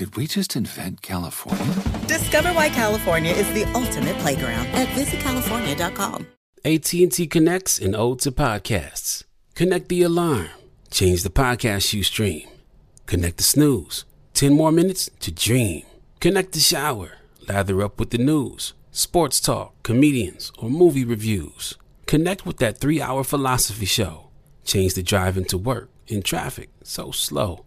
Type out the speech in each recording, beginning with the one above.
Did we just invent California? Discover why California is the ultimate playground at visitcalifornia.com. AT&T connects an ode to podcasts. Connect the alarm. Change the podcast you stream. Connect the snooze. 10 more minutes to dream. Connect the shower. Lather up with the news, sports talk, comedians, or movie reviews. Connect with that three-hour philosophy show. Change the drive into work in traffic so slow.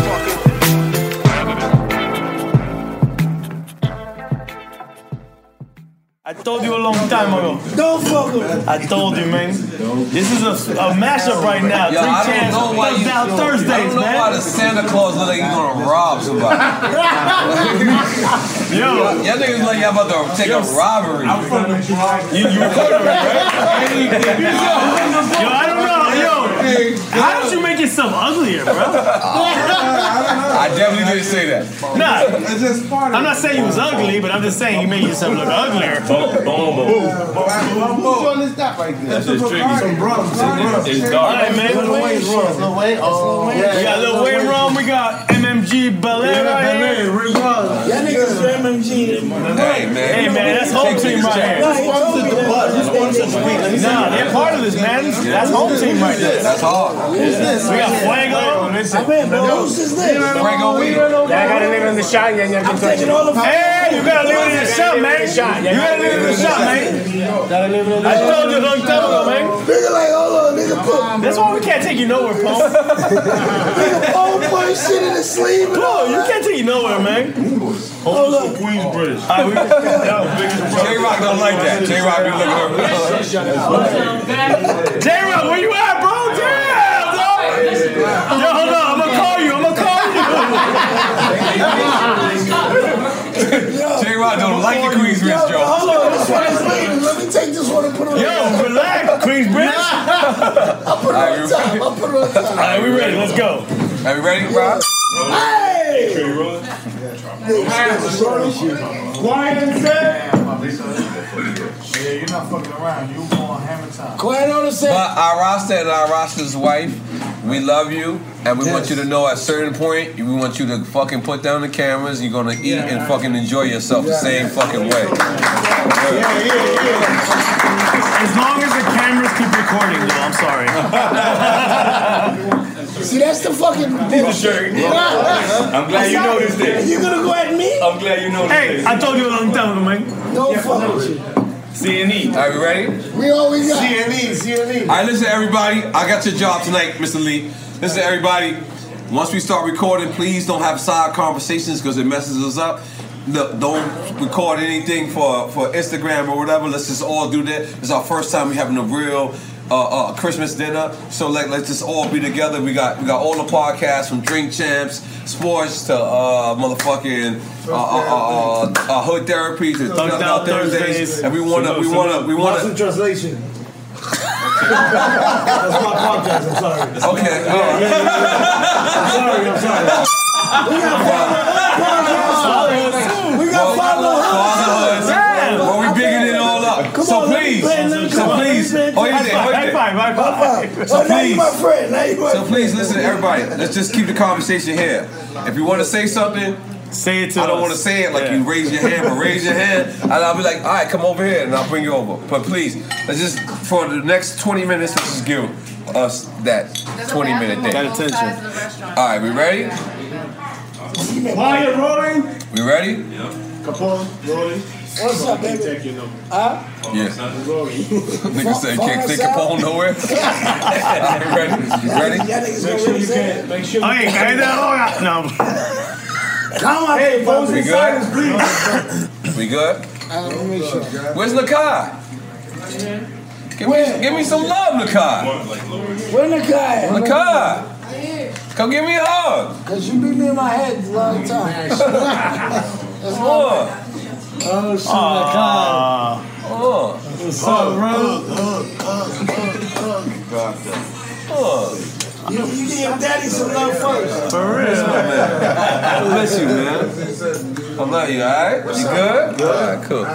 I told you a long time ago. Don't fuck with me. I told you, man. This is a, a mashup right now. Yo, Three I don't chance know why comes you, out yo, Thursdays, I don't know man. why the Santa Claus look like he's gonna rob somebody. Yo, Y'all niggas like y'all about to take a robbery. you, you recorded it, right? Yo, I don't know. Yo, how did you make yourself uglier, bro? I definitely didn't say that. Nah, It's just part of I'm not saying you was ugly, but I'm just saying you made yourself look uglier. Boom boom. Who's on this stuff right there? That's just tricky. Some rum. Some rum. It's dark. All right, man. Lil Wayne's rum. Lil Wayne. Oh, We got Lil Wayne Rum, we got MMG Belaire right here. Y'all niggas are MMG. Hey man. Hey, man, that's home team right here. Sponsored the bus. You sponsored the week. Let me see. Nah, they're part of this, man. That's home team right there. That's hard. Who's this? We got Fuego. Listen. Who's this nigga? Franco weed. I'm taking all the shot. Hey, you gotta leave it in the shop, man. You gotta leave it in the shop, man. I told you a long time ago, man. Nigga like, hold on, nigga put, That's why we can't take you nowhere, Paul. nigga Paul put shit in his sleeve and Paul, you can't take you nowhere, man. Hold up. Queensbridge. All right, we, J Rock don't like that. J Rock be looking at J Rock, where you at, bro? You. J Rock don't like the Queensbridge joke. hold on, this one is. Let me take this one and put it on the Yo, relax, Queensbridge. I'll put it on top. I'll put it on top. All right, we ready. Let's go. Are we ready, Rob? Hey! Quiet and. Yeah, you're not fucking around. You on hammer time. Quiet on the set. But set. our roster and our roster's wife, we love you, and we want you to know at a certain point, we want you to fucking put down the cameras. You're gonna eat and fucking enjoy yourself the same fucking way. Yeah, yeah, yeah. As long as the cameras keep recording, though. I'm sorry. See, that's the fucking bullshit. I'm glad you noticed it. You gonna go at me? I'm glad you noticed this. Hey, it. I told you a long time ago, man. Don't fuck with you. CNE. Are we ready? We always got. CNE, CNE. All right, listen, everybody. I got your job tonight, Mr. Lee. Listen, everybody. Once we start recording, please don't have side conversations because it messes us up. No, don't record anything for, for Instagram or whatever. Let's just all do that. It's our first time we having a real uh, uh, Christmas dinner. So like, let's just all be together. We got we got all the podcasts from Drink Champs, Sports to uh, motherfucking uh, uh, uh, uh, uh, Hood Therapy to Thugged Thugged Out Out Thursdays. Thursdays. And we wanna we wanna we wanna. in translation. That's my podcast. I'm sorry. Okay. all right. I'm sorry. I'm sorry. We got podcasts. We got Fatherhoods. Well, we bigging it. Come so on, please, play so please, Let me oh yeah, another High five, high five. So Oh, please, my friend. My so please listen, to everybody. Let's just keep the conversation here. If you want to say something, Say it to me. I don't want to say it like Yeah. you raise your hand, but raise your hand, and I'll be like, all right, come over here, and I'll bring you over. But please, let's just for the next 20 minutes, let's just give us that 20 minute Got thing. attention. All right, we ready? Quiet rolling. We ready? Yeah. Capone rolling. What's up, baby? Take your number. Huh? Yeah. Nigga say Phone can't take a us phone nowhere. All right, ready? Ready? Y'all niggas Make sure you say can. Make sure. Okay, you guys, no. Come on, Hey, phones We in good? silence, please. We good? Let me make sure. Where's Nakai? Give me, give me some love, Nakai. Where the guy? Nakai, come give me a hug. Cause you beat me in my head a long time. That's Come on. Oh shit, Uh, Come on. what's up, bro? Hug. You, you give daddy some love first. For real. I miss you, man. I love you, alright? You good? Alright, cool.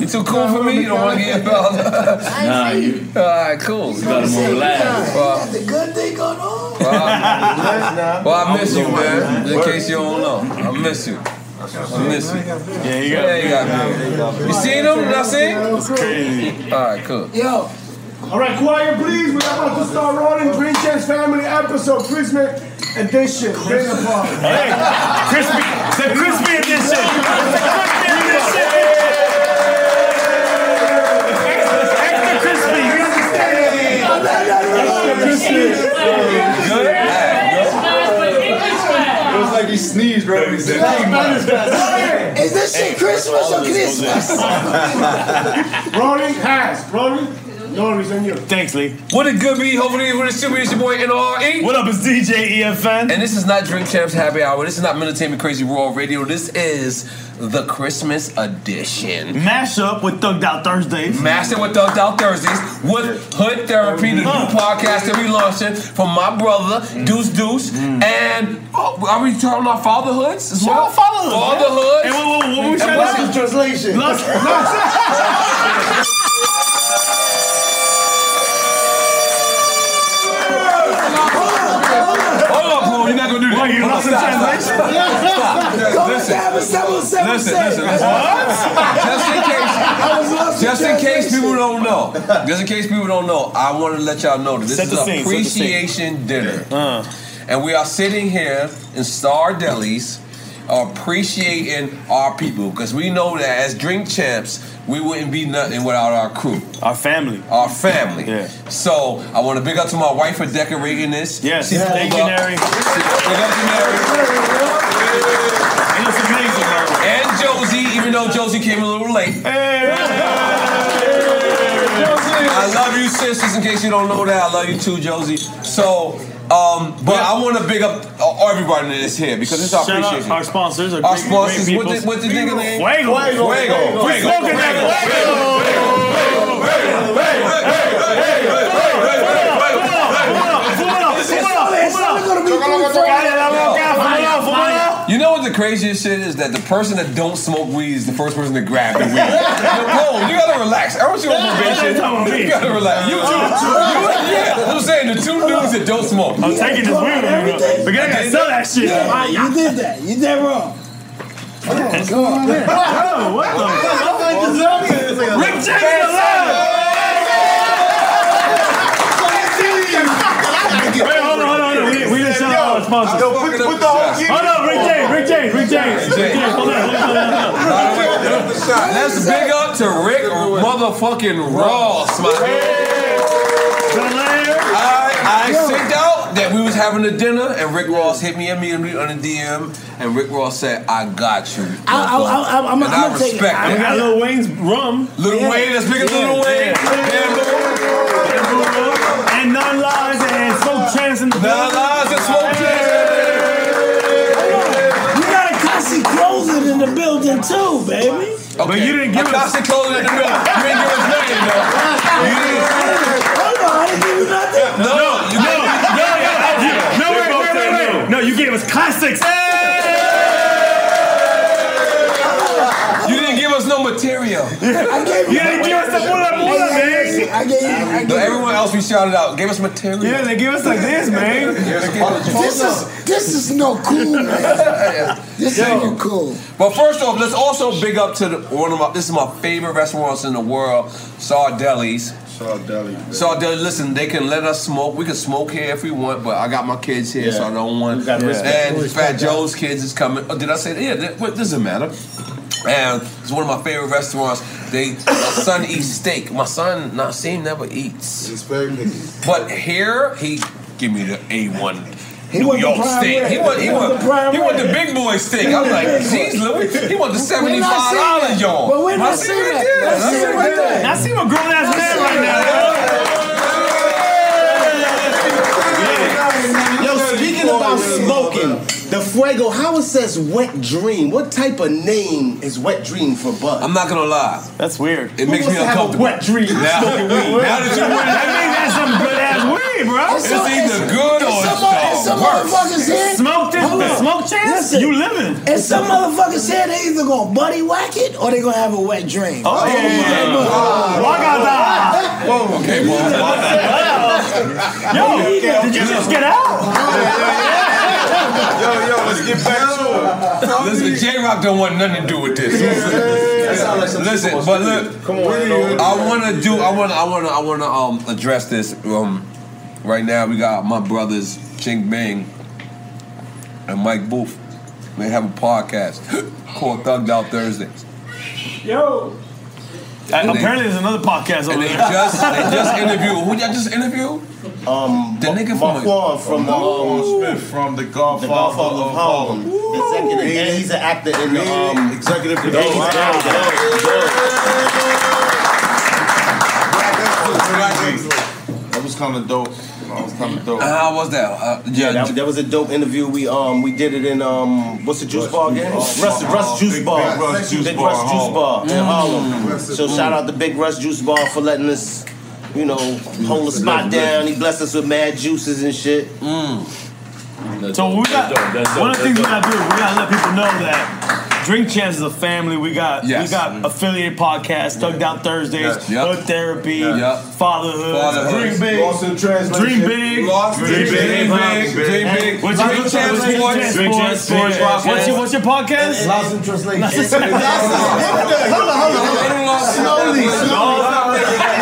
You too cool for me? You don't want to get involved? Nah, you. Alright, cool. You Gotta move relaxed. Well, Got the good thing going on. well, well, I miss you, man. In case you don't know. I miss you. I miss you. Yeah, you Yeah, you got got me. You seen him? Not seen? It's crazy. Alright, cool. Yo, All right, quiet, please. We're about to start rolling. Drink Champs Family episode, Christmas edition. Dinner party. Hey, crispy, the crispy edition. The crispy edition. It's extra crispy. You understand? Good? It was like he sneezed right when he said that. is this shit Christmas or Christmas? Rolling has. Rolling. Norris and you. Thanks, Lee. What it good be? Hopefully, what it should be. It's your boy NRE. What up, it's DJ EFN. And this is not Drink Champs Happy Hour. This is not Militant Crazy Raw Radio. This is the Christmas edition. Mash up with Thugged Out Thursdays. Master with Thugged Out Thursdays with Hood Therapy, the new podcast that we launching from my brother Deuce Deuce. Mm. And oh, are we talking about fatherhoods as well? Shout out. Fatherhoods. And what, what, what we And trying what's to the translation? Hold on, Paul. You're not gonna do that. Wait, you Hold on, lost in stop, stop, translation? stop. Go Listen. Listen, listen, listen. Just in case, just in case people don't know, just in case people don't know, I want to let y'all know that this Set is the a scene, set the scene. appreciation dinner, Uh. and we are sitting here in Sardelli's, appreciating our people because we know that as drink champs, we wouldn't be nothing without our crew, Our family. our family. Yeah. So I want to big up to my wife for decorating this. Yes, She thank you, Nary. Big up to Nary. It looks amazing. And Josie, even though Josie came a little late. I love you, sisters. In case you don't know that, I love you too, Josie. So, um, but I want to big up uh, everybody that's here because it's our Shout out appreciation. our sponsors. Our, Our great, sponsors, great what the, people. what the nigga name? Fuego. Fuego. Fuego. We smoking that You know what the craziest shit is? That the person that don't smoke weed is the first person to grab the weed. Yo, Cole, you gotta relax. I want you on probation. You gotta relax. You uh, too. Uh, uh, you, yeah, I'm saying the two dudes that don't smoke. I'm taking this weed with me. But I gotta sell that shit. Yeah, you did that. You did wrong. Come on, come. Yo, oh, what the? Rick James alive! Wait, hold on, hold on, hold on. We, we didn't sponsors. Yo, put, put the whole game. Hold on, Rick James, Rick James, Rick James. Rick James, hold on, hold on, hold on, hold on. Let's big up to Rick motherfucking Ross, my I, I sent out that we was having a dinner, and Rick Ross hit me immediately on the DM, and Rick Ross said, "I got you." I, I, I, I'm, I'm, and I'm I gonna take respect And we got that. Lil Wayne's rum. Lil Yeah. Wayne, let's big up Yeah, Lil Wayne. yeah. And none lies and smoke chance in the None lies too, baby. But you didn't give us. Akasha closing in the middle. You didn't give us nothing, though. You didn't. Hold on, I didn't give you nothing. No, you No, no, no, no, wait, wait, wait, wait. No, you gave us classics. You didn't give us no material. I gave you. You I gave you. I No, everyone else we shouted out gave us material. Yeah, they give us like this, man. This is this is no cool, man. This is no cool. But first off, let's also big up to the, one of my. This is my favorite restaurants in the world, Sardelli's. Deli. Sardelli, listen, they can let us smoke. We can smoke here if we want, but I got my kids here, so I don't want. gotta and Fat Joe's kids is coming. Oh, did I say that? Yeah, that, what, doesn't matter. And it's one of my favorite restaurants. They, my son eats steak. My son, not seen, never eats. But here, he give me the A1 He New want the York steak. rib. He want, he He want want, the prime he want the big boy steak. I'm like, jeez, Louis, he want the $75 y'all. But we're not I see saying that. there. I see see right right there. there. I see a grown ass man right now. Yo, speaking about smoking, the Fuego, how it says Wet Dream, what type of name is Wet Dream for Bud? I'm not gonna lie. That's weird. It makes Who me wants to have a uncomfortable. wet dream Now, smoking weed? now that you That means that's some good ass bro. And some- It's either good or it's, and some motherfuckers here. Smoke this, Hold on. smoke chance. Listen. You living? And some motherfuckers here they either gonna buddy whack it or they gonna have a wet dream. Oh yeah, yeah, yeah. Wagada. Whoa, okay, boy. Yo, did you just get out? Yo, yo, let's get back to it. Listen, J Rock don't want nothing to do with this. Listen, but look, Come on, I want to do. I want. to I want to. I want to um address this. Um, right now we got my brothers Ching Bang and Mike Booth. They have a podcast called Thugged Out Thursdays. Yo. Uh, apparently, there's another podcast over And they there. just they just interviewed. Who y'all just interviewed? Um, The nigga from Marquand from Marquand um, Smith from The The Godfather, Godfather of of Harlem. Harlem. Executive, and he's an actor in the um, Executive Yeah, producer. an actor. That was kind of dope. That was kind of dope. Uh, How was that? Uh, Yeah, that, that was a dope interview. We um we did it in um what's the juice bar again? Russ Russ Juice Big- Bar. Big Russ Juice Big Bar Russ in Juice Harlem. Bar in Mm. Harlem. So shout out to Big Russ Juice Bar for letting us, you know, hold the spot down. He blessed us with mad juices and shit. So we got one of the things we gotta do. is We gotta let people know that Drink Champs is a family. We got Yes. we got mm-hmm. affiliate podcasts, Thugged Out Thursdays, Yep. Hood Therapy, Yep. Fatherhood, Fatherhood. Dream Big, Lost in translation. Dream Big, Lost Dream Big. Dream Big, What's your, Drink what's your. Sports? Drink Champ Sports. What's your, what's your podcast? Lost in translation. Hold on, hold on. Slowly, slowly.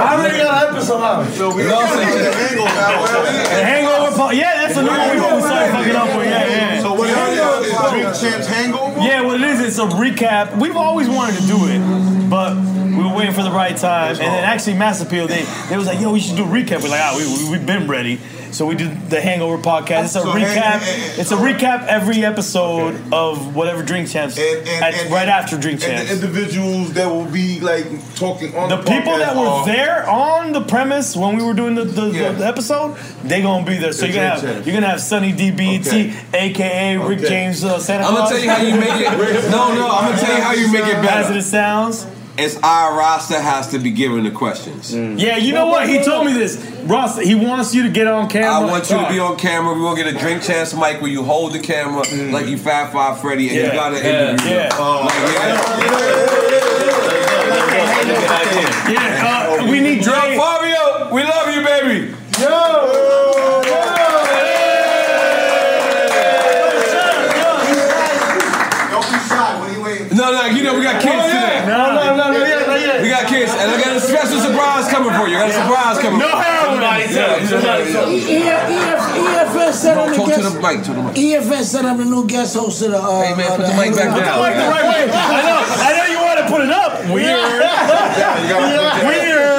I already got an episode out. So we got the angle now. The Hangover po- Yeah, that's a new one we we started fucking up with. Yeah, yeah. So what is it? Drink Champs Hangover? Yeah, what it is, it's a recap. We've always wanted to do it, but we were waiting for the right time. And then actually, Mass Appeal, they, they was like, yo, we should do a recap. We're like, ah, we, we, we've been ready. So we did the Hangover podcast. It's a So recap. hang- hang- It's a recap every episode of whatever Drink Champs, And- and- at- and- right after Drink And Champs. the individuals that will be like talking on The the, people podcast that were are- there on the premise when we were doing the, the, Yeah. the, the episode, they gonna be there. So The you're gonna have Champs. you're gonna have Sunny DBT, Okay. aka Rick Okay. James uh, Santa I'm gonna tell you how you make it. No, no, I'm gonna tell you how you make it As it sounds. It's our roster has to be given the questions. Yeah, you know what? He told me this. Ross, he wants you to get on camera. I want you to be on camera. We're gonna get a drink champs mic where you hold the camera like you Fab Five Freddy and you gotta yeah, interview. yeah. them. Like, yeah. Yeah, uh, we need Yo, Fabio, we love you, baby. Don't be shy. What are you waiting No, no, you know we got kids today. No, no, no, no, yeah, no, yeah. We got kids, and I got a special surprise coming for you. I got a surprise coming. No for you. heroin. Yeah, Somebody yeah, tell yeah. EFS said I'm the Talk to the mic. To the mic. EFS said I'm the new guest host of the. Uh, Hey, man, put the mic back Hangover down. Like the right way. I know. I know you want to put it up. Weird. Weird.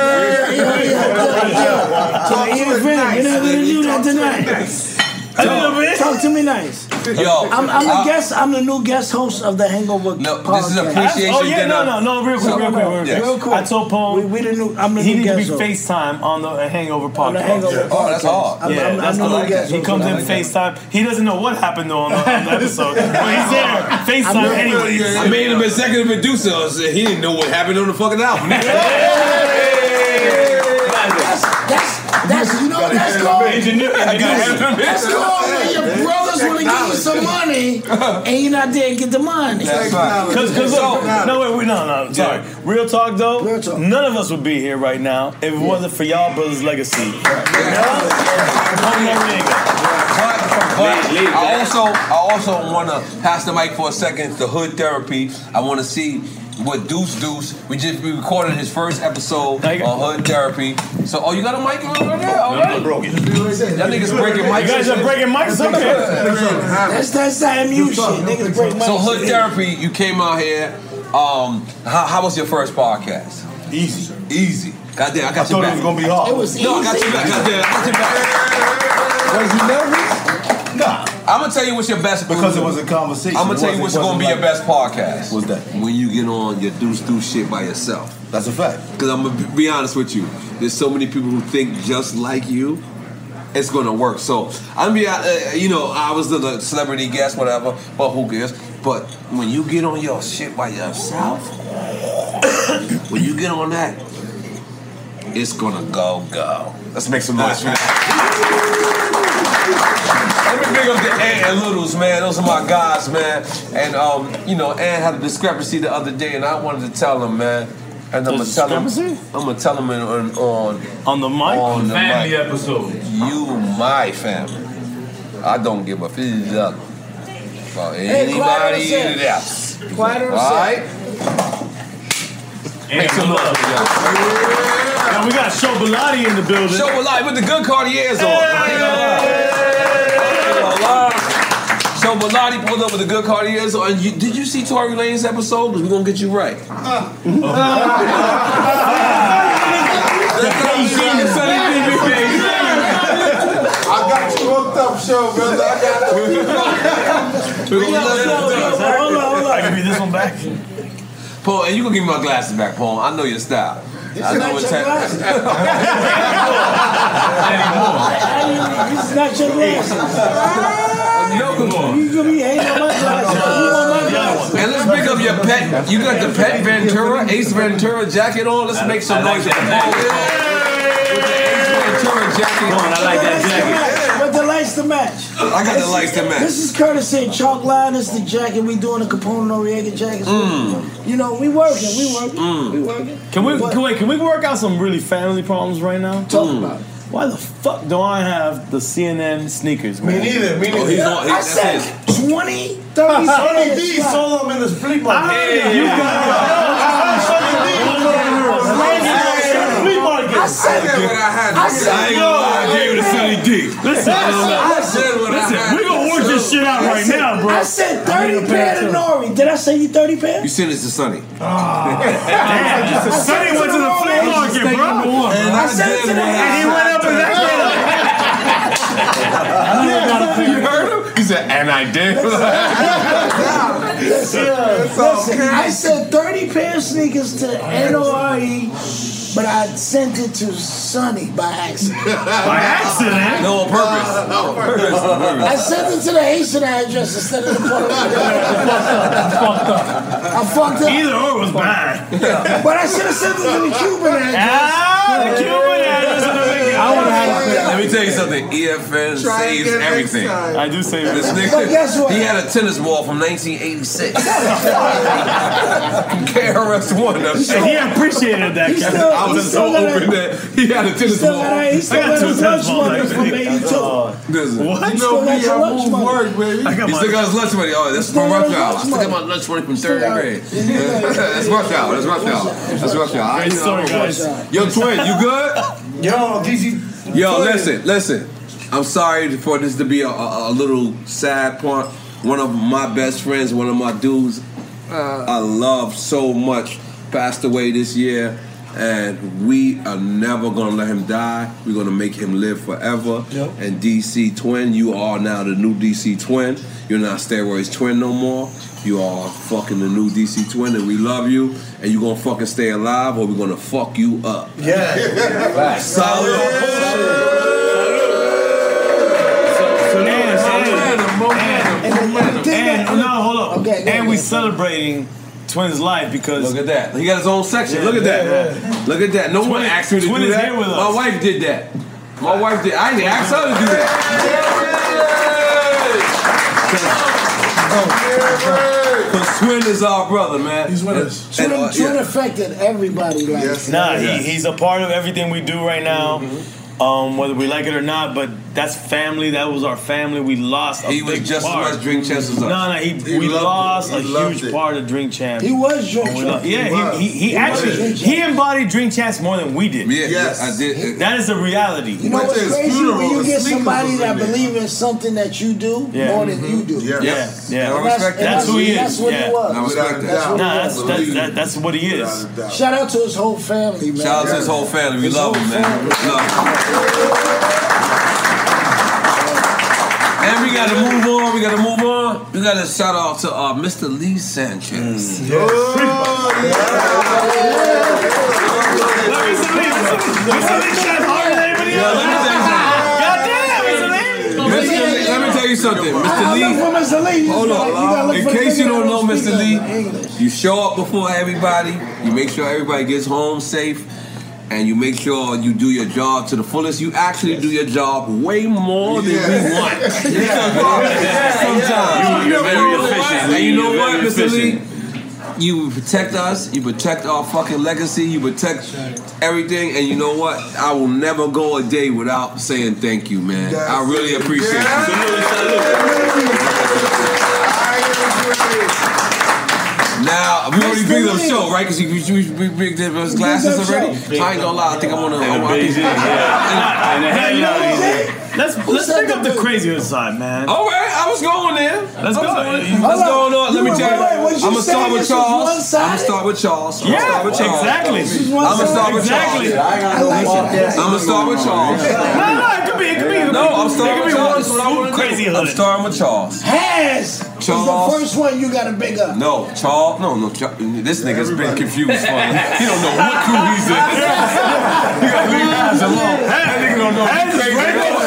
So EFM, you're not gonna do that tonight. Talk to me nice. Yo, I'm, I'm the uh, guest. I'm the new guest host of the Hangover No, podcast. this is appreciation Oh yeah, dinner. no, no, no, real quick, So- real quick, real quick. Yes. Real quick. I told Paul We, we the new. I'm the he new needs to be host. FaceTime on the Hangover podcast. On the Hangover Oh, that's podcast. hard. I'm, Yeah, I'm, that's I'm the the new like guest He comes I in like that. FaceTime. He doesn't know what happened though on the, on the episode, but he's there FaceTime anyways. I made him a executive producer. so He didn't know what happened on the fucking album. That's that's you know that's called. Engineer, That's called when your brothers want to give you some money and you're not there to get the money. That's right. Cause, cause look, no, wait, wait, no, no, sorry. Real talk though, Real talk. none of us would be here right now if it wasn't for y'all brothers' legacy. But I also, I also want to pass the mic for a second to Hood Therapy. I want to see what Deuce Deuce. We just we recorded his first episode Now you got- on Hood Therapy. So, oh, you got a mic right there? All right. broke it. Y'all niggas breaking mics. You guys are breaking mics, okay? That's that SIMU shit. Niggas break my So Hood Therapy, you came out here. Um, how, how was your first podcast? Easy. Easy. Goddamn, I got you. I your thought it was gonna be hard. It was No, I got easy. your back. Goddamn, I got your back. Was you nervous? Nah, I'm gonna tell you what's your best podcast. because it was a conversation. I'm gonna tell you what's gonna be your best podcast. What's that? When you get on your deuce deuce shit by yourself. That's a fact. Because I'm gonna be honest with you, there's so many people who think just like you. It's gonna work. So I'm be, uh, you know, I was the, the celebrity guest, whatever. But who cares? But when you get on your shit by yourself, when you get on that, it's gonna go go. Let's make some noise for that. Let me big up to Ant and Littles, man. Those are my guys, man. And um, you know, Ant had a discrepancy the other day, and I wanted to tell him, man. And I'm gonna tell him. I'm gonna tell him on on On the mic? on the Family mic. episode. You my family. I don't give a fuck about Hey, quiet on anybody set. else. Quiet on All set. right. Make some noise. for y'all. Now we got Show Bellotti in the building. Show a with the good Cartiers on. I ain't lie. Show pulled up with the good Cartiers on. And you, did you see Tory Lanez episode? Because we're gonna get you right. I got you hooked up, show, brother. I got We're gonna it. Hold on, hold I on. give you this one back. Paul, and you can give me my glasses back, Paul. I know your style. I know not what your type. glasses. This is not your glasses. You gonna be hating on my glasses. You want my glasses. And let's pick up your pet. You got the pet Ventura, Ace Ventura jacket on. Let's make some noise. With the Ace Ventura jacket on. I like that jacket. But the lights to match. I got the lights to match. This is courtesy of Chalk Line. This is the jacket we doing the Capone Noriega jackets. Mm. You know, we working, we working, we working. Can we, can, wait, can we work out some really family problems right now? Talk about it. Why the fuck do I have the CNN sneakers, man? Me neither. Me Oh, neither. he's on. He, I said his. 20, 30 Sonny seconds. D sold them in the flea market. heard you got flea market. I said, That's what I had. I said, I ain't gonna lie. I gave it to Sonny D. Listen, I said what I listen, had. we gonna work this shit out right now, bro. I said 30 pair to Nori. Did I say you 30 pair? You sent it to Sunny. Ah. Damn, Sonny went to the flea market, bro. And I said it to the And he went up and that You heard him? He said, and I did. Listen, listen, I said 30 pair of sneakers to N-O-R-E, but I sent it to Sonny by accident. By accident. No, on purpose. On purpose. On purpose. I sent it to the Haitian address instead of the Puerto Rican address. I fucked up. Either or was bad. But I should have sent it to the Cuban address. Ah, the Cuban address in the big- I would have had Let me tell you something. something. EFN Try saves again next everything. time. I do save this nigga. But guess what? He had a tennis ball from 1986. KRS One. And he appreciated that. He Kevin. still- I was so open that he had a tennis still ball. got- he still I got got two his tennis lunch balls. money from 82. Listen. What? You Still know got me, your I lunch move money. work, baby. I got He still got his lunch money. Oh, that's Still from got rush his hour. I lunch still got my money. lunch money from third got- grade. That's rush hour. That's rush hour. That's rush hour. I- Great I'm a guys. rush. Yo, twin, you good? Yo, DZ. Yo, listen, listen. I'm sorry for this to be a, a, a little sad part. One of my best friends, one of my dudes, uh. I love so much, passed away this year, and we are never gonna let him die. We're gonna make him live forever. And DC Twin, you are now the new DC Twin. You're not Steroids Twin no more. You are fucking the new DC Twin, and we love you. And you gonna fucking stay alive, or we're gonna fuck you up. Yeah. Solid. And no, hold up. Okay, go and we ahead. celebrating Twins' life because Look at that. He got his own section. Yeah, Look at that. yeah, Look at that. No one asked me to Twin do is that. here with My us. wife did that. My wife did. I didn't ask her to do that. Because Twin is our brother, man. He's with us. Twin, Twin affected everybody. Like, Nah, he, he's a part of everything we do right now. Um, whether we like it or not, but that's family. That was our family. We lost. A He was big just as part. much Drink Champs as us. No, no, he, He we lost it. a huge it. part of Drink Champs. He was Drink And Champs. Yeah, He he, he, he, He actually he embodied Drink Champs more than we did. Yes. Yes, I did. That is the reality. You know what's crazy? When you get somebody that believes in something that you do Yeah. more than mm-hmm. you do. Yeah, yeah. yeah. And that's, and That's who he is. That's what yeah. he was. I respect that. That's what Nah, he that's, that's, that, that's what he is. Shout out to his whole family, man. Shout out to his whole family. We love him, man. family. Love him. And we gotta move on. We gotta move on. We gotta shout out to uh, Mr. Lee Sanchez. Mr. Lee, let me tell you something, Mr. Lee. look for Mr. Lee. Hold on. In case you don't know, Mr. Lee, you show up before everybody. You make sure everybody gets home safe. And you make sure you do your job to the fullest. You actually do your job way more than we want. Sometimes. You- you're very know efficient, what? And you know You're what, very Mr. Lee? You protect us. You protect our fucking legacy. You protect everything. And you know what? I will never go a day without saying thank you, man. I really appreciate you. Now we already big up show, right? Because you you you big up his glasses already. I ain't gonna lie. I think I'm gonna. I'm Beijing, yeah. And hey, yo, Let's let's pick up the crazier side, man. All right, I was going there. Let's go. Let's go on. Let me tell you. I'm gonna start with Charles. I'm gonna start with Charles. I'm gonna Yeah, start with Charles. exactly. I'm gonna start with Charles. I like it. I'm gonna start with Charles. No, no, it could be, it could be. No, I'm starting with Charles. one That's what I want to crazy do. I'm starting with Charles. Has was Charles. the first one you got to big up. No, Charles. No, no. Char- this nigga's been confused. For he don't know what crew he's in. he gotta leave us alone. That nigga don't know. Hey, this is Rainbow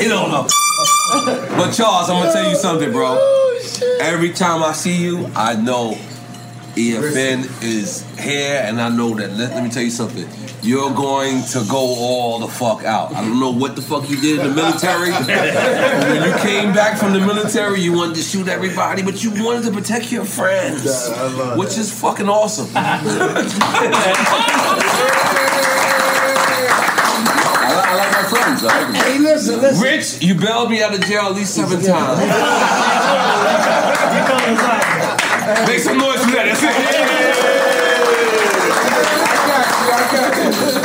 He don't know. But Charles, I'm gonna tell you something, bro. Oh, Every time I see you, I know EFN is here, and I know that. Let, let me tell you something. You're going to go all the fuck out. I don't know what the fuck you did in the military. when you came back from the military, you wanted to shoot everybody, but you wanted to protect your friends, which is fucking awesome. I like, my friends. I like. Hey, listen, listen. Rich, you bailed me out of jail at least seven times. Make some noise for that. That's it.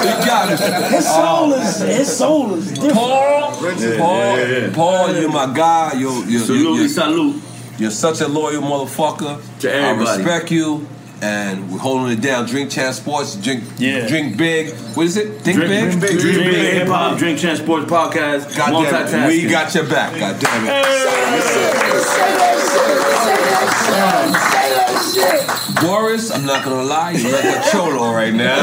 You got it. His soul is his soul is different. Paul, Paul, Paul, you're my guy. You're, you're, Salute, you're, you're, salute. you're such a loyal motherfucker. To I respect you. And we're holding it down. Drink Champ Sports. Drink, Yeah. drink big. What is it? Think, Drink, big. drink, big hip hop, drink transport podcast, God damn it. We got your back. God damn it. Say that shit! Say that shit! Say that shit! Say that shit! Boris, I'm not gonna lie, you look like a Cholo right now.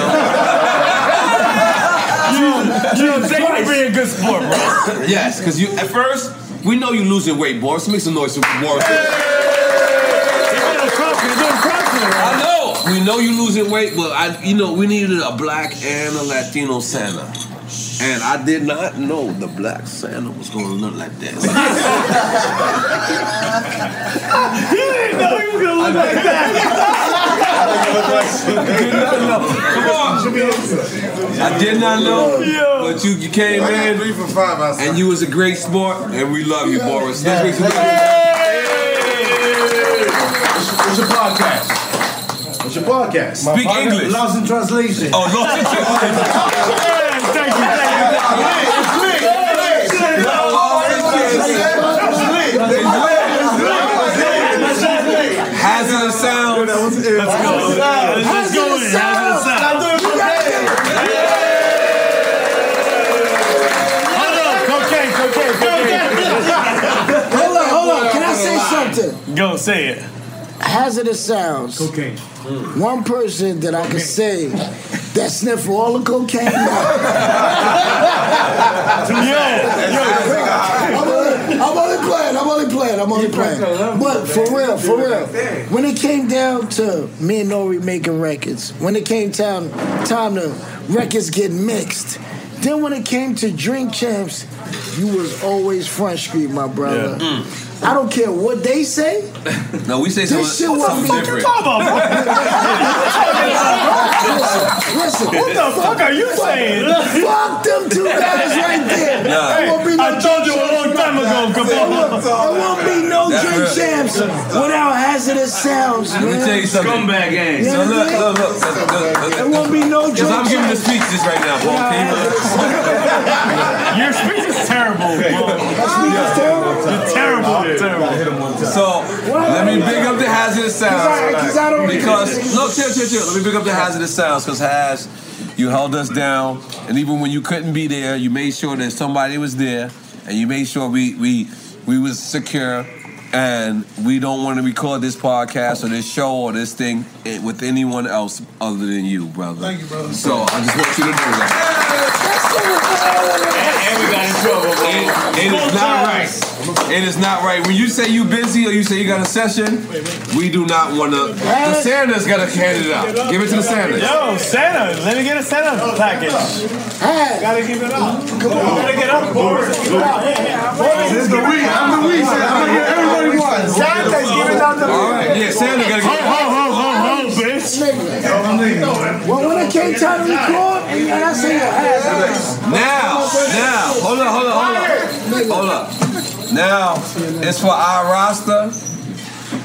You take me being a good sport, bro. yes, because you at first we know you losing weight, Boris. Make some noise for Boris. I know we know you losing weight, but I, you know, we needed a black and a Latino Santa. And I did not know the black Santa was going to look like that. You didn't know he was gonna look like that. I did not know, Come on. I did not know, but you, you came in three for five and you was a great sport, and we love you, Boris. Let's make some What's your podcast? What's your podcast? Speak English. Lost in translation. Oh, lost in Thank you, Hazardous sounds. Let's go. Let's. Hazardous. Hold on, hold on. Can I say something? Go, say it. Hazardous sounds. Cocaine. One person that I can say that sniffed all the cocaine. I'm only, I'm only playing. I'm only playing. I'm only playing. But for real, for real, when it came down to me and Nori making records, when it came time time to records get mixed, then when it came to Drink Champs, you was always front street, my brother. Mm. I don't care what they say. No, we say This something, shit was something fucking different. Listen, What the fuck are you saying? Fuck them two guys right there. Nah. There won't be no I told you a long time ago, There won't- There won't be no That's drink real. champs without hazardous sounds, Let me tell you something. Scumbag gang. So look, look, look, look, look, look. There won't be no drink Because I'm giving the champs. speeches right now, Paul. without Can you- hazardous Your speech is terrible, bro. That's terrible. You're terrible, terrible. So let me big up the hazardous sounds I- 'cause I don't- because look, chill, chill, chill. Let me big up the hazardous sounds because Haz, you held us down, and even when you couldn't be there, you made sure that somebody was there, and you made sure we we we was secure. And we don't want to record this podcast or this show or this thing eh, with anyone else other than you, brother. Thank you, brother. So I just want you to know that. And we got in trouble, It is not right. It is not right. When you say you busy or you say you got a session, we do not want to. The Sanders got to hand it out. Give it to the Sanders. Yo, Santa, let me get a Santa package. Hey, Gotta give it up. Come on, gotta get up, Boris. This is the week. I'm the week. I'm gonna get everybody one. Santa's giving out the All right, yeah, Sanders got to Ho, get. ho, ho, ho, ho, bitch. Well, when it came time to record, and I say. Now, now, hold up, hold up, hold up, hold up. Now it's for our roster,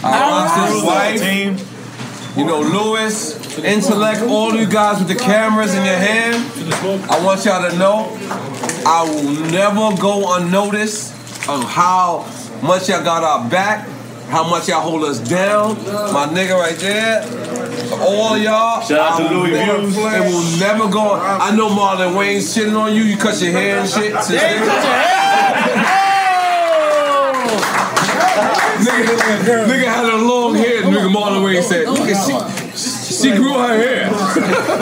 our roster's wife. Team. You know, Lewis, Intellect, all you guys with the cameras in your hand. I want y'all to know I will never go unnoticed of how much y'all got our back, how much y'all hold us down. My nigga right there. All y'all. Shout out to Louis Vuitton. It will never go. I know Marlon Wayans shitting on you. You cut your hair and shit. since then. Nigga, nigga had a long hair. Nigga Marlon Wayans said, look she, she grew her hair.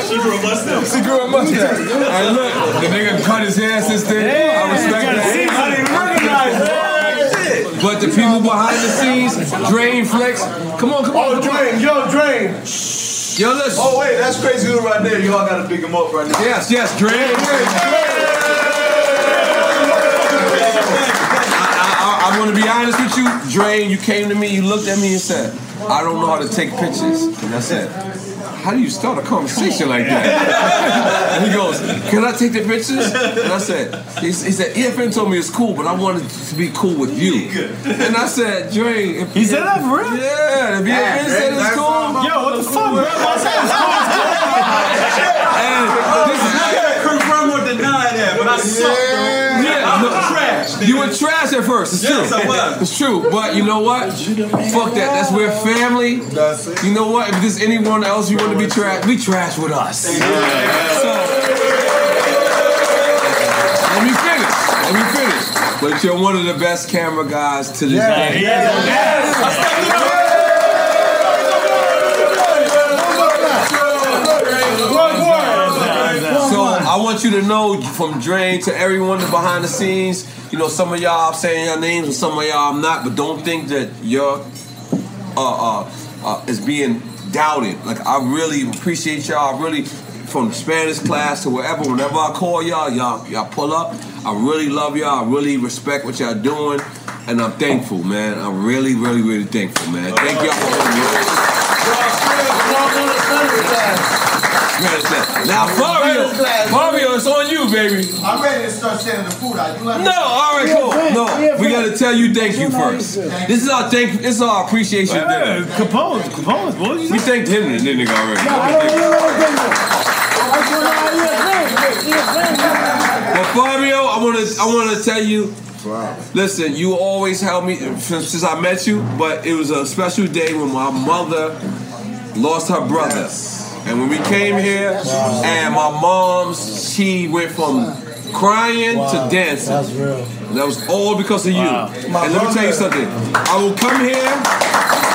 She grew a mustache. She grew a mustache. And look, the nigga cut his hair since then. I respect See, I didn't recognize that. But the people behind the scenes, Drain Flex, come on, come on. Oh, Drain, yo, Drain. Yo, listen. Oh, wait, that's crazy dude right there. Y'all gotta pick him up right now. Yes, yes, Drain. I, I, I want to be honest with you, Drain. You came to me, you looked at me and said, "I don't know how to take pictures." And I said, "How do you start a conversation like that?" and he goes, "Can I take the pictures?" And I said, "He, he said EFN told me it's cool, but I wanted to be cool with you." And I said, "Drain." If, He said that for real? Yeah, if EFN said it's cool. Yo, what the fuck, bro? I said it's cool. And this is confirm or deny that, but I suck. You were trash at first. It's Yes, true. I was. It's true. But you know what? Fuck that. That's we're family. You know what? If there's anyone else you want to be trash, be trash with us. So let me finish. Let me finish. But you're one of the best camera guys to this day. So I want you to know from Drain to everyone behind the scenes, you know, some of y'all I'm saying your names and some of y'all I'm not, but don't think that your uh uh, uh is being doubted. Like I really appreciate y'all. I really from Spanish class to wherever. Whenever I call y'all, y'all y'all pull up. I really love y'all. I really respect what y'all doing, and I'm thankful, man. I'm really, really, really thankful, man. Thank y'all for holding me. Now, Fabio, Fabio, it's on you, baby. I'm ready to start sending the food out. You let me No, all right, cool. No, we gotta tell you thank you first. This is our thank. This is our appreciation dinner. Capone, Capone, what you We thanked him and then nigga already. But Fabio, I wanna, I wanna tell you. Listen, you always helped me since, since I met you, but it was a special day when my mother lost her brother. And when we came here, and my mom's, she went from crying to dancing. That's real. That was all because of you. Wow. And let me tell you something. I will come here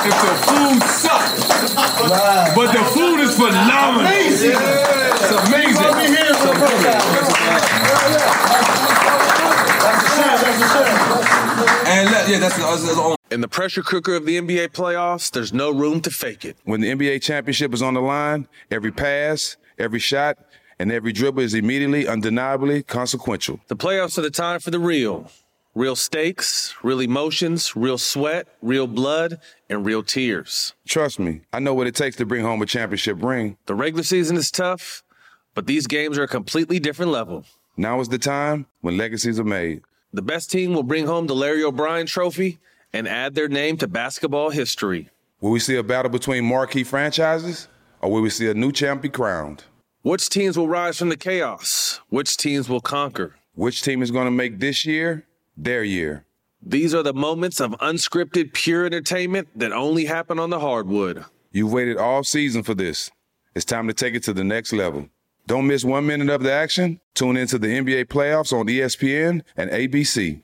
if the food sucks. But the food is phenomenal. Amazing. It's amazing. Let me hear it from And let, yeah, that's, that's, that's the In the pressure cooker of the NBA playoffs, there's no room to fake it. When the NBA championship is on the line, every pass, every shot, and every dribble is immediately, undeniably consequential. The playoffs are the time for the real. Real stakes, real emotions, real sweat, real blood, and real tears. Trust me, I know what it takes to bring home a championship ring. The regular season is tough, but these games are a completely different level. Now is the time when legacies are made. The best team will bring home the Larry O'Brien Trophy and add their name to basketball history. Will we see a battle between marquee franchises, or will we see a new champ be crowned? Which teams will rise from the chaos? Which teams will conquer? Which team is going to make this year their year? These are the moments of unscripted, pure entertainment that only happen on the hardwood. You've waited all season for this. It's time to take it to the next level. Don't miss one minute of the action. Tune into the NBA playoffs on ESPN and ABC.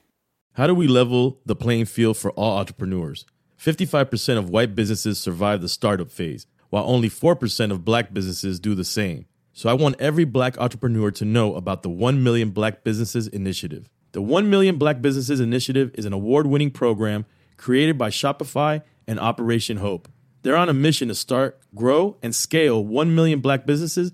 How do we level the playing field for all entrepreneurs? 55% of white businesses survive the startup phase, while only 4% of black businesses do the same. So I want every black entrepreneur to know about the 1 Million Black Businesses Initiative. The 1 Million Black Businesses Initiative is an award winning program created by Shopify and Operation Hope. They're on a mission to start, grow, and scale 1 million black businesses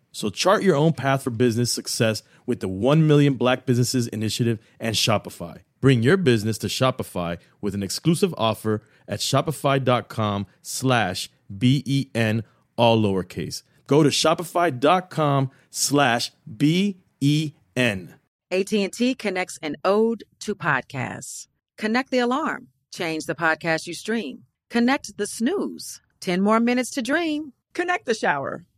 So chart your own path for business success with the 1 Million Black Businesses Initiative and Shopify. Bring your business to Shopify with an exclusive offer at shopify.com slash B-E-N, all lowercase. Go to shopify.com slash B-E-N. AT&T connects an ode to podcasts. Connect the alarm. Change the podcast you stream. Connect the snooze. 10 more minutes to dream. Connect the shower.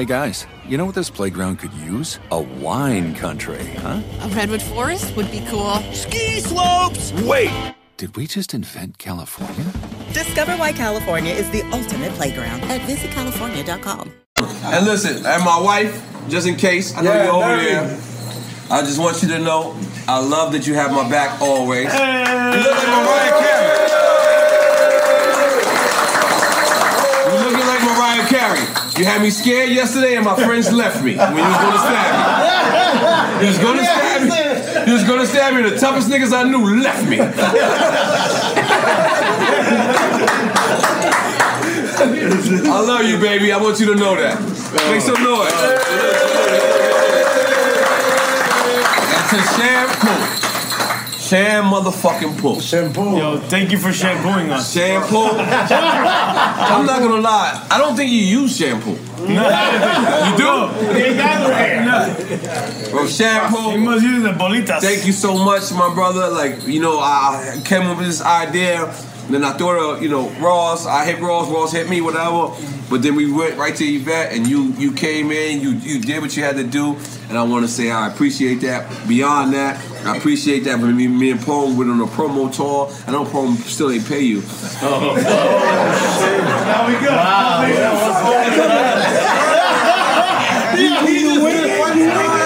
Hey guys, you know what this playground could use? A wine country, huh? A redwood forest would be cool. Ski slopes! Wait! Did we just invent California? Discover why California is the ultimate playground at visitcalifornia.com. And listen, and my wife, just in case, I know Yeah, you're over Mary. there. I just want you to know, I love that you have my back always. You look like Mariah Carey. You looking like Carey. You had me scared yesterday, and my friends left me when you was gonna stab me. You was gonna stab me. You was gonna stab me. The toughest niggas I knew left me. I love you, baby. I want you to know that. Make some noise. And to shampoo. Sham motherfucking pull. Shampoo. Yo, thank you for shampooing us. Shampoo. I'm not gonna lie. I don't think you use shampoo. No, You do? Bro, shampoo. You must use the bolitas. Thank you so much, my brother. Like, you know, I I came up with this idea. Then I thought of, you know, Ross. I hit Ross. Ross hit me, whatever. But then we went right to Yvette, and you you came in. You you did what you had to do, and I want to say I appreciate that. Beyond that, I appreciate that. When me, me and Pone went on a promo tour. I know Pone still ain't pay you. Oh, Now we go.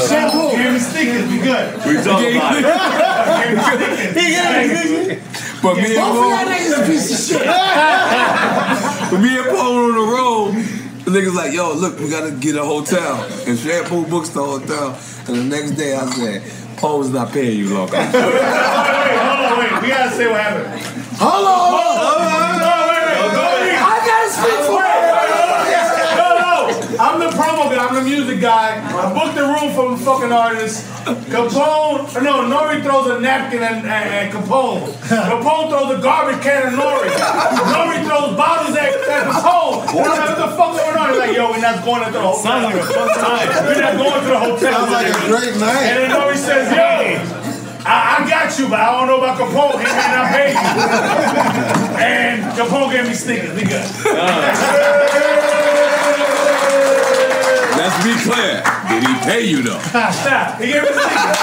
Shampoo. Give me stickers. Be good. We talking about it. But me and Paul. Both of y'all niggas a piece of shit. but me and Paul on the road, the niggas like, yo, look, we gotta get a hotel. And Shampoo books the hotel. And the next day I said, Paul's not paying you, local. Wait, hold on, wait. We gotta say what happened. Hold on, hold on. I'm the promo guy. I'm the music guy. I booked the room for the fucking artist. Capone, uh, no, Nori throws a napkin and, and, and Capone. Capone throws a garbage can at Nori. Nori throws bottles at, at Capone. And I'm like, what the fuck going on? He's like, yo, we're not going to the hotel. Sounds like a fun time. We're not going to the hotel. Sounds like a great night. And then Nori says, yo, I, I got you, but I don't know about Capone. He may not pay you. and Capone gave me stickers. We good. Uh. Let's be clear. Did he pay you though? Stop. He gave me stickers.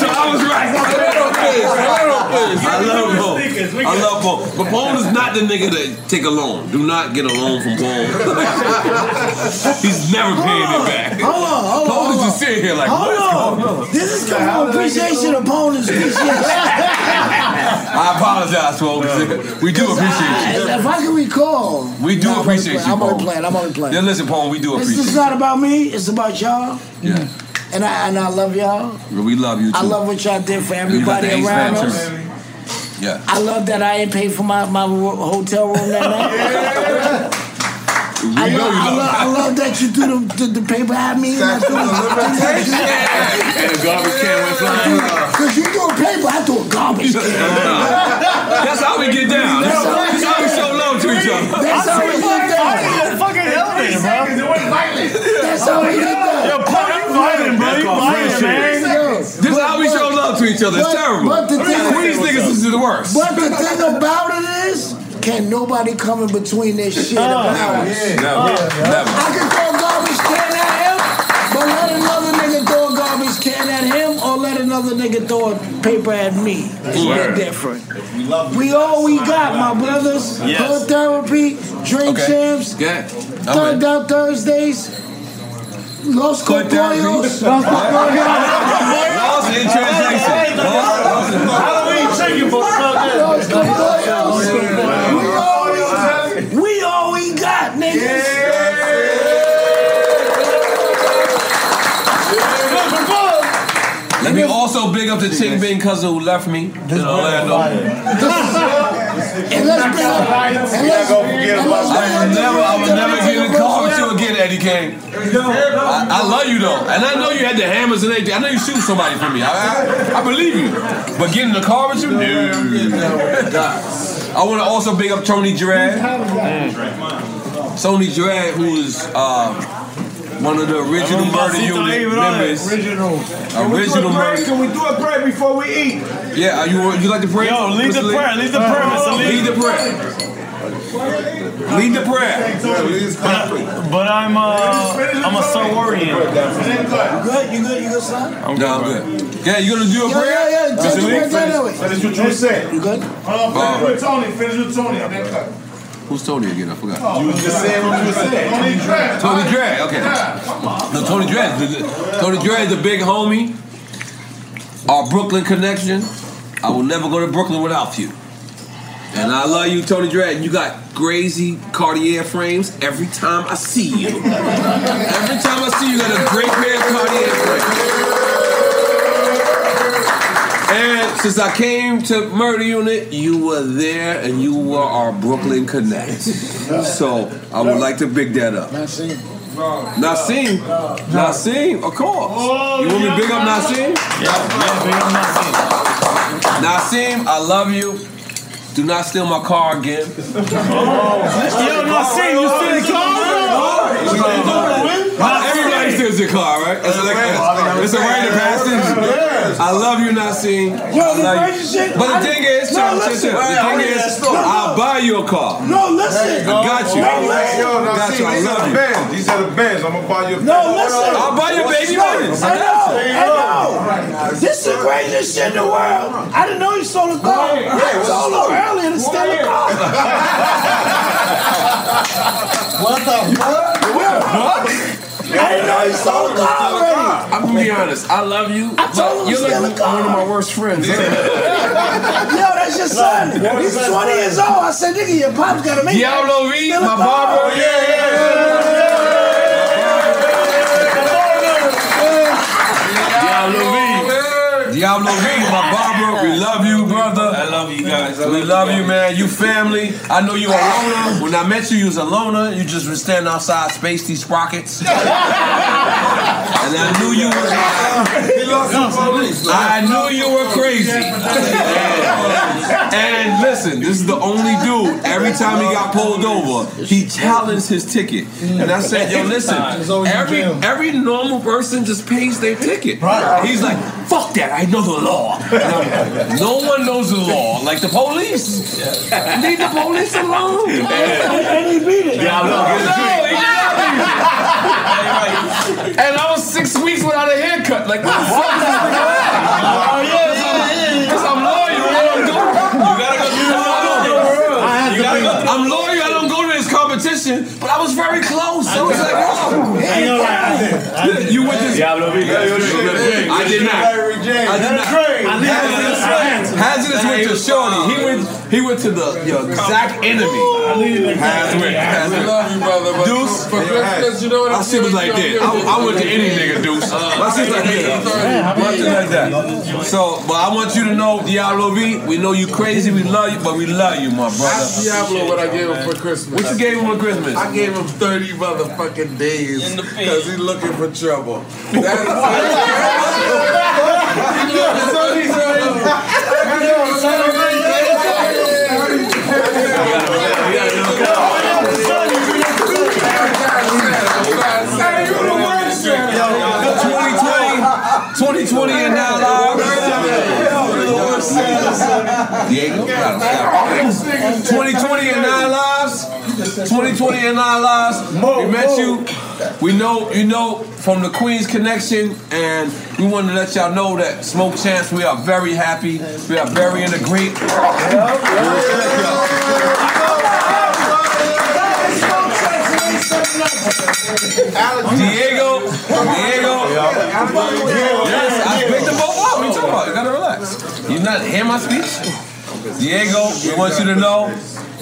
So I was right. I love Paul. I love Paul. But Paul is not the nigga that take a loan. Do not get a loan from Paul. He's never paying it back. Hold on, hold on. Paul hold is just sitting here like, Hold what's going on. on? This is come on appreciation opponents appreciation. I apologize, folks. We do appreciate you. If I can recall, We do Nah, I'm appreciate only you, I'm only Paul. playing. I'm only playing. Yeah, listen, Paul, we do appreciate. This appreciate is not about me. It's about y'all. Yeah. And I and I love y'all. We love you too. I love what y'all did for You got everybody the around us. Yeah. I love that I ain't paid for my, my hotel room that night. yeah. We I, know love, you I, love love, I love that you threw the, the, the paper at me. And I threw the, And a garbage can went flying. Cause you threw a paper, I threw a garbage can. That's how we get down. That's how, that's how we show love to each other. That's how we get down. fucking elevator, bro. It went violent. That's how we get down. Yo, Paul, you violent, bro. You violent, man. Yo, This is how we show love to each other. It's but- terrible. but the thing- Queens niggas is the worst. But the thing about it is, can nobody come in between this shit of ours? Never. Never. I can throw a garbage another nigga throw a paper at me. It's Word. no different. We all we got, my brothers. Yes. Hood therapy, drink Okay. champs, Good. thugged out Thursdays, Los Hood therapy. Cocoyos. Lost in translation. Halloween chicken, bro. Up the Ching Bing cousin who left me in Orlando. And let's bring up. And let's, and let's I will never, I will never get in the car with you again, Eddie Kane. I, I love you though, and I know you had the hammers and everything. I know you shoot somebody for me. I, I, I believe you, but get in the car with you, no. I want to also big up Tony Gerard. Tony Gerard, who is uh, one of the original murder unit members. Original. Can Original a murder. Can we do a prayer before we eat? Yeah, are you you like to pray? Yo, lead the prayer. Lead the prayer, Mr. Lee. Lead the prayer. Lead the prayer. But I'm uh, I'm gonna start worrying. You good? You good? You good, son? I'm no, I'm good. Yeah, you gonna do a Yeah, prayer? yeah, yeah. Take Mr. the Lee? prayer that way. Finish what you said. You good? Hold on, finish with Tony. Finish with Tony. And. Who's Tony again? I forgot. You was just saying what you was saying. Tony Dredd. Tony Dredd, okay. Yeah, come on. No, Tony the- Tony Dredd, the big homie. Our Brooklyn connection. I will never go to Brooklyn without you. And I love you, Tony Dredd. You got crazy Cartier frames every time I see you. every time I see you, you got a great pair of Cartier frames. And since I came to Murder Unit, you were there and you were our Brooklyn Connect. So I would like to big that up. Nassim. Nassim. Nassim, of course. You want me to big up Nassim? Yeah, yeah, big up Nassim. Nassim, I love you. Do not steal my car again. Yo, Nassim, you steal the car? Everybody steals your car, right? It's, like, it's a rite of passage. I love you, Nassim. I love you. But the thing is, chill, chill, chill. The thing is, I'll buy you a car. No, listen. I got you. No, listen. I got you. I love you. Benz. These are the Benz. I'm gonna buy you a No, listen. I'll buy you a baby Benz. I know. I know. This is the greatest shit in the world. I didn't know you stole a car. Yeah, I what's told the him earlier to steal a car. What the fuck? I didn't know you stole a car already. I'm gonna be honest. I love you. I told him You're steal like one of my worst friends. Yo, that's your son. He's 20 years old. I said, nigga, your pop's gotta make Diablo V, Steal a my car. barber. Yeah, Diablo V. Diablo V, my barber. We love you, brother. I love you guys. we love you, man. You family. I know you a loner. When I met you, you was a loner. You just was standing outside, space these sprockets. and I knew you were. I knew you were crazy. And listen, this is the only dude. Every time he got pulled over, he challenged his ticket. And I said, "Yo, listen. Every every normal person just pays their ticket. He's like, fuck that. I know the law. Like, no one knows the law, like the police. Leave the police alone. And he beat it. No, he didn't. And I was six weeks without a haircut. Like, what the fuck is this nigga at? Oh, yeah, yeah, yeah. Because I'm loyal. I don't go. You gotta go. You gotta. I'm loyal. I don't go to this competition, but I was very close. I was like, oh, I ain't gonna lie, I did. I did. You went to Diablo V. I did not. I did not. Hazardous, Hazardous went to Shorty. He went. He went to the your exact enemy. I Hazardous. Hazardous. Deuce. For Christmas, you know what I'm shit was like that. I, I went to any nigga, Deuce. My shit was like that. My shit like that. So, but I want you to know, Diablo V, we know you crazy, we love you, but we love you, my brother. Ask Diablo what I gave him for Christmas. What you gave him for Christmas? I gave him 30 motherfucking days because he's looking for trouble. That's 2020 and now live. Diego, 2020 and nine lives. 2020 and nine lives. We met you. We know you know from the Queens connection, and we want to let y'all know that Smoke Chance. We are very happy. We are very in the great. Diego, Diego. Yes, I picked them both up. What you talking about? You gotta relax. You not hear my speech? Diego, we want you to know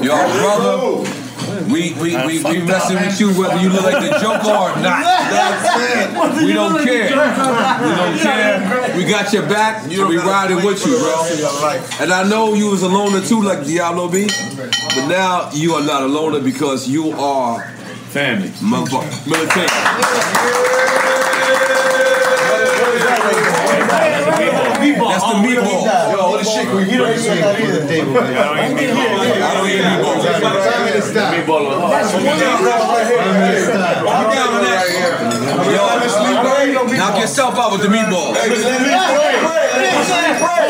you're our brother. We we we we messing with you whether you look like the Joker or not. That's it. We don't care. We don't care. We got your back. We riding with you, bro. And I know you was a loner too, like Diablo B. But now you are not a loner because you are family, motherfucker, military. That's the meatball. Yo, holy shit, can we He don't eat that either. I don't eat meatballs. Yo, knock yourself out with the meatball. Let me sleep right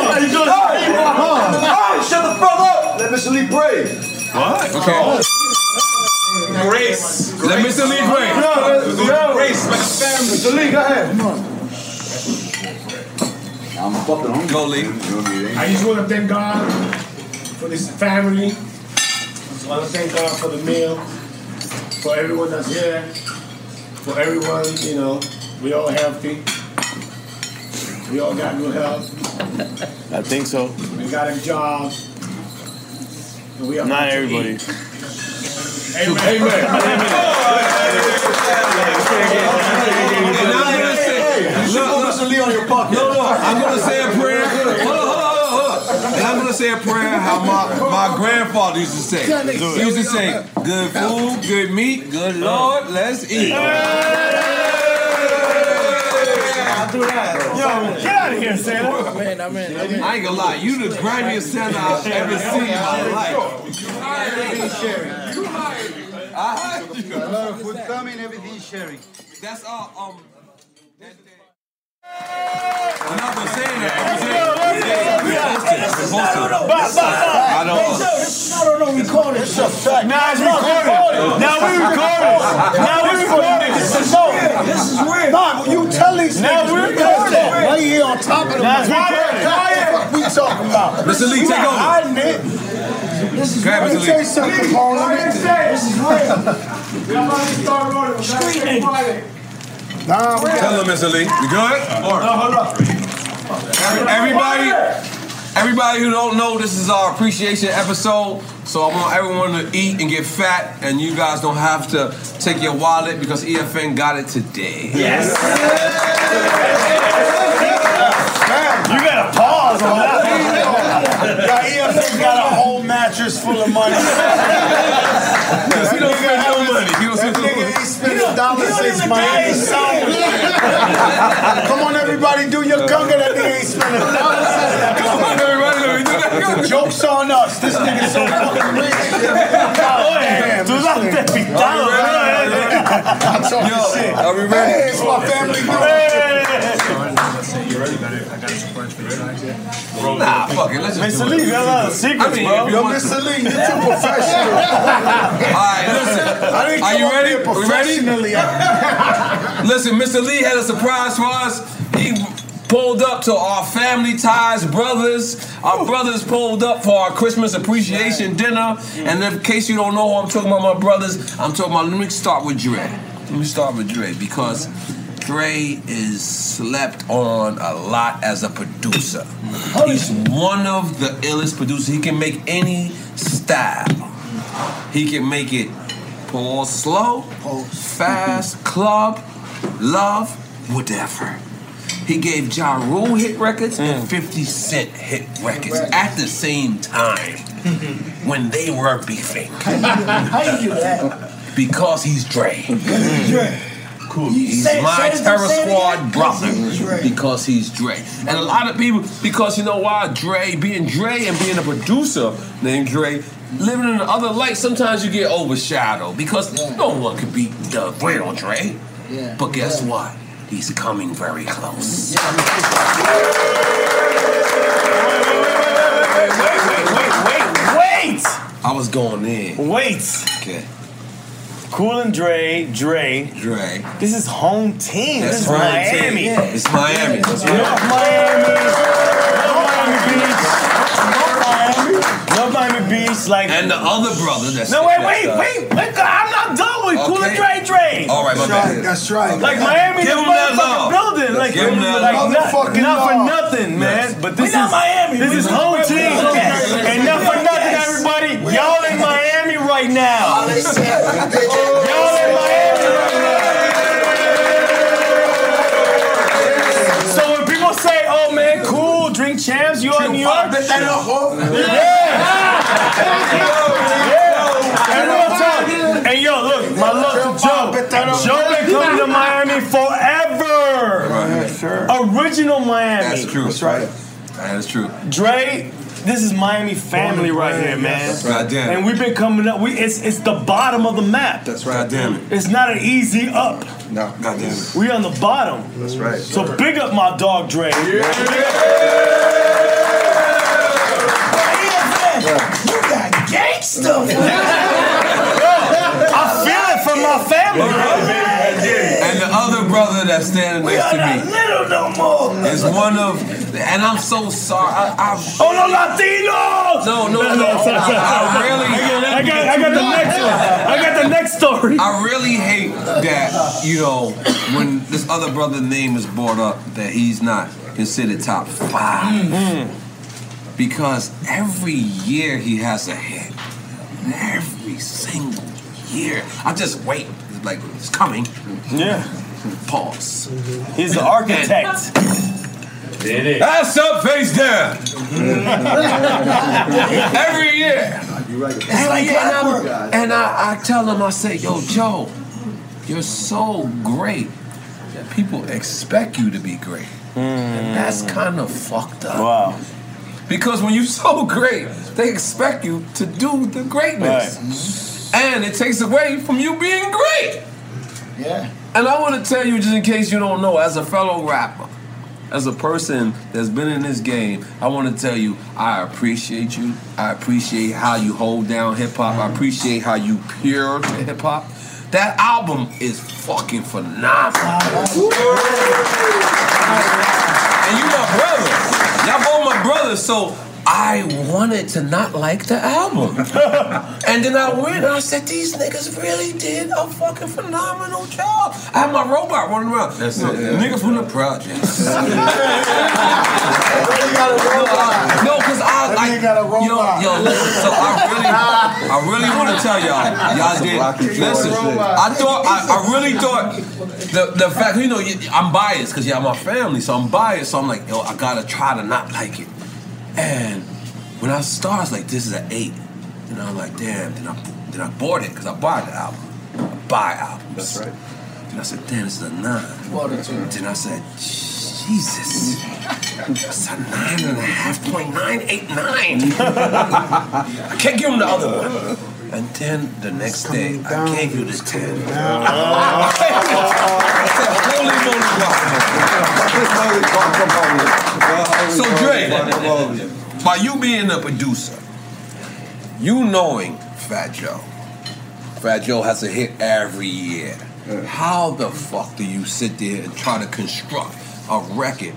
Oh shut the fuck up! Let Mr. Lee pray. What? Okay. Oh. Grace. Let Mr. Lee pray. Grace, like a family. Mr. Lee, go ahead. I'm fucking hungry. Go, Lee. I just want to thank God for this family. I want to thank God for the meal, for everyone that's here, for everyone, you know, we all healthy. We all got good health. I think so. We got a job. Not everybody. Mr. Lee on your pocket. No, no, I'm gonna say a prayer. Hold on, hold on, hold on. And I'm gonna say a prayer how my, my grandfather used to say. He used to say, good food, good meat, good Lord, let's eat. Yo, get out of here, Santa. Man, I'm in. I'm in. I ain't gonna lie, you the grimiest Santa I've ever seen in my life. I hired you. A lot of food coming, everything sharing. That's all. Um, I'm not gonna say that. I don't. I don't know, recording. It's a fact. Nah, it's recorded. Now we recorded. Now we recorded. No, this is real. Nah, you tell these Now we talk Right here on top of the Now mic. recorded. What we talking about? Mr. Lee, take over. hiding it. This is Grab real. Lee. something, Capone. This is real. Street. Nah, we Tell got him, Mr. Lee. You good? hold up. Everybody, everybody who don't know, this is our appreciation episode. So I want everyone to eat and get fat, and you guys don't have to take your wallet because EFN got it today. Yes. You gotta pause on that. Got EFN got a whole mattress full of money. Because he don't spend no money. He don't spend no money. ain't spent a dollar since Miami Sound. Come on, everybody, do your conga. That nigga ain't spent a dollar since. Come on, everybody, let me do that. The joke's on us. This nigga's so fucking rich. God damn. Tú this date nigga. pitado, I'm talking Yo, shit. are we ready? Hey, it's my family Nah, fuck it. Let's just Mr. do Lee, it. you got a lot of secrets, I mean, bro. if you Yo, want- Mr. Lee, you're too professional. All right, listen. I didn't Are come you up ready? here We ready? professionally. Listen, Mr. Lee had a surprise for us. He pulled up to our family ties brothers. Our brothers pulled up for our Christmas appreciation dinner. And in case you don't know who I'm talking about, my brothers, I'm talking about. Let me start with Dre. Let me start with Dre because Dre is slept on a lot as a producer. Oh, he's one of the illest producers. He can make any style. He can make it pause slow, fast, club, love, whatever. He gave Ja Rule hit records and mm. 50 Cent hit records at the same time when they were beefing. How you do that? Because he's Dre. Cool. He's my Terror Squad brother because he's Dre. And a lot of people, because you know why? Dre, being Dre and being a producer named Dre, living in the other light, sometimes you get overshadowed because no one could beat the real Dre. Yeah. But guess what? He's coming very close. Yeah. Wait, wait, Wait, wait, wait, wait! I was going in. Wait! Okay. Cool and Dre, Dre. Dre. This is home team. That's this is home Miami. team. It's Miami. That's North. Miami. North Miami Beach. North Miami. North Miami Beach. Like. And the other brother that's No, wait, wait, uh, wait, wait. I'm not done with Cool and Dre, Dre. All right, my That's right. bad. That's right. Like Miami, Give the him that motherfucking love. building. Like, Give him that like love. not, not for nothing, man. But this We not is Miami. This We is home team. Yes. And not for nothing, Yes. everybody. Y'all in Miami right now. All they said, Y'all in Miami right now. So when people say, "Oh man, cool, drink champs," you are in New York. Bet that up, ho. Yeah. And real. And yo, look, my love to Joe. Joe been coming to Miami forever. Original Miami. That's true. That's right. That is true. Dre, this is Miami family right here, man. God damn it. And we've been coming up. We it's it's the bottom of the map. That's right. Damn it. It's not an easy up. No. God damn it. We on the bottom. That's right. So big up my dog Dre. Yeah. You got gangsta. I feel it from my family. And the other brother that's standing We next are to not me little no more. is one of, and I'm so sorry. I, I, Oh no, Latinos! no, no, no. I really, I got, I got the next one. I got the next story. I really hate that, you know, when this other brother name is brought up, that he's not considered top five. because every year he has a hit. Every single year. I just wait. Like, it's coming. Yeah. Pause. He's the architect. It is. Ass up, face down. Every year. Every year. And, I'm- and I, I tell him, I say, yo, Joe, you're so great that people expect you to be great. And hmm. that's kind of fucked up. Wow. Because when you're so great, they expect you to do the greatness. And it takes away from you being great. Yeah. And I want to tell you, just in case you don't know, as a fellow rapper, as a person that's been in this game, I want to tell you, I appreciate you. I appreciate how you hold down hip hop. I appreciate how you pure to hip hop. That album is fucking phenomenal. And you my brother. Y'all both my brothers, so I wanted to not like the album. and then I went and I said, these niggas really did a fucking phenomenal job. I had my robot running around. That's it, yeah. Nigga from the projects. no, because I like yo, yo, listen, so I really I really want to tell y'all, y'all did listen. I thought I, I really thought the the fact you know I'm biased because y'all my family, so I'm biased. So I'm like, yo, I gotta try to not like it. And when I started, I was like, this is an eight. And I'm like, damn. Then I then I bought it because I bought the album. I buy albums. That's right. Then I said, damn, this is a nine. Then I said, Jesus. It's a nine and a half point nine eight nine. I can't give him the other one. And then the next day, I gave you the ten. I said, holy moly, So Dre, by you being a producer, you knowing Fat Joe, Fat Joe has a hit every year. How the fuck do you sit there and try to construct a record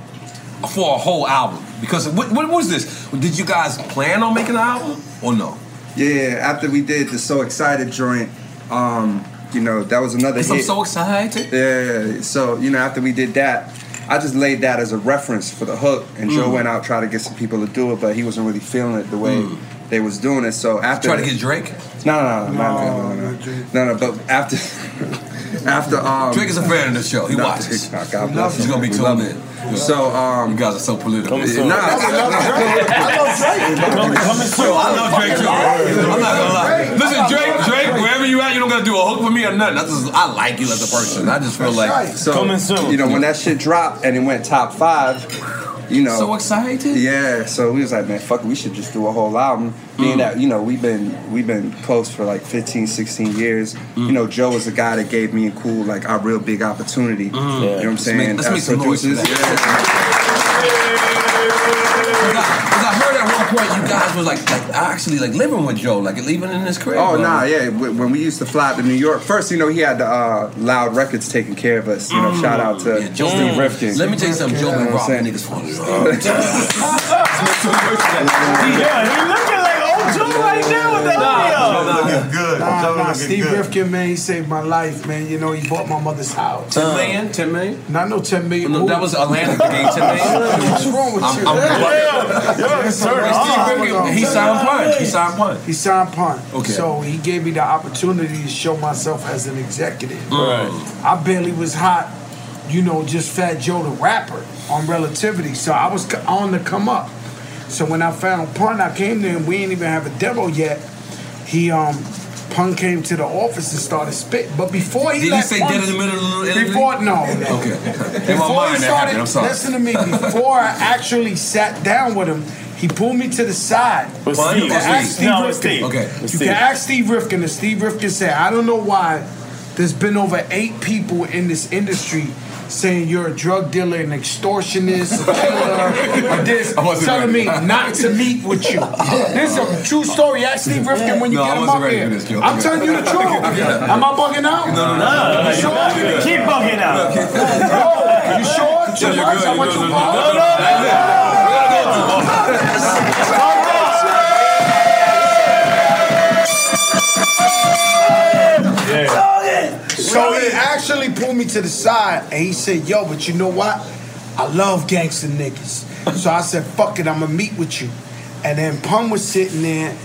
for a whole album? Because what, what was this? Did you guys plan on making an album or no? Yeah, after we did the So Excited joint, um, you know, that was another Yes, I'm hit. so excited. Yeah, so, you know, after we did that, I just laid that as a reference for the hook, and Joe Mm. went out trying to get some people to do it, but he wasn't really feeling it the way they was doing it. So after Try to get Drake? No, no, no, no, no, no, no. no, no but after, after, um, Drake is a fan of the show. He watches. God bless him. He's gonna be tuned in. So, um, you guys are so political. Nah, I love Drake. Coming soon. I love Drake too. I'm not gonna lie. Listen, Drake, Drake, wherever you at, you don't gotta do a hook for me or nothing. I just, I like you as a person. I just feel like so. Coming soon. You know, when that shit dropped and it went top five you know. So excited. Yeah. So we was like, man, fuck, we should just do a whole album. Being Mm. that, you know, we've been we've been close for like 15, 16 years. Mm. You know, Joe was the guy that gave me and Cool like our real big opportunity. You know what I'm Mm. Let's saying? make- let's make some noise Because I heard point you guys was like, like actually like living with Joe, like living in his crib. Oh bro. nah, yeah. When we used to fly to New York, first, you know, he had the uh, Loud Records taking care of us. You know, Mm. shout out to Joe Steve Rifkin. Let me tell you something, Joe been robbing saying? niggas for Yeah, he like old Joe right now with the audio. Nah, nah, Steve Rifkin, man, he saved my life, man. You know, he bought my mother's house. 10 million? 10 million? Not no 10 million. No, that was Atlantic game, 10 million. What's wrong with I'm- you? I'm- Yes, sir. Steve Rifkin, ah, he signed Punch. He signed Punch. He signed Pun. Okay. So he gave me the opportunity to show myself as an executive. Mm. Right. I barely was hot, you know, just Fat Joe the rapper on Relativity. So I was on the come up. So when I found Pun, I came there and we didn't even have a demo yet. He um Pun came to the office and started spitting. But before he Did he let say Pun- dead in the middle of the Before no, no. Okay. Before he started, happened. I'm sorry. listen to me. Before I actually sat down with him, he pulled me to the side. With You Steve. can ask Steve No, Rifkin. Steve. Okay. You Steve. can ask Steve Rifkin, and Steve Rifkin said, "I don't know why there's been over eight people in this industry." Saying you're a drug dealer, an extortionist, a killer, or this, telling me not to meet with you. This is a true story. Ask Steve Rifkin when you No, get him wasn't up ready here. this, Joe. I'm telling you the truth. Am I bugging out? No, no, no. You sure? Keep bugging out. Oh, you sure? Too you're much? good. I want No, you no, no, no, no, So he actually pulled me to the side and he said, Yo, but you know what? I love gangster niggas. So I said, Fuck it, I'm gonna meet with you. and then Pun was sitting there,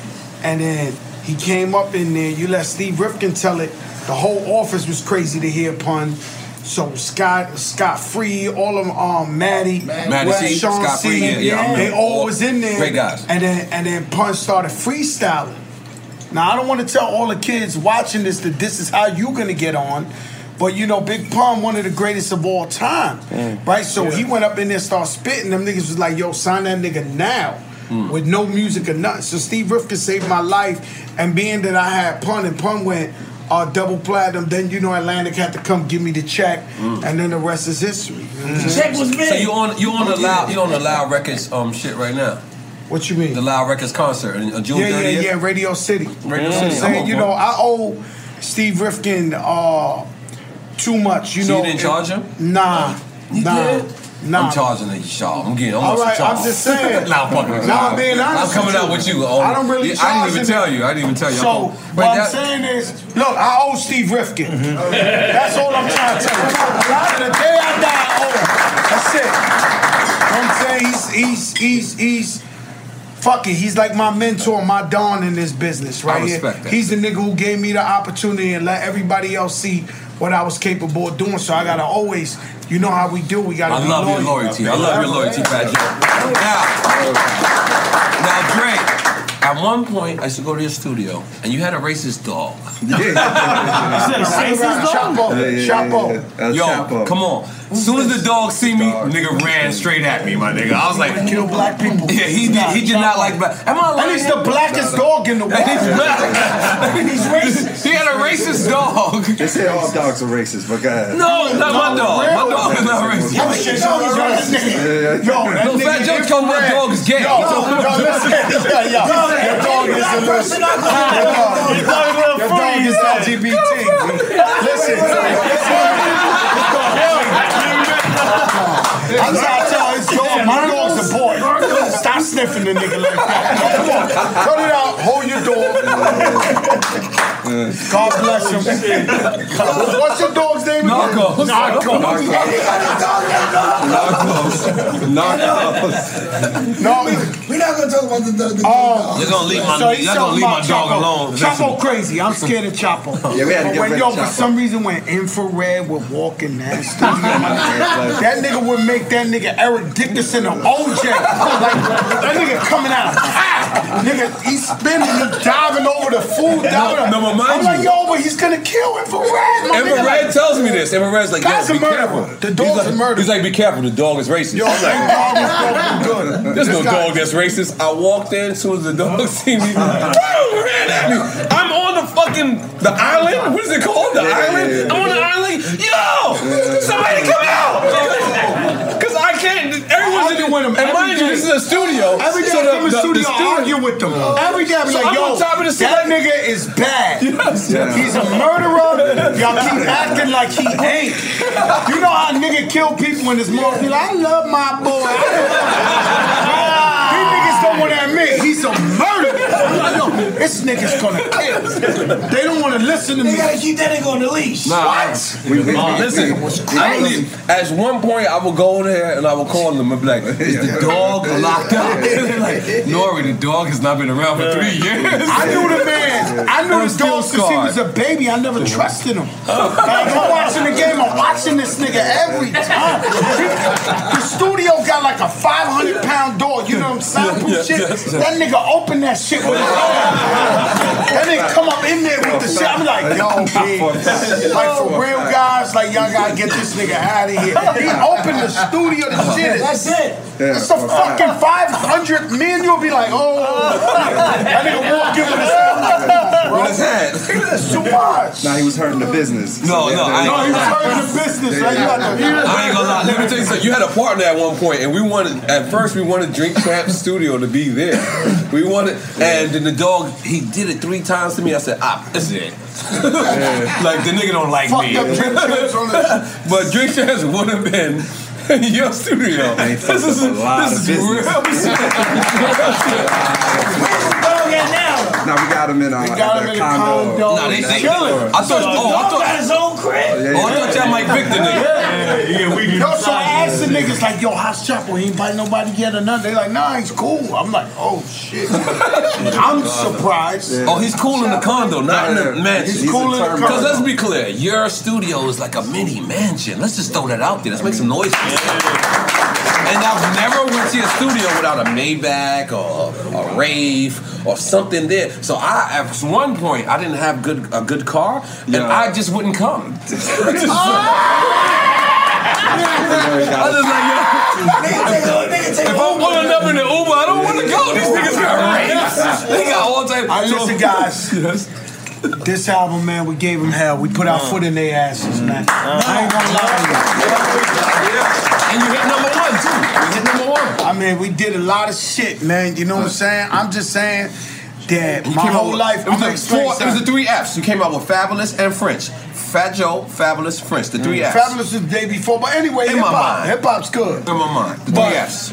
and then he came up in there. You let Steve Rifkin tell it. The whole office was crazy to hear Pun. So Scott, Scott Free, all of them, um, Maddie, Maddie Wes, C, Sean Scott C, Free, yeah, yeah, they All was in there. great guys. And then and then Pun started freestyling. Now I don't want to tell all the kids watching this that this is how you're gonna get on. But you know, Big Pun, one of the greatest of all time, right? So he went up in there, started spitting. Them niggas was like, "Yo, sign that nigga now." With no music or nothing. So Steve Rifkin saved my life. And being that I had Pun and Pun went uh, double platinum, then you know Atlantic had to come give me the check. And then the rest is history. You know what I'm saying? So you on you on the loud you on the loud records um shit right now? What you mean? The loud records concert in uh, June yeah, 30th. yeah, yeah. Radio City. Radio I'm City. saying, you know. I owe Steve Rifkin uh, too much. You So you didn't charge him? Nah, nah, nah. I'm charging the y'all. I'm getting. I'm All on right, some I'm just saying. nah, I'm fucking. with. Nah, I'm being honest I'm coming with out with you. um, I don't really yeah, I didn't even him. tell you. I didn't even tell you. So I'm- what Wait, I'm saying is, look, I owe Steve Rifkin. That's all I'm trying to tell you. The day I die, I owe him. That's it. You know what I'm saying he's he's he's he's. Fuck it, he's like my mentor, my don in this business, right I here. that. He's the nigga who gave me the opportunity and let everybody else see what I was capable of doing. So I gotta always, you know how we do. We gotta. I be love your loyalty. I love your loyalty, Fat Joe. Now, now, Drake. At one point, I used to go to your studio, and you had a racist dog. Chapo, Chapo. Yo, come on. As soon as the dog see me, nigga ran straight at me, my nigga. I was like, kill black people. Yeah, he did. He did not like black. Am I And he's the blackest dog in the world. He's black. He's racist. He had a racist dog. They say all dogs are racist, but go ahead. No, not my dog. My dog is not racist. Yo, shit, yo, he's racist. Yo, that No, Fat nigga Joe told me my dog is gay. Yo, yo, listen. Yo, yo, your dog is a listen. Your dog is LGBT. Listen. Stop sniffing the nigga like that. Come on, cut it out. Hold your dog. God bless him. What's your dog's name? again? Narcos. Narcos. Narcos. No, we're not gonna talk about the oh, dog. Oh, You're gonna leave my- so he's you're gonna leave my about dog alone. Chapo Listen. crazy. I'm scared of Chapo. Yeah, we had to But get when, rid yo, of for some reason, when infrared would walk in that studio, that nigga would make that nigga Eric Dickerson an OJ. Like that nigga coming out. Ah, nigga, he's spinning, he's diving over the food. Diving. no, but mind I'm like, you- yo, but he's gonna kill infrared. My nigga, Infrared like, tells me this. Infrared's like, Guy's yo, a be murderer. careful. The dog's he's like, a murderer. He's like, be careful. The dog is racist. Yo, I'm like, thank God his dog was good. There's This no guy- dog that's racist. I walked in as soon as the dog seen me. ran at me. I'm on the fucking the island. What is it called? The Yeah, island. yeah, yeah. I'm on the island. Yo, somebody come out. Cause I can't. Everyone's with him And mind you, this is a studio. Every day So I the- come in the- studio, the I argue with them. Every day I be So like, I'm yo, top of the that nigga is bad. Yes. He's a murderer. Y'all keep acting like he ain't. You know how a nigga kill people in his mouth? Be like, I love my boy. this nigga's gonna kill. They don't want to listen to me. They gotta keep that nigga on the leash. Nah, I- what? Uh, listen, I don't at one point I will go there and I will call them and be like, is the dog locked up? They're like, Nori, the dog has not been around for three years. I knew the man. I knew the dog still since he was a baby. I never trusted him. Like, I'm watching the game. I'm watching this nigga every time. The studio got like a 500 pound dog. You know what I'm saying? Yeah, shit. yeah, yeah. That nigga opened that shit with his hand. That nigga come up in there with the shit. I'm like, yo, big. Like for real guys, like y'all gotta get this nigga out of here. He opened the studio. The shit. That's it. It's a fucking 500 million. You'll be like, oh. That nigga walk in with his hand. like, With his hand. That's too much. Nah, he was hurting the business. No, no, I ain't No, he was hurting the business. Like, you got to hear I ain't gonna lie. Let me tell you something. You had a partner at one point, and we wanted. At first, we wanted Drink Champ Studio to be there. We wanted, and then the dog. He did it three times to me. I said, "Ah, this is it." like the nigga don't like me. Up Drink on the- but Drink Champs would have been. in Your studio. This is up a lot this of is business. dog at now. Now we got him in uh, We got him the in the condo. condo. Nah, they- they- Chilling. I thought- So oh, I thought- got his own crib. crib? Oh, I thought y'all Mike Victor nigga. Yeah, yeah, we Yo, so I asked the niggas like, yo, how's Chapo? He ain't bite nobody yet or nothing. They like, nah, he's cool. I'm like, oh shit. I'm surprised. Oh, he's cool in the condo, not in the mansion. He's cool in the condo. Because let's be clear, your studio is like a mini mansion. Let's just throw that out there. Let's make some noise. And I've never went to a studio without a Maybach or a Wraith or something there. So I, at one point, I didn't have good a good car, and I just wouldn't come. I was just like, yo, if I'm pulling up in the Uber, I don't want to go. These niggas got Wraiths. They got all type. I listen, guys. This album, man, we gave them hell. We put our uh-huh. foot in their asses, man. Uh-huh. I ain't gonna lie to you. And you hit number one too. You hit number one. I mean, we did a lot of shit, man. You know what I'm uh-huh. saying? I'm just saying that You my came out whole with- life. It was, four, it was the three Fs. You came out with Fabolous and French. Fat Joe, Fabolous, French. The three mm. Fs. Fabolous was the day before, but anyway, hip hop, hip hop's good. In my mind. The But- three Fs.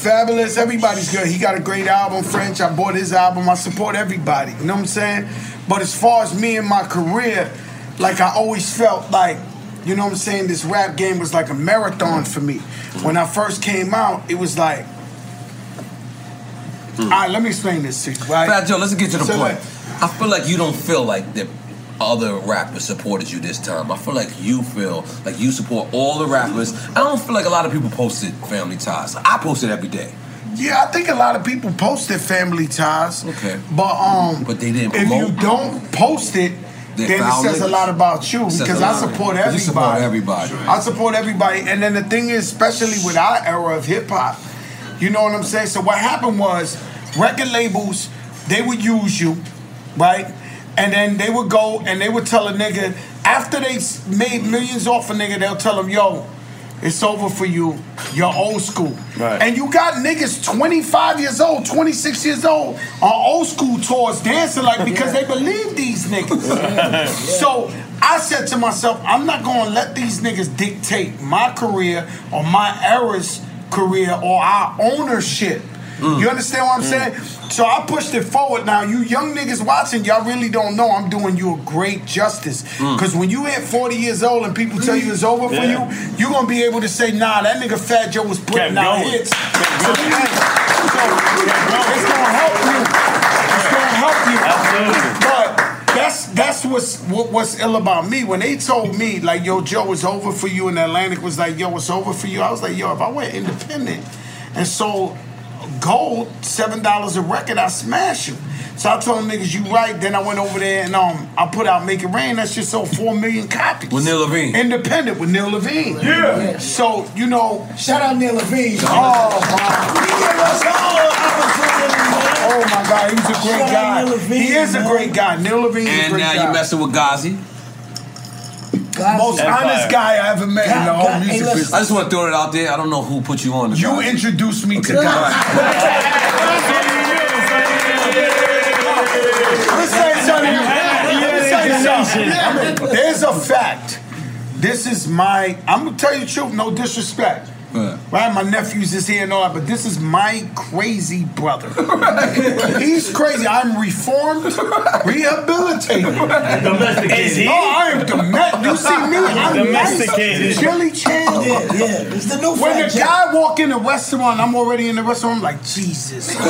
Fabolous, everybody's good. He got a great album, French. I bought his album. I support everybody. You know what I'm saying? But as far as me and my career, like I always felt like, you know what I'm saying, this rap game was like a marathon for me. When I first came out, it was like, hmm. all right, let me explain this to you, right? Fat Joe, let's get to the So, point. like, I feel like you don't feel like the other rappers supported you this time. I feel like you feel like you support all the rappers. I don't feel like a lot of people posted family ties. I post it every day. Yeah, I think a lot of people posted family ties. Okay. But um But they didn't if you don't post it, They're then it foul says a niggas. lot about you Says because I lot. support You everybody. support everybody. I support everybody. And then the thing is, especially with our era of hip hop, you know what I'm saying? So what happened was record labels, they would use you, right? And then they would go and they would tell a nigga, after they s- made millions off a nigga, they'll tell him, yo, it's over for you. You're old school. Right. And you got niggas 25 years old, 26 years old on old school tours dancing like because they believe these niggas. so I said to myself, I'm not gonna let these niggas dictate my career or my era's career or our ownership. You understand what I'm mm. saying? So I pushed it forward. Now, you young niggas watching, y'all really don't know I'm doing you a great justice. Mm. Because when you hit 40 years old and people tell you it's over for you, you're gonna be able to say, nah, that nigga Fat Joe was putting Kept out going. hits. So, it's gonna help you. It's gonna help you. Absolutely. But that's that's what's what, what's ill about me. When they told me like, yo, Joe, it's over for you, and Atlantic was like, yo, it's over for you. I was like, yo, if I went independent and sold gold, seven dollars a record, I smash you. So I told them niggas, you right. Then I went over there and um, I put out Make It Rain. That shit sold four million copies. With Neil Levine. Independent with Neil Levine. Yeah. So you know, shout out Neil Levine. Oh my. He gave us all opportunity, Oh my God, he's a great Shout out guy. Neil Levine, he is a great guy. Neil Levine is a And now you're messing with Ghazi. Most honest guy I ever met in the whole music business. I just want to throw it out there. I don't know who put you on. The You Ghazi. introduced me to God. Let me say something. Let me say something. There's a fact. This is my. I'm gonna tell you the truth. No disrespect. Right, my nephew's is here and all that, but this is my crazy brother. He's crazy. I'm reformed, rehabilitated. Domesticated. No, I am domestic. You see me? I'm Domesticated. Nice, chilly, chill. Yeah, yeah. It's the new When Fat the Joe. guy walk in the restaurant, I'm already in the restaurant. I'm like, Jesus.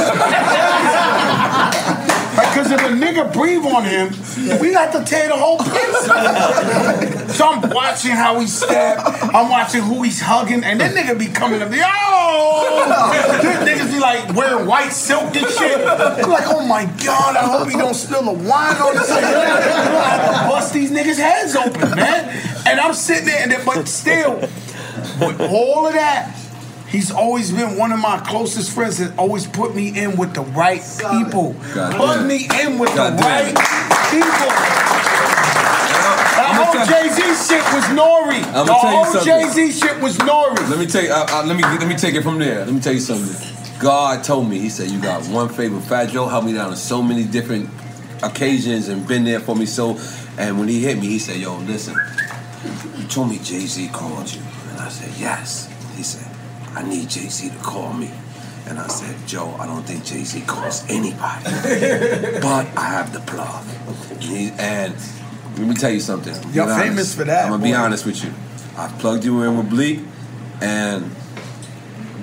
Because if a nigga breathe on him, we got to tear the whole place up. So I'm watching how he step. I'm watching who he's hugging, and then nigga be coming up, yo! Niggas be like wearing white silk and shit. I'm like, oh my god, I hope he don't spill the wine on this nigga. I'm have to bust these niggas' heads open, man. And I'm sitting there, and then, but still, with all of that, he's always been one of my closest friends that always put me in with the right people. God put damn. me in with God the damn. right people. The I'ma whole Jay Z shit was Nori. I'ma the tell you whole. Jay Z shit was Nori. Let me tell you. Uh, uh, let me let me take it from there. Let me tell you something. God told me. He said, "You got one favor. Fat Joe helped me down on so many different occasions and been there for me. So, and when he hit me, he said, "Yo, listen. You told me Jay Z called you, and I said yes. He said, I need Jay Z to call me." And I said, Joe, I don't think Jay Z calls anybody, but I have the plug. And, he, and Let me tell you something. You're famous honest. for that, I'm gonna be honest with you. I plugged you in with Bleek, and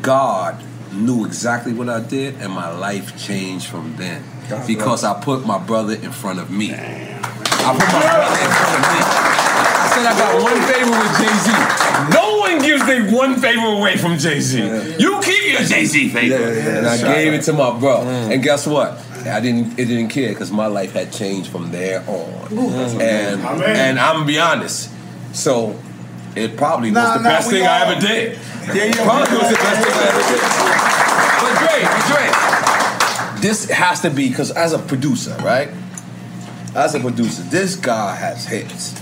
God knew exactly what I did, and my life changed from then God because I put my brother in front of me. I put my brother in front of me. I said I got one favor with Jay Z. No one gives they one favor away from Jay Z. You keep your Jay Z favor, Yeah, yeah, and I shout gave out. it to my bro. Mm. And guess what? I didn't. It didn't care because my life had changed from there on. And Amen. and I'm gonna be honest. So it probably Nah, was the nah, best we thing I ever did. Yeah, yeah, probably we- was the best thing I ever did. But Dre, but Dre, this has to be because as a producer, right? As a producer, this guy has hits.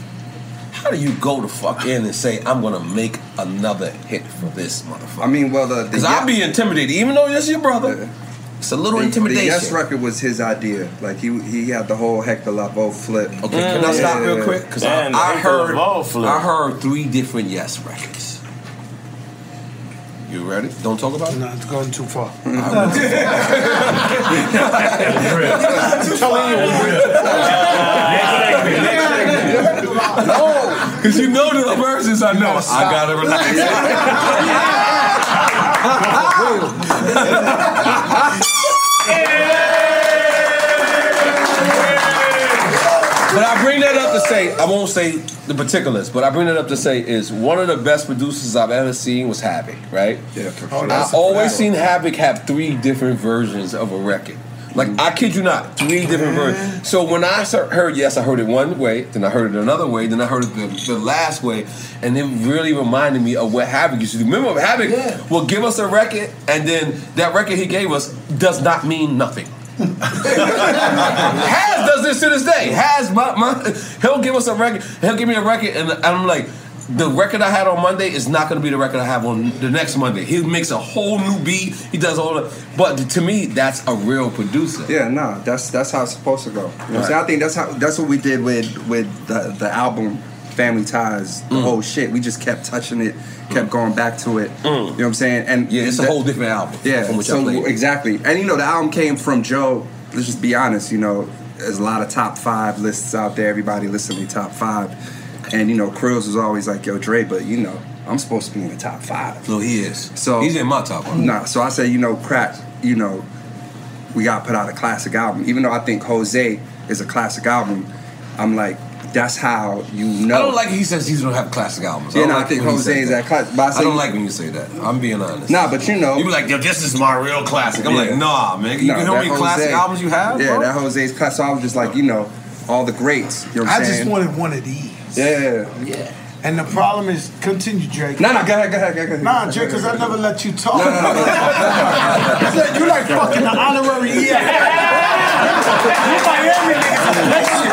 How do you go to fuck in and say I'm gonna make another hit for this motherfucker? I mean, well, the Because I'd be intimidated, even though this is your brother. It's a little the, intimidation. The Yes record was his idea. Like he he had the whole Hector Lavoe flip. Okay, can I stop real quick? Because I, I heard flip. I heard three different Yes records. You ready? Don't talk about it. No, it's going too far. no, because you know the verses I know. I gotta relax. But I bring that up to say, I won't say the particulars, but I bring that up to say is one of the best producers I've ever seen was Havoc, right? Yeah, for Oh, sure. I always seen Havoc have three different versions of a record. Like I kid you not, three different versions. So when I heard yes, I heard it one way, then I heard it another way, then I heard it the, the last way, and it really reminded me of what Havoc used to do. Remember, Havoc will give us a record, and then that record he gave us does not mean nothing. Has does this to this day. Has my, my he'll give us a record. He'll give me a record, and I'm like, the record I had on Monday is not going to be the record I have on the next Monday. He makes a whole new beat. He does all the. But to me, that's a real producer. Yeah, no, that's that's how it's supposed to go. You know I'm? I think that's how that's what we did with with the, the album Family Ties, the Mm. whole shit. We just kept touching it, kept going back to it. You know what I'm saying? And Yeah, it's a whole different album. Yeah, so exactly. And you know, the album came from Joe. Let's just be honest. You know, there's a lot of top five lists out there. Everybody listening to top five, and you know, Krills was always like, "Yo, Dre," but you know, I'm supposed to be in the top five. No, he is. So He's in my top five. Nah, so I say, you know, crack. You know, we got to put out a classic album. Even though I think Jose is a classic album, I'm like, that's how you know. I don't like he says he's gonna have classic albums. Yeah, don't no, I think when he Jose is that classic. But I, I don't like when you say that. I'm being honest. Nah, but you know, You be like, yo, this is my real classic. I'm Yeah. like, nah, man. You No, know how that many classic albums you have? Yeah, bro? that Jose's classic. So I was just like, you know, all the greats. You know what I I'm just wanted one of these. Yeah. Yeah. And the problem is, continue, Drake. No, no, go ahead, go ahead, go ahead. Nah, Drake, because I never let you talk. No, no, no, no. It's like- you like fucking the honorary EA. you Miami niggas.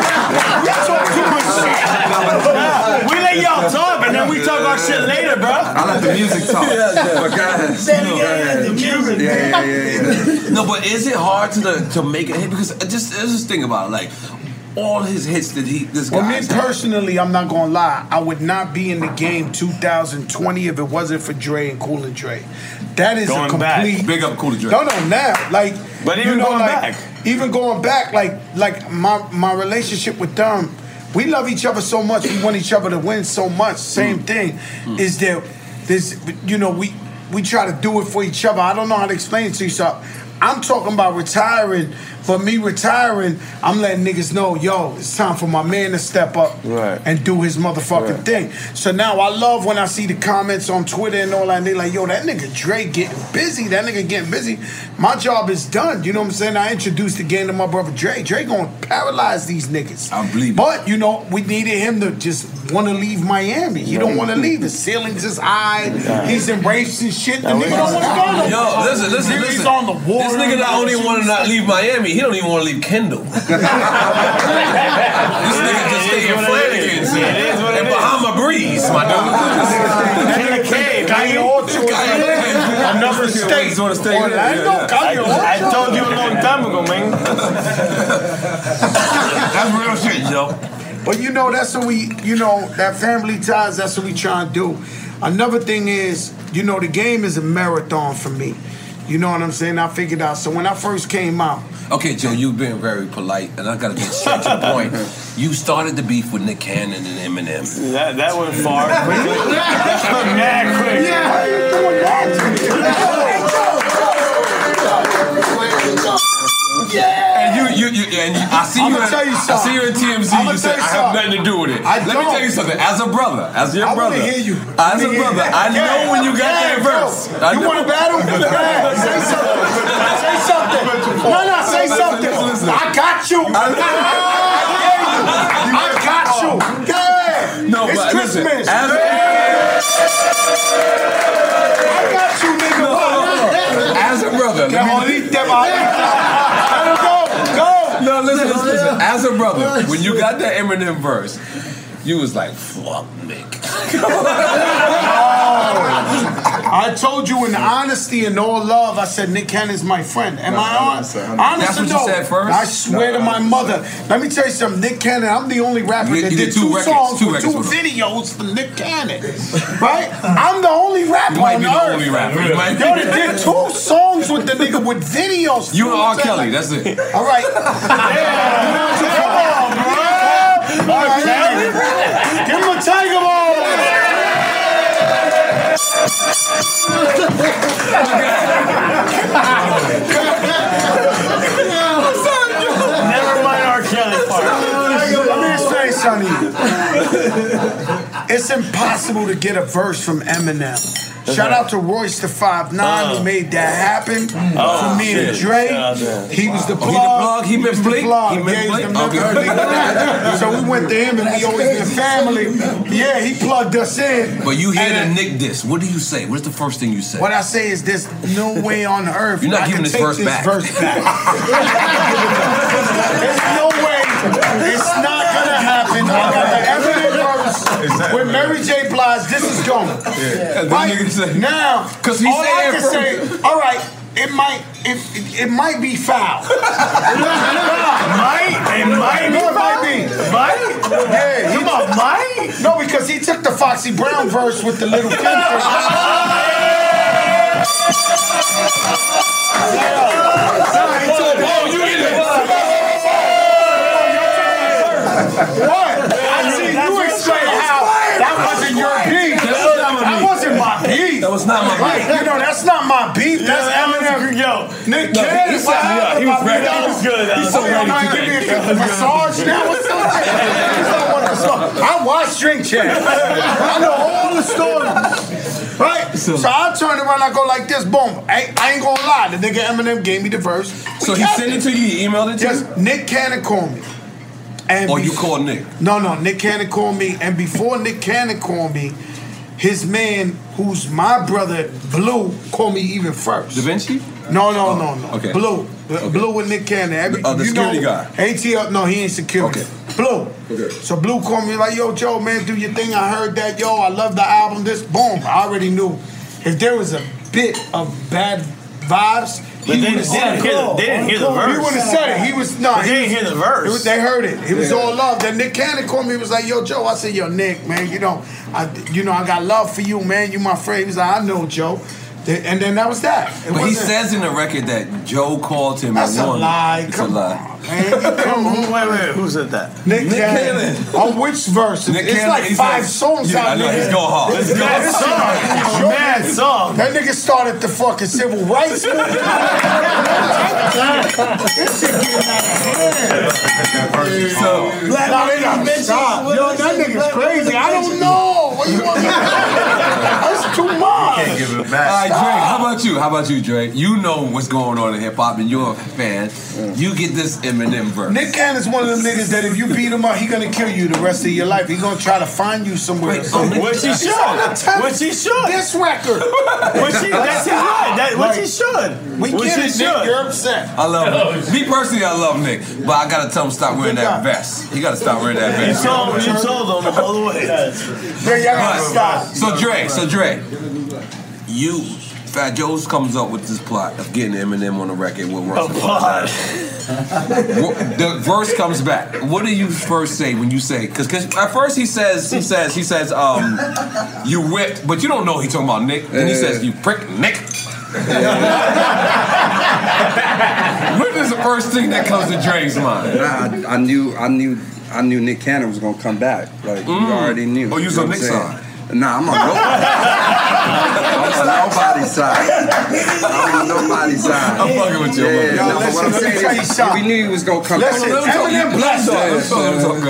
You talk too much shit. We let y'all talk and then we talk our shit later, bro. I let the music talk. But go ahead. Say it Go again, the music. Yeah, yeah, yeah, yeah. No, but is it hard to the, to make a hit? Because just let's just think about it. Like all his hits that he this guy. Well, me personally, I'm not gonna lie. I would not be in the game 2020 if it wasn't for Dre and Cool and Dre. That is Going a back. complete. Big up Cool and Dre. No, no, now, like, But even you know, going like, back. even going back, like, like my my relationship with them, we love each other so much. We want each other to win so much. Same Mm. thing is that this, you know, we we try to do it for each other. I don't know how to explain it to you. So I'm talking about retiring. For me retiring, I'm letting niggas know, yo, it's time for my man to step up Right. and do his motherfucking Right. thing. So now I love when I see the comments on Twitter and all that. And they like, yo, that nigga Dre getting busy. That nigga getting busy. My job is done. You know what I'm saying? I introduced the game to my brother Dre. Dre gonna paralyze these niggas. I believe. But you know, we needed him to just want to leave Miami. He don't want to leave. The ceilings is high. He's embracing shit. The nigga don't want to go. Yo, more. listen, listen, He's on the water. This nigga not only want to not leave Miami, he don't even want to leave Kendall. this nigga just stay in Flanagan's and Bahama Breeze, my dude. King of K, Calle Ocho. Another state. Just want to stay there. Orlando, Yeah, yeah. Calle I told you a long time ago, man. That's real shit, yo. But you know, that's what we, you know, that family ties, that's what we try and do. Another thing is, you know, the game is a marathon for me. You know what I'm saying? I figured out. So when I first came out, Okay, Joe, you've been very polite, and I gotta get straight to the point. You started the beef with Nick Cannon and Eminem. That, that went far. Mad quick. And you, you, you, and you, I see I'ma you. In, tell you I see you in TMZ. I'ma you said I have nothing to do with it. I Let me don't. tell you something. As a brother, as your I brother, hear you. as a brother. I Yeah, know when you got yeah, that verse. I You want to battle? Yeah, say something. Say something. No, no, say something. I got you. I got you. Yeah. No, it's Christmas. I got you, nigga. As a brother, Yeah, let oh, me, eat them out. Let him go. Go. no, listen, listen, listen. As a brother, when you got that Eminem verse, you was like, "Fuck Nick." Oh. I told you in honesty and all love, I said Nick Cannon's my friend. Am No, I no, honest? That's what you no? said first? I swear No, to my mother. Let me tell you something. Nick Cannon, I'm the only rapper You- that you did did two two, records, songs two records two videos for Nick Cannon. right? I'm the only rapper You might on be the earth. only rapper. You might Yo, did two songs with the nigga with videos. You and R. Kelly. That's it. All right. Yeah. Come on, bro. All right. Give him a tiger ball. Never mind R. Kelly part. Let me explain something. It's impossible to get a verse from Eminem. Shout out to Royce da 5'9" who uh. made that happen Oh, for me and shit. Dre. Shout out to him. He was the Oh, plug. he the plug? He was meant the Blake? plug. He meant Yeah, he's Blake? Okay. So we went to him and we always been family. Yeah, he plugged us in. But you hear And the Nick diss. What do you say? What's the first thing you say? What I say is there's no way on earth You're not I giving this take verse back. verse back. there's no way. It's not gonna happen. I got the evidence verse with Mary J. Blige. This is going. Then Right say- now, 'Cause he all I said can say, all right. It might, it, it, it might be foul. Might? It might be it might foul? be. Might? Yeah, he Come on, might? No, because he took the Foxy Brown verse with the little kid. Oh, you get it. What? I see you explain how that wasn't your beef. That wasn't my beef. That was not my beef. You know, that's not my beef. That's Eminem. Yo, Nick No, Cannon. he said- yeah, he was ready. He was good. He's so so ready to give me a massage now. What's up? He's not one of the songs. I watch Drink Champ. I know all the stories. Right? So, I turn around, I go like this, boom. I, I ain't gonna lie, the nigga Eminem gave me the verse. So he sent it to you. He emailed it to Yes, you. Yes, Nick Cannon called me. And Or you bef- called Nick. No, no, Nick Cannon called me, and before Nick Cannon called me, his man, who's my brother, Blue, called me even first. Da Vinci. No, no, no, no. okay. Blue. Blue with Nick Cannon. Every, Uh, the you security know, guy. ATL, no, he ain't security. Okay. Blue. Okay. So Blue called me like, yo, Joe, man, do your thing. I heard that, yo, I love the album. This, boom. I already knew. If there was a bit of bad vibes, But he they, said didn't hear the, they didn't hear the verse. He would have said it. He was no. But he they didn't hear the verse. was- they heard it. It was Yeah. all love. Then Nick Cannon called me. He was like, "Yo, Joe." I said, "Yo, Nick, man, you know, I, you know, I got love for you, man. You my friend." He was like, "I know, Joe." Th- And then that was that. It But he says in the record that Joe called him That's a one. lie. It's Come a lie. Man, you come on. Wait, wait, who said that? Nick, Nick Cannon. Cannon. On which verse? Nick it's Cannon, like he five said- songs Yeah, out I know, there. he's going hard. It's Mad mad song. song. Mad song. That nigga started the fucking civil rights movement. this shit getting out of hand. So, Black nah, they got shot. Yo, that nigga's crazy. I don't know. What you want me to That's too much. Can't give it back. All right, Drake. How about you? How about you, Drake? You know what's going on in hip hop, and you're a fan. Mm. You get this Eminem verse. Nick Cannon's one of them niggas that if you beat him up, he gonna kill you the rest of your life. He gonna try to find you somewhere. Wait, oh, Nick- Which he should. Which he should. This record. Which he, that's his right. That, which he should. We Which get he it, Nick. should. You're upset. I love him. Me personally, I love Nick, but I gotta tell him stop wearing that vest. He gotta stop wearing that vest. You vest. told, you told him all the way. Yeah, y'all gotta But- stop. So Dre, so Dre, you, Fat Joe's comes up with this plot of getting Eminem on the record with Russell. A plot. the verse comes back. What do you first say when you say? Because at first he says he says he says um you whipped, but you don't know he talking about Nick. Then he says you prick Nick. What is the first thing that comes to Dre's mind? Nah, I, I knew, I knew, I knew Nick Cannon was gonna come back. Like you Mm. already knew. Oh, you was know on Nick's saying? Nah, I'm on nobody. I'm on nobody's side. I'm on nobody's side. I'm fucking with you, Yeah, bro. no, what I'm saying is, we knew he was gonna come. Listen, let me talk. Let's talk. Let's talk. Let's talk.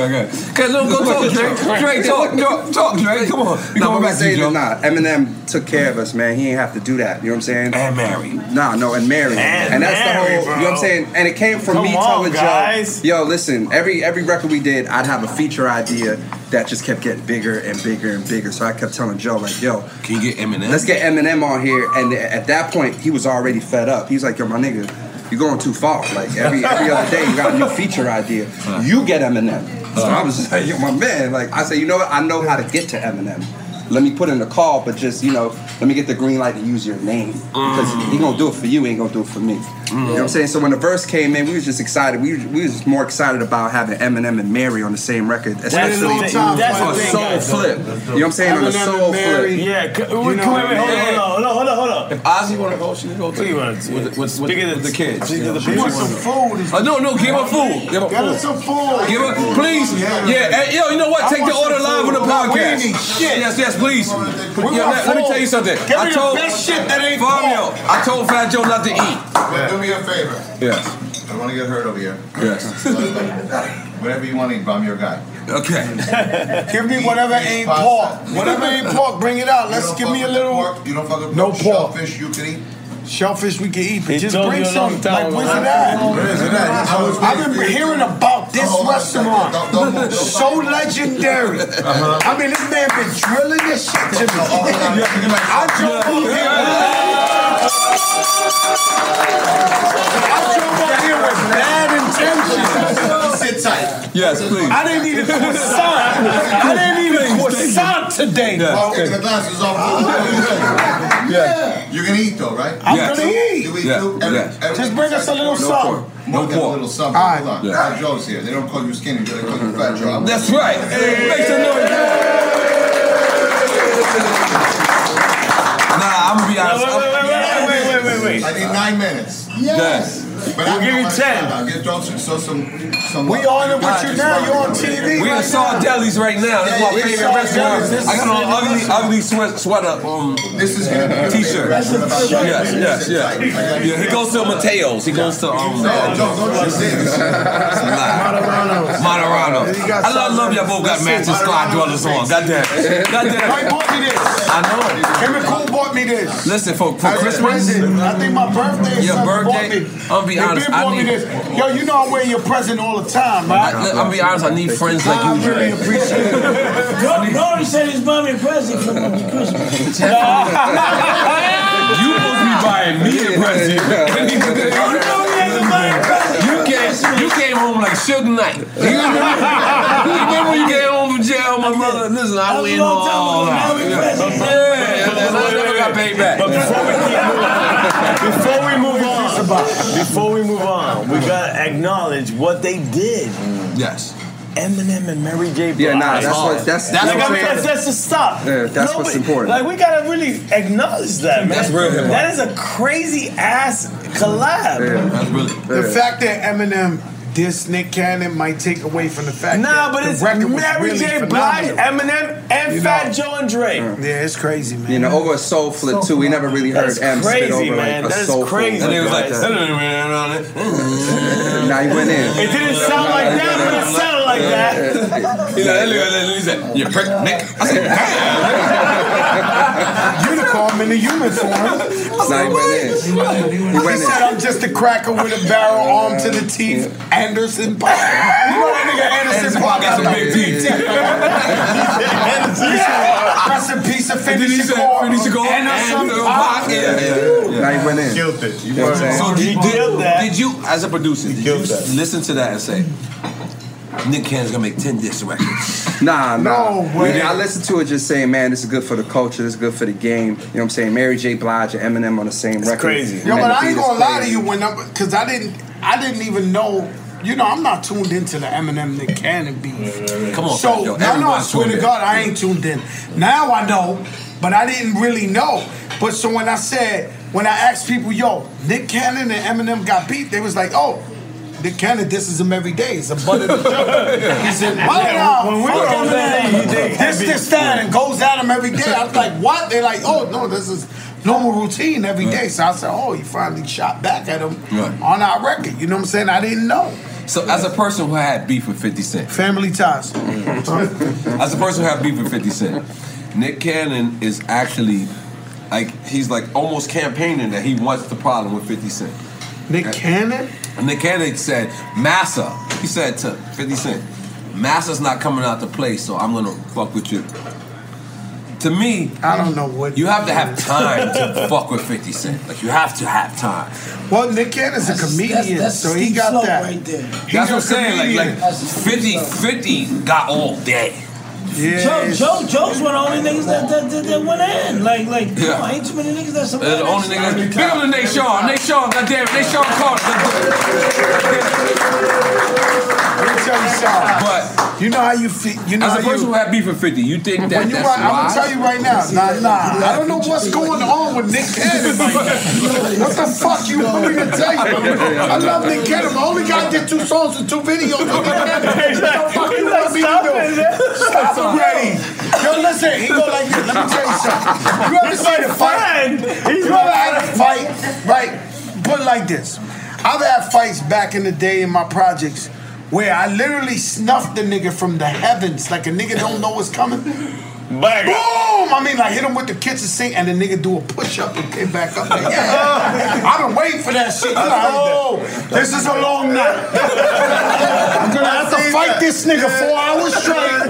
Go talk, Dre. Dre, talk, talk, talk, Dre. Come on. No, going back to you, saying Joe. is nah, Eminem took care of us, man. He ain't have to do that. You know what I'm saying? And Mary. Nah, no, and Mary. And that's the whole. You know what I'm saying? And it came from Come me on, telling guys. Joe, yo, listen. Every every record we did, I'd have a feature idea that just kept getting bigger and bigger and bigger. So I kept telling Joe, like, yo, Can you get Eminem? let's get Eminem on here. And at that point, he was already fed up. He's like, yo, my nigga. You're going too far. Like every every other day, you got a new feature idea. You get Eminem. So I was just like, yo, my man. Like I said, you know what? I know how to get to Eminem. Let me put in the call, but just you know, let me get the green light to use your name mm. because he gonna do it for you. He ain't gonna do it for me. You know what I'm saying? So when the verse came in, we was just excited. We we was just more excited about having Eminem and Mary on the same record, especially the thing. That's the on thing, Soul guys. Flip. You know what I'm saying? On the Eminem Soul and Mary. Flip. Yeah, c- wait, You know wait, wait, hold on, hold on, hold on, hold on. If Ozzy want to go, she can go too. What do you want? With, with, with, with the kids. speak of the Yeah. some food? Oh, no, no, give her food. Give her Get her some food. Give her, please. Yeah, hey, eh, yo, you know what? Take the order live on the food. No, we podcast. shit. Yes, yes, please. We Yeah, want let, let me tell you something. Give I told the best shit that ain't Fabio. I told Fat Joe not to eat. Do me a favor. Yes. I don't want to get hurt over here. Yes. Whatever you want to eat, I'm your guy. Okay. Give me whatever ain't pork. Whatever ain't pork, bring it out. Let's give me a little. You don't fuck with No pork. pork. Shellfish you can eat. Shellfish we can eat, but just bring you a some. Like, where's ago. it at? Where is it at? I was I've been hearing about this Hold on a second. restaurant. Don't- don't move, don't so legendary. Uh-huh. I mean, this man been drilling this shit to me. I drove up here. I drove up here with bad intentions. Sit tight. Yes, please. I didn't eat a croissant. I didn't eat a croissant today. Well, the glass is off. Yeah. You can eat though, right? I'm Yes. gonna eat. You eat Yeah, too? Every- yes. every- Just bring us a little no something. pork. More than a little something. All right. Hold on. Yeah. Fat Joe's here. They don't call you skinny. They call you Fat Joe. That's right. Make some noise. Nah, I'm gonna be honest. Wait, wait, wait, wait, I need nine minutes. Yes. But We'll I give you my 10. style. Get throw some, so some, some. We on it with you now. You on TV We in right Saw now. Deli's right now. That's Yeah, my favorite Saw restaurant. I got is on the ugly, ugly sweat, sweater um, This is gonna t-shirt. Yes, yes, yes. Yeah, he goes to Mateo's. He goes to um. No, no, don't you say this. Moderano. I love, love y'all both got matching squad dwellers on. Goddamn. Mike Goddamn. bought me this. I know. Him and Cool bought me this. Listen, for, for Christmas. I think my birthday. Your birthday? Bought me. I'll be They honest, been I need- this. Yo, you know I wear your present all the time, right? I, I'll be honest, I need friends like I you, really appreciate it. Dory said his mommy a present for Christmas. You supposed to be buying me a present. you came, you came home like Suge Knight. You remember, you when you came home from jail, my brother? Listen, I went all out. Yeah, I never got paid back. But before we keep moving, before we move on, before we move on, we gotta acknowledge what they did. Yes. Eminem and Mary J. Blige. Yeah, nah, that's what- that's- like, that's I what I'm that's, saying. that's just stop. Yeah, that's what's important. Like we gotta really acknowledge that, man. That's real hip-hop. That is a crazy ass collab. Yeah, That's really. The fact that Eminem dissed Nick Cannon might take away from the fact Nah, that but the it's record Mary really J. Blige. Eminem, and You Fat know. Joe and Dre. Yeah, it's crazy, man. You know, over a soul flip too. We never really heard That's M crazy, spit over man. like a That is soul crazy, flip. And it was like. Now he went in. It didn't sound like that, but it sounded like that. He's like, look at that, he said, you prick, Nick. I said, Unicorn in the human form. Now he went in. He He went said, in. I'm just a cracker with a barrel, arm to the teeth. Anderson Paak. You know that nigga Anderson Anderson Park Paak got some big teeth. Rest in peace of And then he Finny said, Shakur. Finny Anderson and, uh, Park. Pac, yeah, yeah, yeah. Now he went in. Killed it. You know what I'm saying? So did, He did, that. did you, as a producer, did you listen to that and say, Nick Cannon's gonna make 10 disc records? Nah, nah. No We way. did- I listened to it just saying, man, this is good for the culture. This is good for the game. You know what I'm saying? Mary J. Blige and Eminem on the same record. crazy. Yo, Man, but I ain't gonna lie to you when I'm, cause I didn't, I didn't even know. You know, I'm not tuned into the Eminem Nick Cannon beef. Come on, So Fat Joe. no, no, I swear tuned to in. God, I ain't tuned in. Now I know, but I didn't really know. But so when I said when I asked people, yo, Nick Cannon and Eminem got beat, they was like, oh. Nick Cannon disses him every day. It's a butt of the joke. He said, "Why when we Fuck were on that, This, this, that, and goes at him every day." I was like, "What?" They're like, "Oh no, this is normal routine every day." So I said, "Oh, he finally shot back at him Right. on our record." You know what I'm saying? I didn't know. So, as a person who had beef with 50 Cent, family ties. as a person who had beef with 50 Cent, Nick Cannon is actually like he's like almost campaigning that he wants the problem with 50 Cent. Nick Cannon? Nick Cannon said, Massa, he said to 50 Cent, Massa's not coming out to play, so I'm gonna fuck with you. To me, I don't know what you have to have time to fuck with 50 Cent. Like you have to have time. Well, Nick Cannon's a comedian, so he got that. right there. He's That's what I'm saying. Like, like 50, 50 got all day. Yeah. Joe, Joe, Joe's one of the only niggas that that, that, that went in. Like, like, Yeah. come on, ain't too many niggas that survived. They're the only niggas. shit. Big up to Nate Shaw. Nate Shaw, goddamn it. Nate Shaw Let me tell you something. But you know how you feel. You know as a person you. who had beef with 50, you think that When you that's right, I'm gonna tell you right now. Nah, nah. I don't know what's going on with Nick Cannon. What the fuck you want me to tell you? I love Nick Cannon. The only guy did two songs and two videos. with Nick Cannon. What the fuck you want me to do? Stop already. Yo, listen. He go like this. Let me tell you something. You ever seen a fight? You ever had a fight? Right. Put it like this. I've had fights back in the day in my projects where I literally snuffed the nigga from the heavens, like a nigga don't know what's coming. Boom! I mean, like hit him with the kitchen sink, and the nigga do a push up and get back up. Like, yeah, I've been waiting for that shit. You like, oh, this is a long night. I'm gonna have to fight this nigga four hours straight.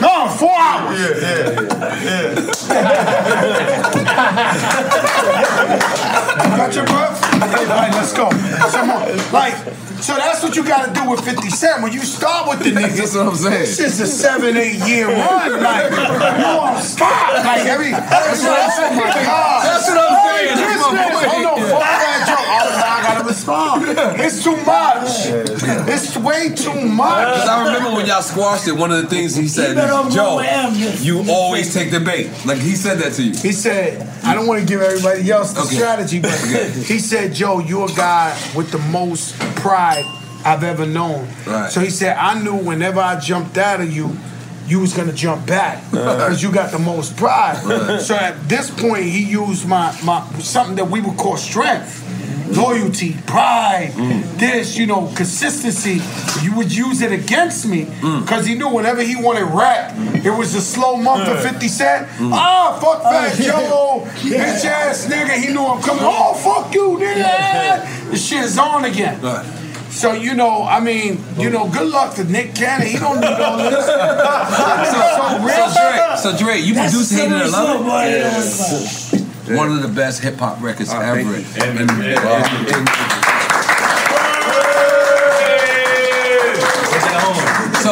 No, four hours. You got your breath? All right, let's go. Some more. Like, so that's what you gotta do with 50 Cent. When you start with the nigga, That's what I'm saying. This is a seven, eight year run. Like, you won't stop. Like, every. That's what I'm saying. Oh my God. That's what I'm saying. My nigga- point. Oh, Hold on, fuck that joke. Oh, now I gotta respond. It's too much. It's way too much. Because I remember when y'all squashed it, one of the things he said, better off Joe, going you always take the bait. Like he said that to you. He said, I don't want to give everybody else the Okay. strategy, but he said, Joe, you're a guy with the most pride I've ever known. Right. So he said, I knew whenever I jumped out of you, you was gonna jump back uh-huh. because you got the most pride. Right. So at this point, he used my my something that we would call strength. Loyalty, pride, this, you know, consistency. You would use it against me because he knew whenever he wanted rap, it was a slow month of 50 Cent. Ah, fuck Fat Joe, bitch ass nigga. He knew I'm coming. Oh, fuck you, nigga. The shit is on again. So you know, I mean, you know, good luck to Nick Cannon. He don't need all this. So, so, so Dre, so Dre, you That's Hated similar and Love stuff, boy. It? One of the best hip hop records Oh, ever. thank you. And- and- and- So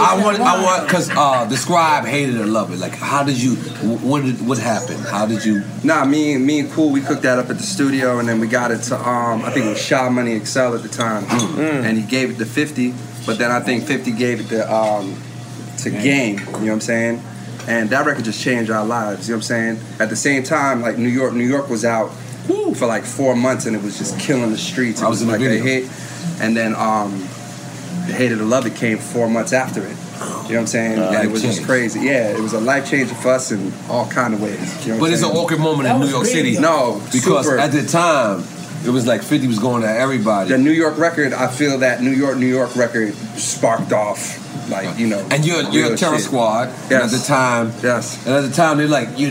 I want, I want, because uh, describe hated or loved it. Like, how did you? What did what happened? How did you? Nah, me and me and Cool, we cooked that up at the studio, and then we got it to um, I think it was Sha Money XL at the time, and he gave it to Fifty, but then I think Fifty gave it to um, to Game. You know what I'm saying? And that record just changed our lives. You know what I'm saying? At the same time, like New York, New York was out for like four months, and it was just killing the streets. It I was in the like a hit, and then um, the Hate It or Love It came four months after it. You know what I'm saying? Uh, and it was life just crazy. Yeah, it was a life changer for us in all kind of ways. You know But I'm it's an awkward moment in New York City. No, because super. at the time it was like Fifty was going to everybody. The New York record, I feel that New York, New York record sparked off, like you know. And you're you're a terror shit. squad. And at the time, yes. And at the time, they're like you.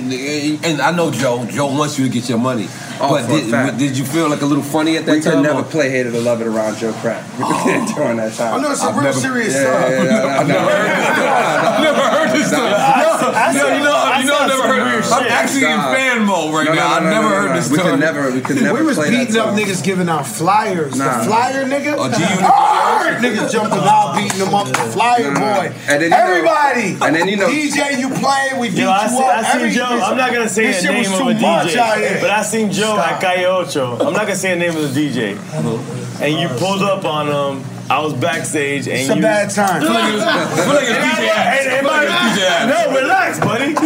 And I know Joe. Joe wants you to get your money. Oh, but did, fact. did you feel like a little funny at that We time? could never or- play Hate It or Love It around Joe Crack oh. during that time. Oh, no, it's a I've real never- serious yeah, song. yeah, yeah, I've never heard this I've never heard this stuff. No, you know, I you know, I've never heard. I'm actually in fan mode right No, no, now. I've never heard no. this We story. could never, we could never we was beating up niggas giving out flyers. The flyer nigga. Oh, G-Unit. Ah, niggas jumping out, beating them up. The flyer Nah. boy. And then, you know- Everybody. and then, you know- DJ, you play. We beat Yo, I you see, up. I seen Every- Joe. I'm not gonna say this the shit name was of a much out DJ, here. but I seen Joe Stop. at Calle Ocho. I'm not gonna say the name of the DJ. And you pulled up on him. I was backstage, and It's a you. bad time. Feel like it was- feel like it's DJ ass. Feel Feel like like it's it's DJ ass. No, relax, buddy. But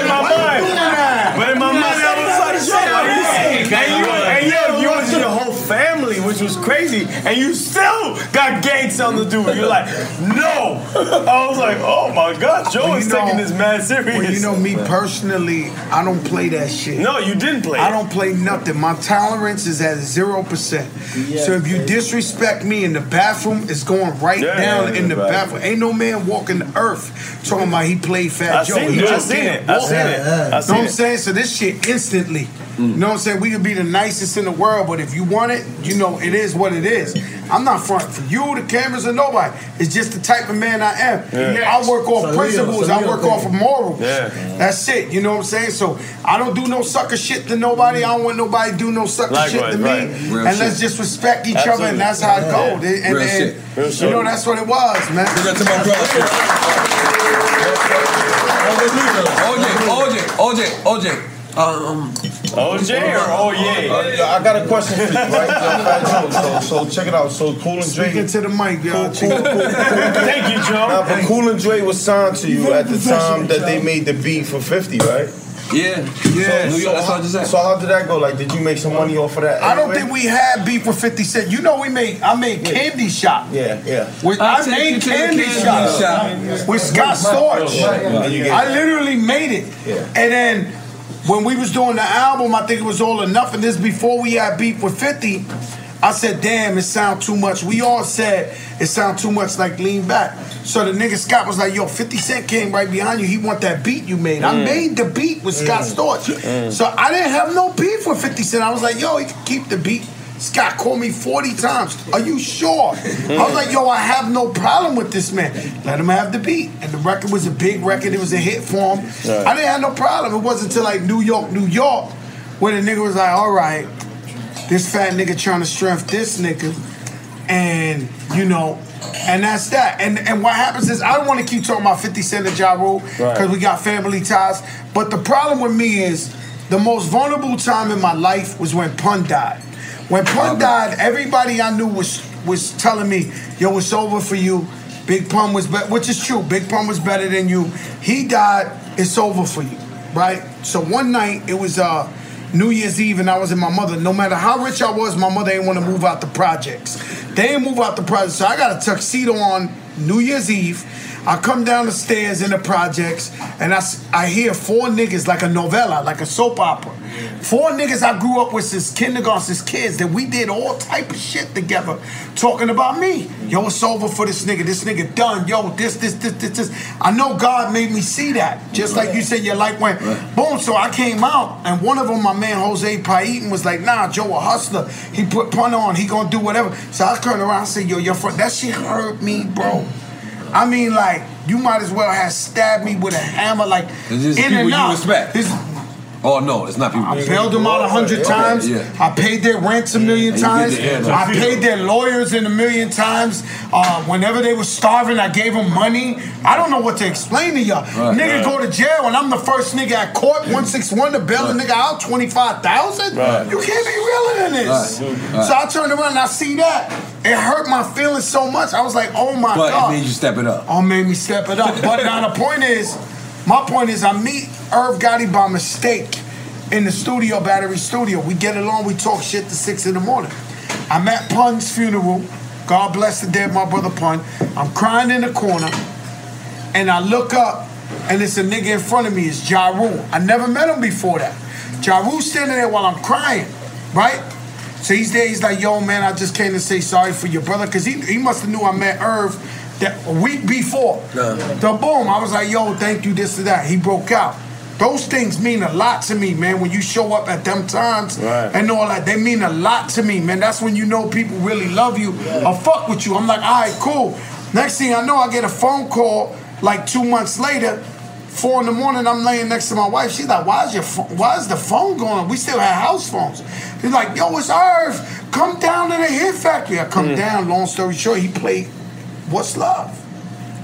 in my mind, but in my mind, I was like, What is wrong with you? And you, and yo, you was your whole family, which was crazy, and you still got gang something to do. You're like, no. I was like, oh my god, Joe Well, is know- taking this mad serious. Well, you know me personally, I don't play that shit. No, you didn't play I it. don't play nothing. My tolerance is at zero percent. so if you disrespect me in the bathroom, it's going right Yeah, down yeah, in the right. bathroom. Ain't no man walking the earth talking about he played Fat I Joe. seen He it. I just seen can't it. I seen it. Know what I'm saying? So this shit instantly. You know what I'm saying? We could be the nicest in the world, but if you want it, you know it is what it is. I'm not fronting for you, the cameras, or nobody. It's just the type of man I am. Yeah. I work off It's a real- principles. it's a I real work off of morals. Yeah. That's it. You know what I'm saying? So I don't do no sucker shit to nobody. I don't want nobody to do no sucker shit to me. right. And shit. let's just respect each other, and that's how it Yeah. goes. And, and, Real and, you shit. know that's what it was, man. OJ, OJ, OJ, OJ. Um, OJ or oh yeah? I got a question for you, right? so, so check it out. So Cool and Dre. Speaking to the mic, y'all. Thank you, Joe. Now, but Cool and Dre was signed to you at the time that they made the beat for 50, right? Yeah. Yeah. So, New York, that's what I just so, how did that go? Like, did you make some money off of that? I don't think we had beef with 50 Cent. You know, we made I made Candy Shop. Yeah, yeah. With, I'll I made Candy, Candy Shop, Shop. with Scott Storch. Right, right. And you get I literally made it. Yeah. And then when we was doing the album, I think it was all or nothing. This before we had beef with 50. I said, damn, it sound too much. We all said it sound too much like lean back. So the nigga Scott was like, yo, 50 Cent came right behind you. He want that beat you made. I Mm. made the beat with Scott Mm. Storch. Mm. So I didn't have no beef with 50 Cent. I was like, yo, he can keep the beat. Scott called me 40 times. Are you sure? I was like, yo, I have no problem with this man. Let him have the beat. And the record was a big record. It was a hit for him. Right. I didn't have no problem. It wasn't until like New York, New York, where the nigga was like, all right, this fat nigga trying to strength this nigga. And, you know, and that's that. And and what happens is I don't want to keep talking about 50 Cent and Ja Rule because Right. we got family ties. But the problem with me is the most vulnerable time in my life was when Pun died. When Pun died, everybody I knew was was telling me, "Yo, it's over for you." Big Pun was, be- which is true. Big Pun was better than you. He died. It's over for you, right? So one night it was uh, New Year's Eve, and I was in my mother. No matter how rich I was, my mother didn't want to move out the projects. They didn't move out the projects, so I got a tuxedo on New Year's Eve. I come down the stairs in the projects, and I, I hear four niggas like a novella, like a soap opera. Four niggas I grew up with since kindergarten, since kids, that we did all type of shit together, talking about me. Yo, it's over for this nigga. This nigga done. Yo, this, this, this, this, this. I know God made me see that. Just like you said, your life went boom. So I came out, and one of them, my man Jose Paiton, was like, "Nah, Joe, a hustler. He put pun on. He gonna do whatever." So I turned around and said, "Yo, your friend, that shit hurt me, bro." I mean, like, you might as well have stabbed me with a hammer, like, in and you out. respect. It's- Oh no, it's not people. I bailed them out a hundred times. Yeah. I paid their rents a million times. I paid their lawyers in a million times. Uh, whenever they were starving, I gave them money. I don't know what to explain to y'all. Right, nigga right. go to jail and I'm the first nigga at court, 161 to bail a nigga out 25,000? Right. You can't be realer in this. Right, right. So I turned around and I see that. It hurt my feelings so much. I was like, oh my But God. it made you step it up. Oh, made me step it up. But now the point is, my point is, I meet Irv Gotti by mistake in the studio, Battery Studio. We get along, we talk shit to six in the morning. I'm at Pun's funeral. God bless the dead, my brother Pun. I'm crying in the corner, and I look up, and it's a nigga in front of me. It's Ja Rule. I never met him before that. Ja Rule standing there while I'm crying, right? So he's there. He's like, "Yo, man, I just came to say sorry for your brother, cause he he must have knew I met Irv that a week before. The boom, I was like, "Yo, thank you, this and that." He broke out. Those things mean a lot to me, man. When you show up at them times Right. and all that, they mean a lot to me, man. That's when you know people really love you or fuck with you. I'm like, all right, cool. Next thing I know, I get a phone call like two months later. Four in the morning, I'm laying next to my wife. She's like, "Why is your phone, Why is the phone going? We still have house phones." He's like, "Yo, it's Irv. Come down to the Hit Factory." I come hmm. down. Long story short, he played "What's Love,"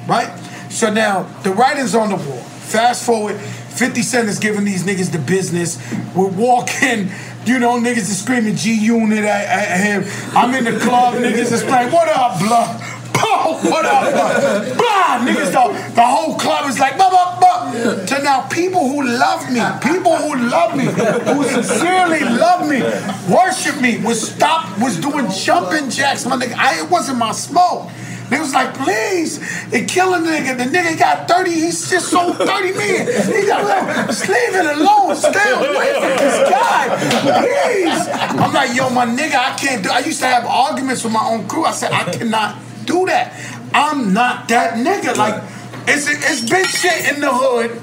right? So now the writing's on the wall. Fast forward, 50 Cent is giving these niggas the business. We're walking, you know, niggas is screaming G Unit at, at him. I'm in the club, niggas is playing, what up, blood? boom, what up? Blah, niggas, the, the whole club is like, blah, blah, blah. To now, people who love me, people who love me, who sincerely love me, worship me, was stop, was doing jumping jacks, my nigga. I, it wasn't my smoke. Niggas was like, please, it kill a nigga. The nigga got 30, he's just sold 30 million. He got, just leave it alone. Stay away from this guy. Please. I'm like, yo, my nigga, I can't do I used to have arguments with my own crew. I said, I cannot do that. I'm not that nigga. Like, it's, it's been shit in the hood,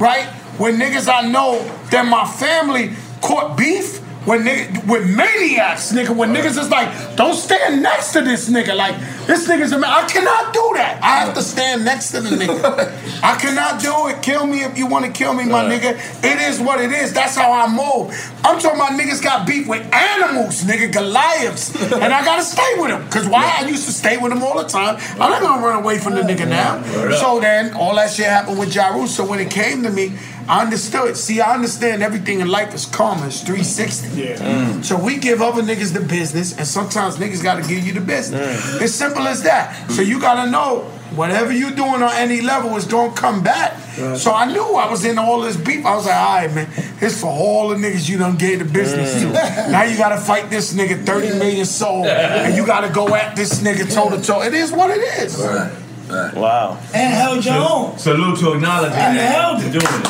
right? When niggas I know that my family caught beef when with maniacs, nigga, when niggas is like, don't stand next to this nigga. Like, this nigga's a man. I cannot do that. I have to stand next to the nigga. I cannot do it. Kill me if you want to kill me, my nigga. It is what it is. That's how I move. I'm talking about niggas got beef with animals, nigga, Goliaths. And I gotta stay with them. Cause why? I used to stay with them all the time. I'm not gonna run away from the nigga now. So then all that shit happened with Ja Rule. So when it came to me, I understood. See, I understand everything in life is karma. It's 360. Yeah. So we give other niggas the business, and sometimes niggas gotta give you the business. It's simple as that. So you gotta know whatever you're doing on any level is gonna come back. So I knew I was in all this beef. I was like, all right, man, it's for all the niggas you done gave the business to. Mm. Now you gotta fight this nigga 30 million soul, and you gotta go at this nigga toe to toe. It is what it is. Wow. And held your own. Salute to acknowledging And that. held and it. doing it.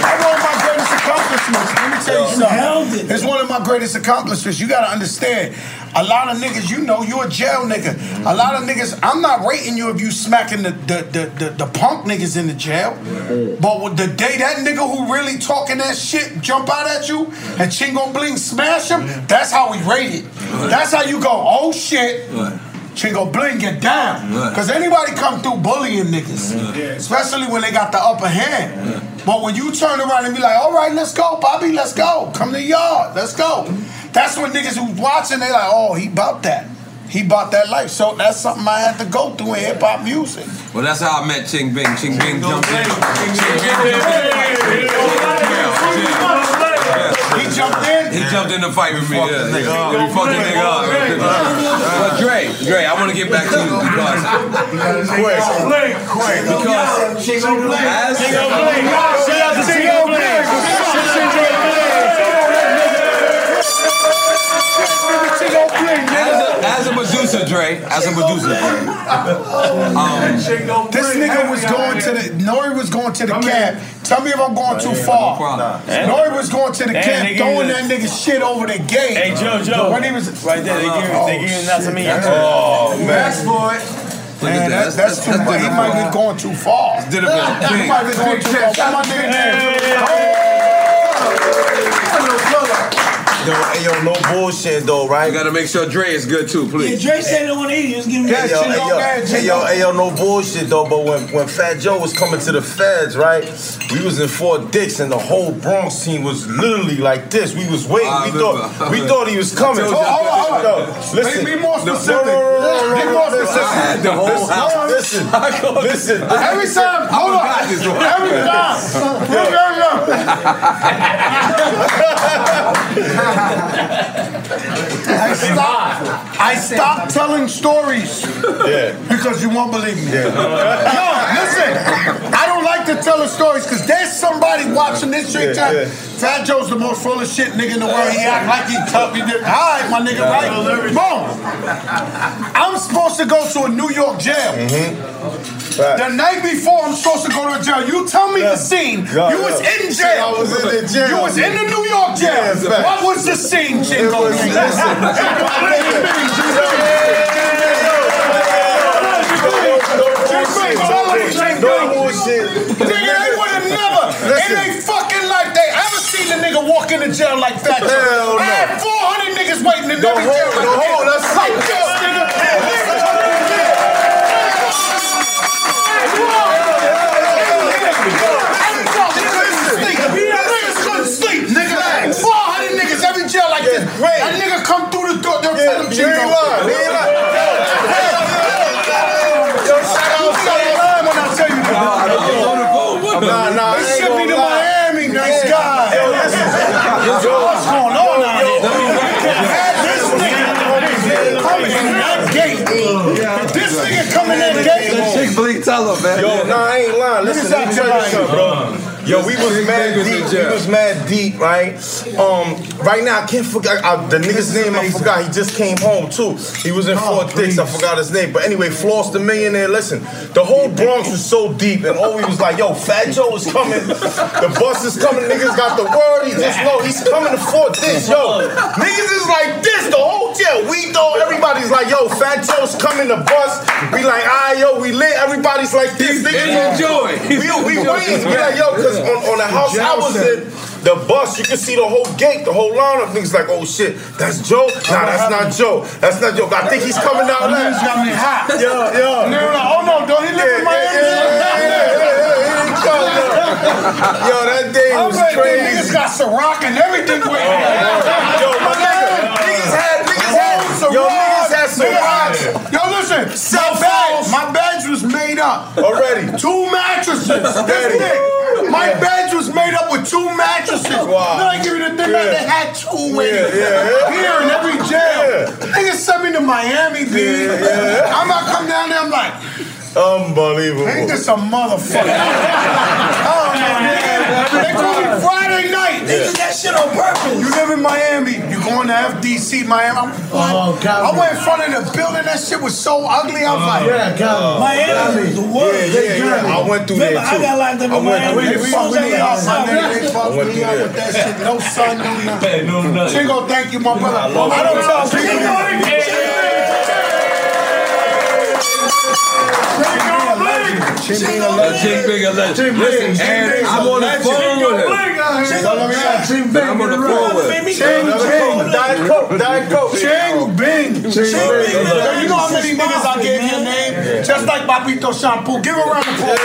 That's one of my greatest accomplishments. Let me tell you Held something. It's one of my greatest accomplishments. You gotta understand. A lot of niggas, you know, you a jail nigga. A lot of niggas, I'm not rating you if you smacking the the the, the, the punk niggas in the jail. But with the day that nigga who really talking that shit jump out at you and Chingo Bling smash him, that's how we rate it. That's how you go, oh shit. Chingo Bling get down. Because anybody come through bullying niggas. Especially when they got the upper hand. But when you turn around and be like, all right, let's go, Bobby, let's go. Come to the yard, let's go. That's when niggas who's watching, they like, oh, he bought that. He bought that life. So that's something I had to go through in hip hop music. Well, that's how I met Ching Bing. Ching Bing jumped in. He jumped in. He jumped in the fight with me. Yeah, yeah. He fucked the nigga up. But Dre, Dre, I want to get back to you because quick, quick, because as Shout out to as a Dre, as a Medusa, um, This nigga was going to the Nori was going to the camp. Tell me if I'm going too far. Nori was going to the Damn, camp, throwing that nigga shit over the gate. Hey, Joe, Joe. When he was Right there, they give, they give that to me. Oh man. That's boy. Look Man, that. that's, that's too much. He might be going too far. Did a bit. He might be going too far. What's my nigga name? Yo, hey, yo, no bullshit though, right? You gotta make sure Dre is good too, please. Yeah, please. Dre said he don't want to eat. He was giving me Hey yo, hey, yo, hey, yo, hey, yo, no bullshit though. But when, when Fat Joe was coming to the feds, right? We was in Fort Dix, and the whole Bronx team was literally like this. We was waiting. I we remember. thought we thought he was coming. I told you. Hold on, hold on, hold on. Be- Listen, be more specific. Be more specific. The whole house. Listen, listen. Every time, hold on. got this one. Every time. I stopped. I stopped telling stories. Yeah. Because you won't believe me. Yo, listen. I don't like to tell the stories because there's somebody watching this shit. Yeah, yeah. Fat Joe's the most full of shit nigga in the world. He act like he tough. He did. All right, my nigga, right? Boom. I'm supposed to go to a New York jail. Mm-hmm. The night before, I'm supposed to go to a jail. You tell me the scene. Yeah, you was in jail. I was in the jail. You was in the New York jail. Yeah, what was the scene, It Chingo? was, listen. No bullshit. Nigga, they would have never in Listen. their fucking life they ever seen a nigga walk into jail like Joe. Hell I had 400 niggas waiting in No, every jail. no, like hold, this. that's- like this, nigga. Niggas couldn't sleep. Nigga, 400 niggas every jail great. That nigga come through the door, they'll Yeah, tell him you ain't lying. He ain't lying. Yo, shout out, shout out. when I tell you that. Nah, nah, I They shipped me lie. Miami, nice guy. Yo. What's going on out here? This nigga. coming in that gate. This nigga coming in that gate. Chick bleed, tell him, man. Yo, nah, I ain't lying. Listen, let me tell you something, bro. Yo, we was mad deep. We was mad deep, right? Um, right now I can't forget I, the nigga's name. I forgot. He just came home too. He was in Fort Dix. I forgot his name. But anyway, Floss the Millionaire. Listen, the whole Bronx was so deep, and all we was like, "Yo, Fat Joe is coming. The bus is coming. Niggas got the word. He just know he's coming to Fort Dix. Yo, niggas is like everybody's like, "Yo, Fat Joe's coming. The bus." We like, "Ah, yo, we lit." Everybody's like this. Niggas enjoy. We we waiting. We like, yo, because on, on the house I was in, the bus, you can see the whole gate, the whole lineup. Niggas like, oh shit, that's Joe? Nah, that's not Joe. That's not Joe. I think he's coming down there. Niggas got me hot. Yeah, yeah. Nigga like, oh no, don't he live in Miami? Yo, that day I'm was like, crazy. Niggas got Ciroc and everything with Oh, Yo, my nigga, niggas had, niggas had, yo, niggas had Ciroc. Yo, listen, Cell my bag, phones. my bags was made up. Already. Two mattresses. That's it. My bags was made up with two mattresses. Wow. Then I give you the thing that they had two with Yeah, yeah. Here in every jail. Niggas sent me to Miami, B. yeah. I'm not come down there, I'm like, Unbelievable. ain't this a motherfucker? oh, man. They call me Friday night. They did that shit on purpose. You live in Miami. You going to FDC, Miami. I'm, Oh, God. I went in front of the building. That shit was so ugly. I was oh, like, Yeah, God. Miami is the worst. Yeah, yeah, yeah. got. I went through there, Remember, I got locked up I in went Miami. through They there. As fuck soon as I me got up, my out, nigga. They fuck I went me up with that shit. No sun, no nothing. Hey, no, nothing. Chingo, thank you, my brother. I, love don't you. tell Chick Big a legend. Listen, and I'm on the phone with him. I'm on the phone with him. Ching, ching. Diet Coke, Diet Coke. Ching, bing. Ching, bing. Yo, You know how many niggas I gave you a name? Just like Papito Shampoo. Give a round of applause.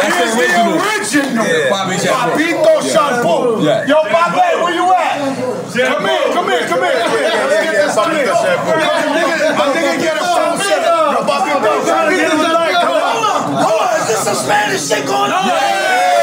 That's the original. original. Yeah, Bobby Shampoo. Papito Shampoo. Yeah. Yo, Bobby, where you at? Come here, come here, come here. Come here. Let's get this clear. Papito Shampoo. Yo, nigga, my nigga get a phone set. Yo, Papito Hold on, hold on. Is this some Spanish shit going on?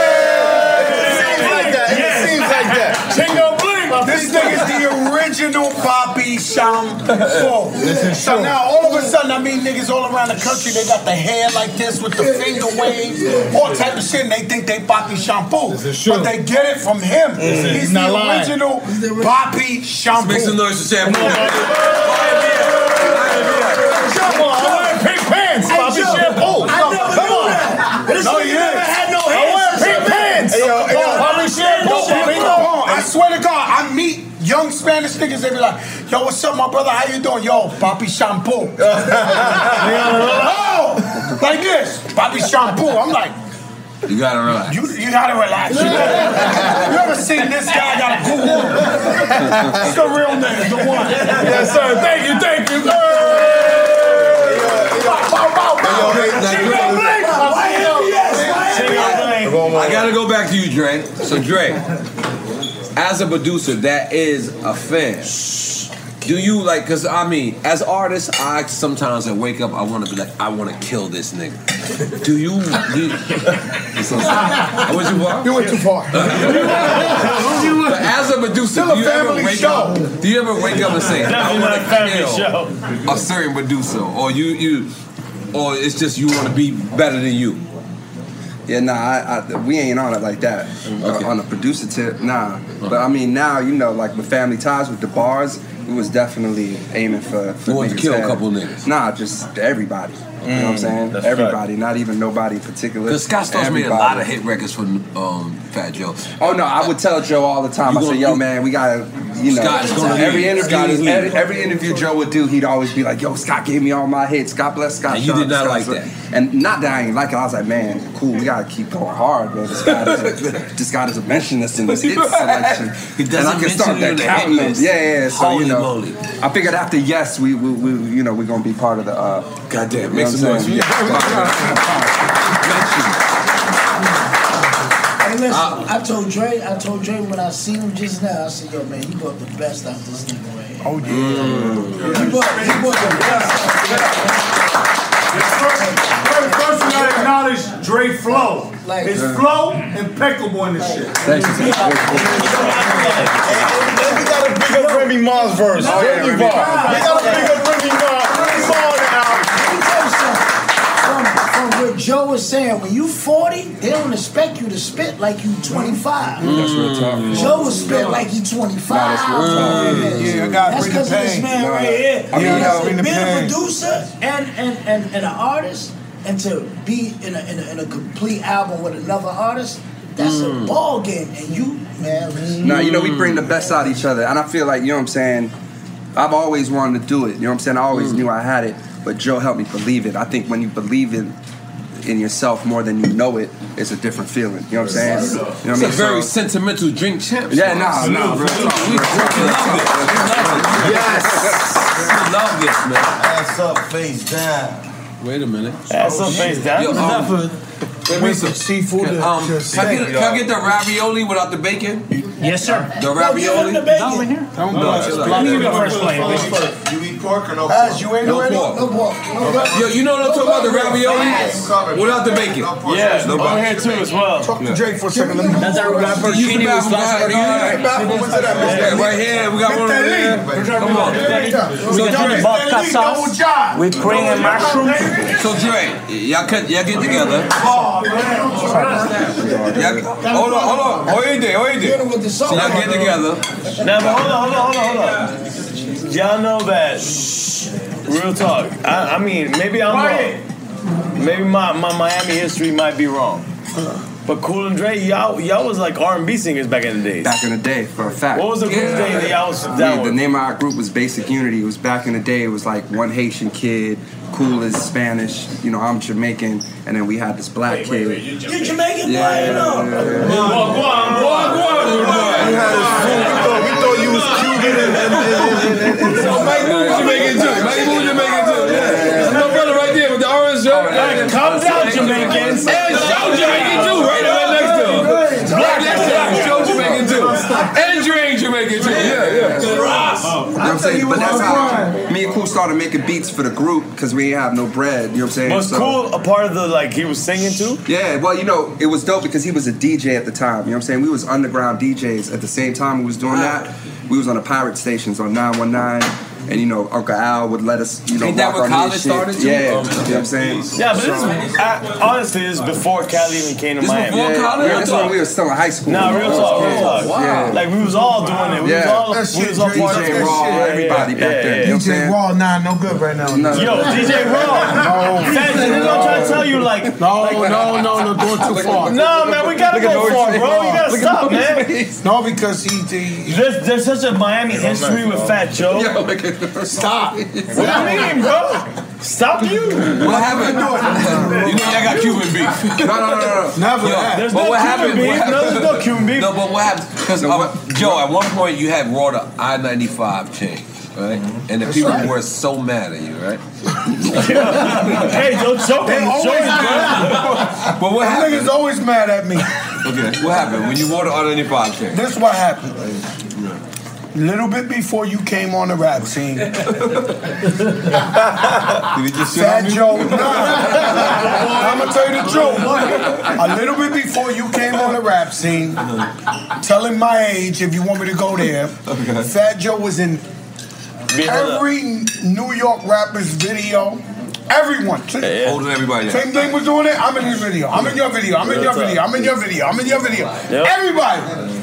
This nigga's the original Bobby Shampoo. So now all of a sudden, I mean niggas all around the country, they got the hair like this with the finger waves, all type of shit, and they think they Bobby Shampoo. But they get it from him. He's the original Bobby Shampoo. Make some noise for Shampoo. Come on, I wear pink pants, Bobby Shampoo. I never Come knew on. that. This No, nigga you never didn't. had no I hair wear since pink I met pants. Hey, yo, hey, yo. Bobby Shampoo. Shampoo. Bobby I swear to God, I meet young Spanish niggas. They be like, "Yo, what's up, my brother? How you doing? Yo, Bobby Shampoo." oh, like this, Bobby Shampoo. I'm like, You gotta relax. you, you gotta relax. You, you ever seen this guy? Got a Google. It's the real name, the one. Yes, sir. Thank you, thank you. I gotta go back to you, Dre. So, Dre, as a producer that is a fan, do you like? Cause I mean, as artists, I sometimes I wake up, I want to be like, I want to kill this nigga. Do you? Do you so. I went too far. You went too far. But as a producer, Still a do you ever wake show. up? Do you ever wake up and say, I want not a family to kill a certain producer, or you you, or it's just you want to be better than you? Yeah, nah, I, I, we ain't on it like that. Uh, on the producer tip, nah. But I mean, now you know, like with Family Ties with the bars, we was definitely aiming for. for You wanted to kill a head. couple niggas. Nah, just everybody. You know what I'm saying? that's everybody, not even nobody in particular. Because Scott Storch made a Everybody. lot of hit records for um, Fat Joe. Oh no, I would tell Joe all the time. You I say, gonna- "Yo, you- man, we gotta, you know." Scott is gonna every leave. interview, Scott is leaving. every, every interview Joe would do, he'd always be like, "Yo, Scott gave me all my hits. God bless Scott." And you Sharp, did not Scott like Sharp." that. And not that I ain't like it. I was like, "Man, cool. We gotta keep going hard, man. This guy doesn't, this guy doesn't mention us in this hit selection." He and doesn't I can start mention you that the counting them. Yeah, yeah. yeah. So Holy you know, moly. I figured after yes, we, we, we you know, we're gonna be part of the. uh Goddamn, you make know some what I'm noise. saying? Hey, listen, Uh, I told Dre, I told Dre when I seen him just now, I said, yo, man, he brought the best out this nigga right here. Oh, yeah. He brought, he brought the best out First, first we gotta acknowledge Dre flow. Like- His flow impeccable in this shit. Thank you. And we gotta big up Remy Ma's verse. Oh, yeah, Remy Remy Ma. Ma. We gotta bring up Remy Ma. Remy Ma on the album. Let me tell you something. From, from what Joe was saying, when you 40, they don't expect you to spit like you 25. Mm. That's real talk. Joe was spit like he 25. Nah, that's real talk. Yeah, I gotta That's bring the 'cause of this pain. man Nah. right here. I mean, You you gotta know, being a producer and, and, and, and an artist, and to be in a, in a, in a complete album with another artist, that's a mm. ball game. And you, man, listen. Nah, you know, we bring the best out of each other. And I feel like, you know what I'm saying? I've always wanted to do it. You know what I'm saying? I always mm. knew I had it, but Joe helped me believe it. I think when you believe in in yourself more than you know it, it's a different feeling. You know what I'm saying? You know what I It's a very So- sentimental drink champ. Yeah, nah, nah, real talk. We love it. We love this, man. Ass up, face down. Wait a minute. Ass up, face down? Yo, Is um, that wait, wait, some seafood Can, um, to can, I get, can I get the ravioli without the bacon? Yes, sir. The ravioli? the bacon. No, in here. Don't No, do it's it. like- Let me give you the first plate. Pork or no As you ain't No pork. No pork. No pork. Yo, you know what I'm talking about? The ravioli? Without the bacon. Yeah, No over pork. here too as well. Talk to Drake for a second. Let me That's our You use the bathroom, right? Hey, bathroom, what's it at, Yeah, right here. We got one over there. Come on. We So got Dre, the vodka sauce with cream and mushroom. so Dre, y'all cut, y'all get together. Oh, man. Y'all, hold on, hold on. Hold it there, hold it there. With So y'all get together. Now, hold on, hold on, hold on, hold on. Y'all know that. Real talk. I, I mean, maybe I'm wrong. Maybe my, my Miami history might be wrong. But Cool and Dre, y'all y'all was like R&B singers back in the days. Back in the day, for a fact. What was the group name that y'all was We- down the name of our group was Basic Unity. It was back in the day. It was like one Haitian kid, cool is Spanish. You know, I'm Jamaican, and then we had this black kid. You Jamaican? Yeah, boy, you know. yeah, yeah, yeah. You had his food. We thought, we thought you and, and, and, and, and, So Mike was Jamaican too. Mike was Jamaican too. Yeah. That's my brother right there with the orange shirt. Hey, calm down, Jamaicans. And Joe Jamaican too, right right next to him. Black him. Joe Jamaican too. And Dre Jamaican too. Yeah, yeah. You know what I'm saying? But that's how me and Cool started making beats for the group because we didn't have no bread. You know what I'm saying? Was So- Cool a part of the like he was singing too? Yeah, well, you know, it was dope because he was a DJ at the time. You know what I'm saying? We was underground DJs at the same time we was doing that. We was on the pirate stations on 919. And you know, Uncle Al would let us, you know, Ain't that rock where on his college shit. started, too? Yeah, Oh, you know what I'm saying? Yeah, but this is I, honestly this is before Cali even came to This Miami. before yeah, college? yeah, that's when we were still in high school. Nah, real talk, real talk. Yeah. Like we was all doing it. We was Yeah. all That we shit, was all Dre, part of that it. Raw, shit. everybody back yeah, then. yeah. You know what I'm DJ saying? Raw, nah, no good right now. No. Yo, DJ Raw. No. Fat, we're gonna try to tell you like No, no, no, no, going too far. No, man, we gotta go far, bro. You gotta stop, man. No, because he, he There's, there's such a Miami history with Fat Joe. Yo, look at stop. What do you mean, bro? Stop you. What happened? You know y'all got Cuban beef. No, no, no, no. Never Yo. There's but no what Cuban happened? beef. What happened? No, there's no Cuban beef. No, but what happened? Because uh, Joe, at one point you had raw the I ninety five chain, right? Mm-hmm. And the people were so mad at you, right? hey, don't choke They him. always Show him, mad. But what Them happened? niggas always mad at me. Okay, what happened when you wore the I ninety five chain? This is what happened. Little bit before you came on the rap scene, Did he just sit on Fat? Joe. Nah, I'm gonna tell you the truth. A little bit before you came on the rap scene, telling my age if you want me to go there. Fat Joe was in every New York rapper's video. Everyone. Holding everybody Same thing was doing it. I'm in his video. I'm in your video. I'm in your video. I'm in your video. I'm in your video. Everybody.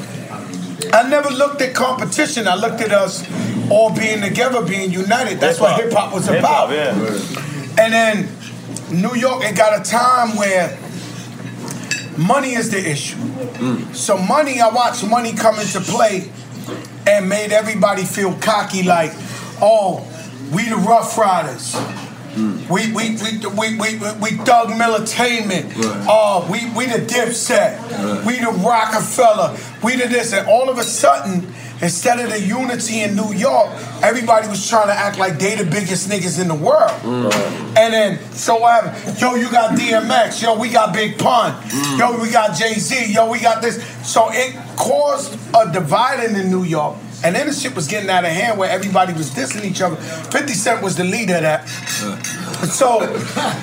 I never looked at competition. I looked at us all being together, being united. That's what hip hop was Hip-hop, about. yeah. And then New York, it got a time where money is the issue. Mm. So money, I watched money come into play and made everybody feel cocky like, oh, we the Ruff Ryders. We we we we we we, we Thug Militainment. Uh, we we the Dipset. We the Rockefeller. We the this, and all of a sudden, instead of the unity in New York, everybody was trying to act like they the biggest niggas in the world. And then so what happened? Yo, you got DMX. Yo, we got Big Pun. Yo, we got Jay Z. Yo, we got this. So it caused a dividing in New York. And then the shit was getting out of hand where everybody was dissing each other. 50 Cent was the leader of that. So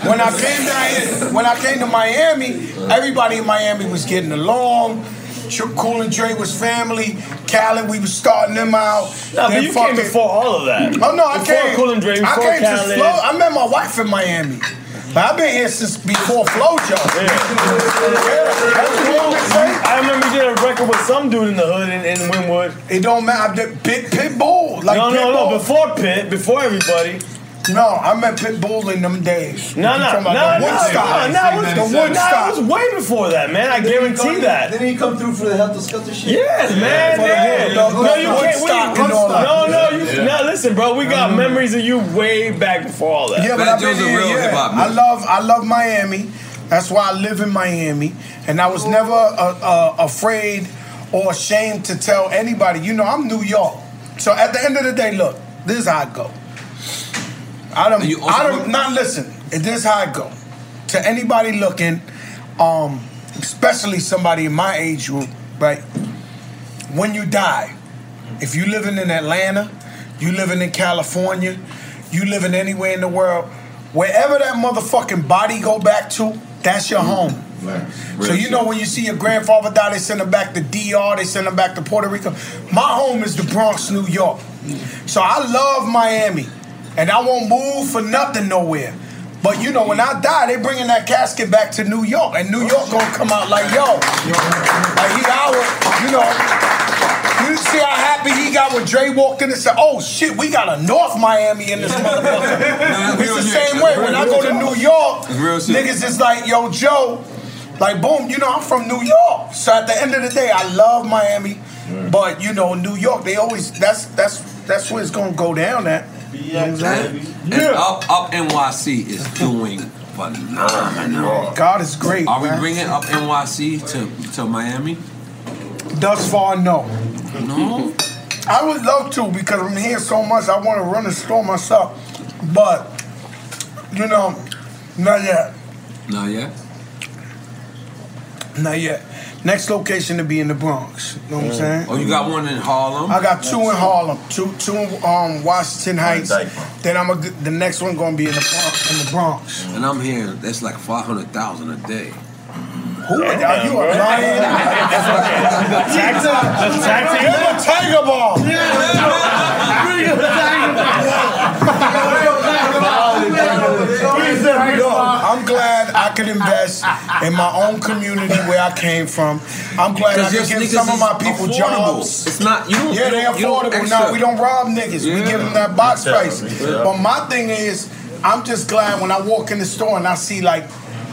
when I came down here, when I came to Miami, everybody in Miami was getting along. Cool and Dre was family. Khaled, we was starting them out. Nah, but you came before all of that. Oh no, I Before came. Cool and Dre, I came Khaled. to Flow. I met my wife in Miami. But I've been here since before Flojo. I remember you did a record with some dude in the hood in, in Wynwood. It don't matter. I did Pit Pitbull. Like no, no, Pitbull. no. Before Pit, before everybody. No, I met Pitbull in them days. No, You no, talking no, no, no, Woodstock. no, it was, the no, Woodstock. it was way before that, man. I guarantee that. Didn't he come through for the Helter Skelter shit? Yes, man. Yeah. Wood- the- no, you can't. Woodstock We, and all that. no, no, you. Yeah. No, listen, bro. We got memories of you way back before all that. Yeah, but I've been here, yeah. I love, I love Miami. That's why I live in Miami, and I was never uh, uh, afraid or ashamed to tell anybody. You know, I'm New York. So at the end of the day, look, this is how I go. I don't. You also I don't. Not listen. This is how I go. To anybody looking, um, especially somebody in my age group, right? When you die, if you living in Atlanta, you living in California, you living anywhere in the world, wherever that motherfucking body go back to, that's your home. So you know when you see your grandfather die, they send him back to DR, they send him back to Puerto Rico. My home is the Bronx, New York. So I love Miami, and I won't move for nothing nowhere. But you know when I die, they bringing that casket back to New York, and New York gonna come out like yo, like he our, you know. You see how happy he got when Dre walked in and said, "Oh shit, we got a North Miami in this motherfucker." it's the same way. When I go to New York, real niggas is like, "Yo, Joe." Like boom, you know I'm from New York, so at the end of the day, I love Miami, but you know New York, they always that's that's that's where it's gonna go down at. You know what I'm? And up, up NYC is doing phenomenal. God is great. Are we man. bringing up NYC to, to Miami? Thus far, no. No. I would love to because I'm here so much. I want to run a store myself, but you know, not yet. Not yet. Not yet. Next location to be in the Bronx. You know what I'm saying? Oh, you got one in Harlem? I got two in Harlem, two two in um, Washington Heights. Then I'm a, the next one gonna be in the Bronx. In the Bronx. And I'm hearing that's like 500,000 a day. Who are are you a lion? Tax- the tax- Give him a tiger ball. Yo, I'm glad I could invest in my own community where I came from. I'm glad I Because could give some of my people affordable. jobs. It's not- you don't- Yeah, you they don't- you don't affordable. extra. No, we don't rob niggas. We give them that box Yeah. price. Yeah. But my thing is, I'm just glad when I walk in the store and I see like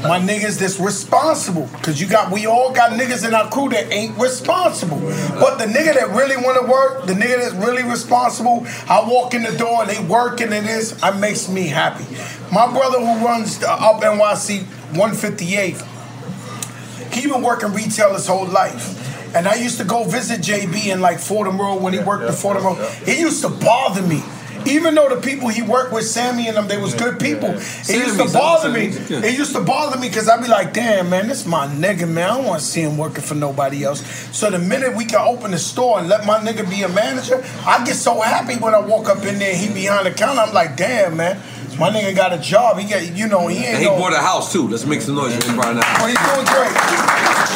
my niggas that's responsible. Cause you got we all got niggas in our crew that ain't responsible. But the nigga that really wanna work, the nigga that's really responsible, I walk in the door and they working and this, it makes me happy. My brother who runs the up NYC 158th, he been working retail his whole life. And I used to go visit JB in like Fordham Road when he worked at Fordham Road. It used to bother me. Even though the people he worked with, Sammy and them, they was good people. It used to bother me. Yeah. It used to bother me because I'd be like, damn, man, this my nigga, man. I don't want to see him working for nobody else. So the minute we can open the store and let my nigga be a manager, I get so happy when I walk up in there and he behind the counter. I'm like, damn, man, my nigga got a job. He got, you know, he ain't And he no- bought a house too. Let's make some noise for him right now. Oh, he's doing great.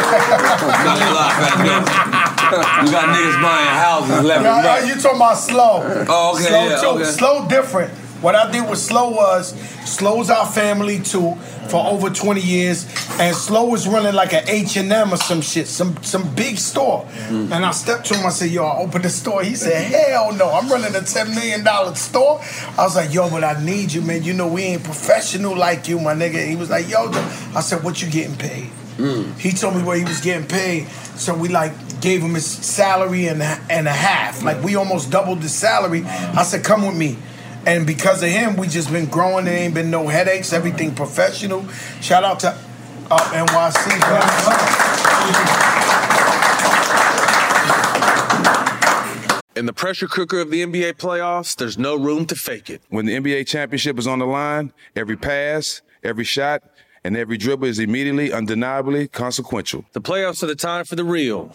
Not fat dude. We got niggas buying houses left No, and right. you talking about slow. Oh, okay, Slow yeah, too. okay. Slow different. What I did with Slow was Slow's our family too for over 20 years, and Slow was running like an H and M or some shit, some some big store. Mm. And I stepped to him. I said, "Yo, I opened the store." He said, "Hell no, I'm running a 10 million dollar store." I was like, "Yo, but I need you, man. You know we ain't professional like you, my nigga." He was like, "Yo," I said, "What you getting paid?" He told me where he was getting paid, so we like gave him his salary and a, and a half. Like we almost doubled the salary. I said, "Come with me." And because of him, we just been growing. There ain't been no headaches. Everything professional. Shout out to uh, NYC. In the pressure cooker of the NBA playoffs, there's no room to fake it. When the NBA championship is on the line, every pass, every shot, and every dribble is immediately, undeniably consequential. The playoffs are the time for the real.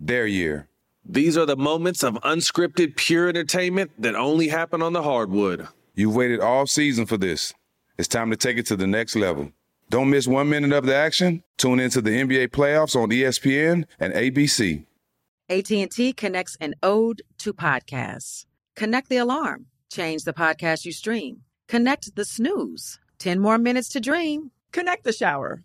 their year? These are the moments of unscripted, pure entertainment that only happen on the hardwood. You've waited all season for this. It's time to take it to the next level. Don't miss one minute of the action. Tune into the NBA playoffs on ESPN and ABC. AT&T connects an ode to podcasts. Connect the alarm. Change the podcast you stream. Connect the snooze. 10 more minutes to dream. Connect the shower.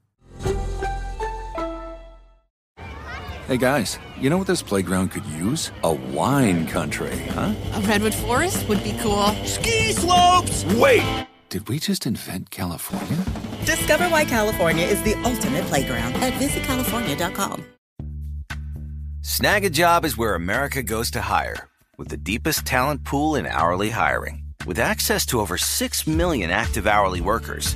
Hey guys, you know what this playground could use? A wine country, huh? A redwood forest would be cool. Ski slopes! Wait! Did we just invent California? Discover why California is the ultimate playground at visitcalifornia.com. Snagajob is where America goes to hire, with the deepest talent pool in hourly hiring. With access to over 6 million active hourly workers,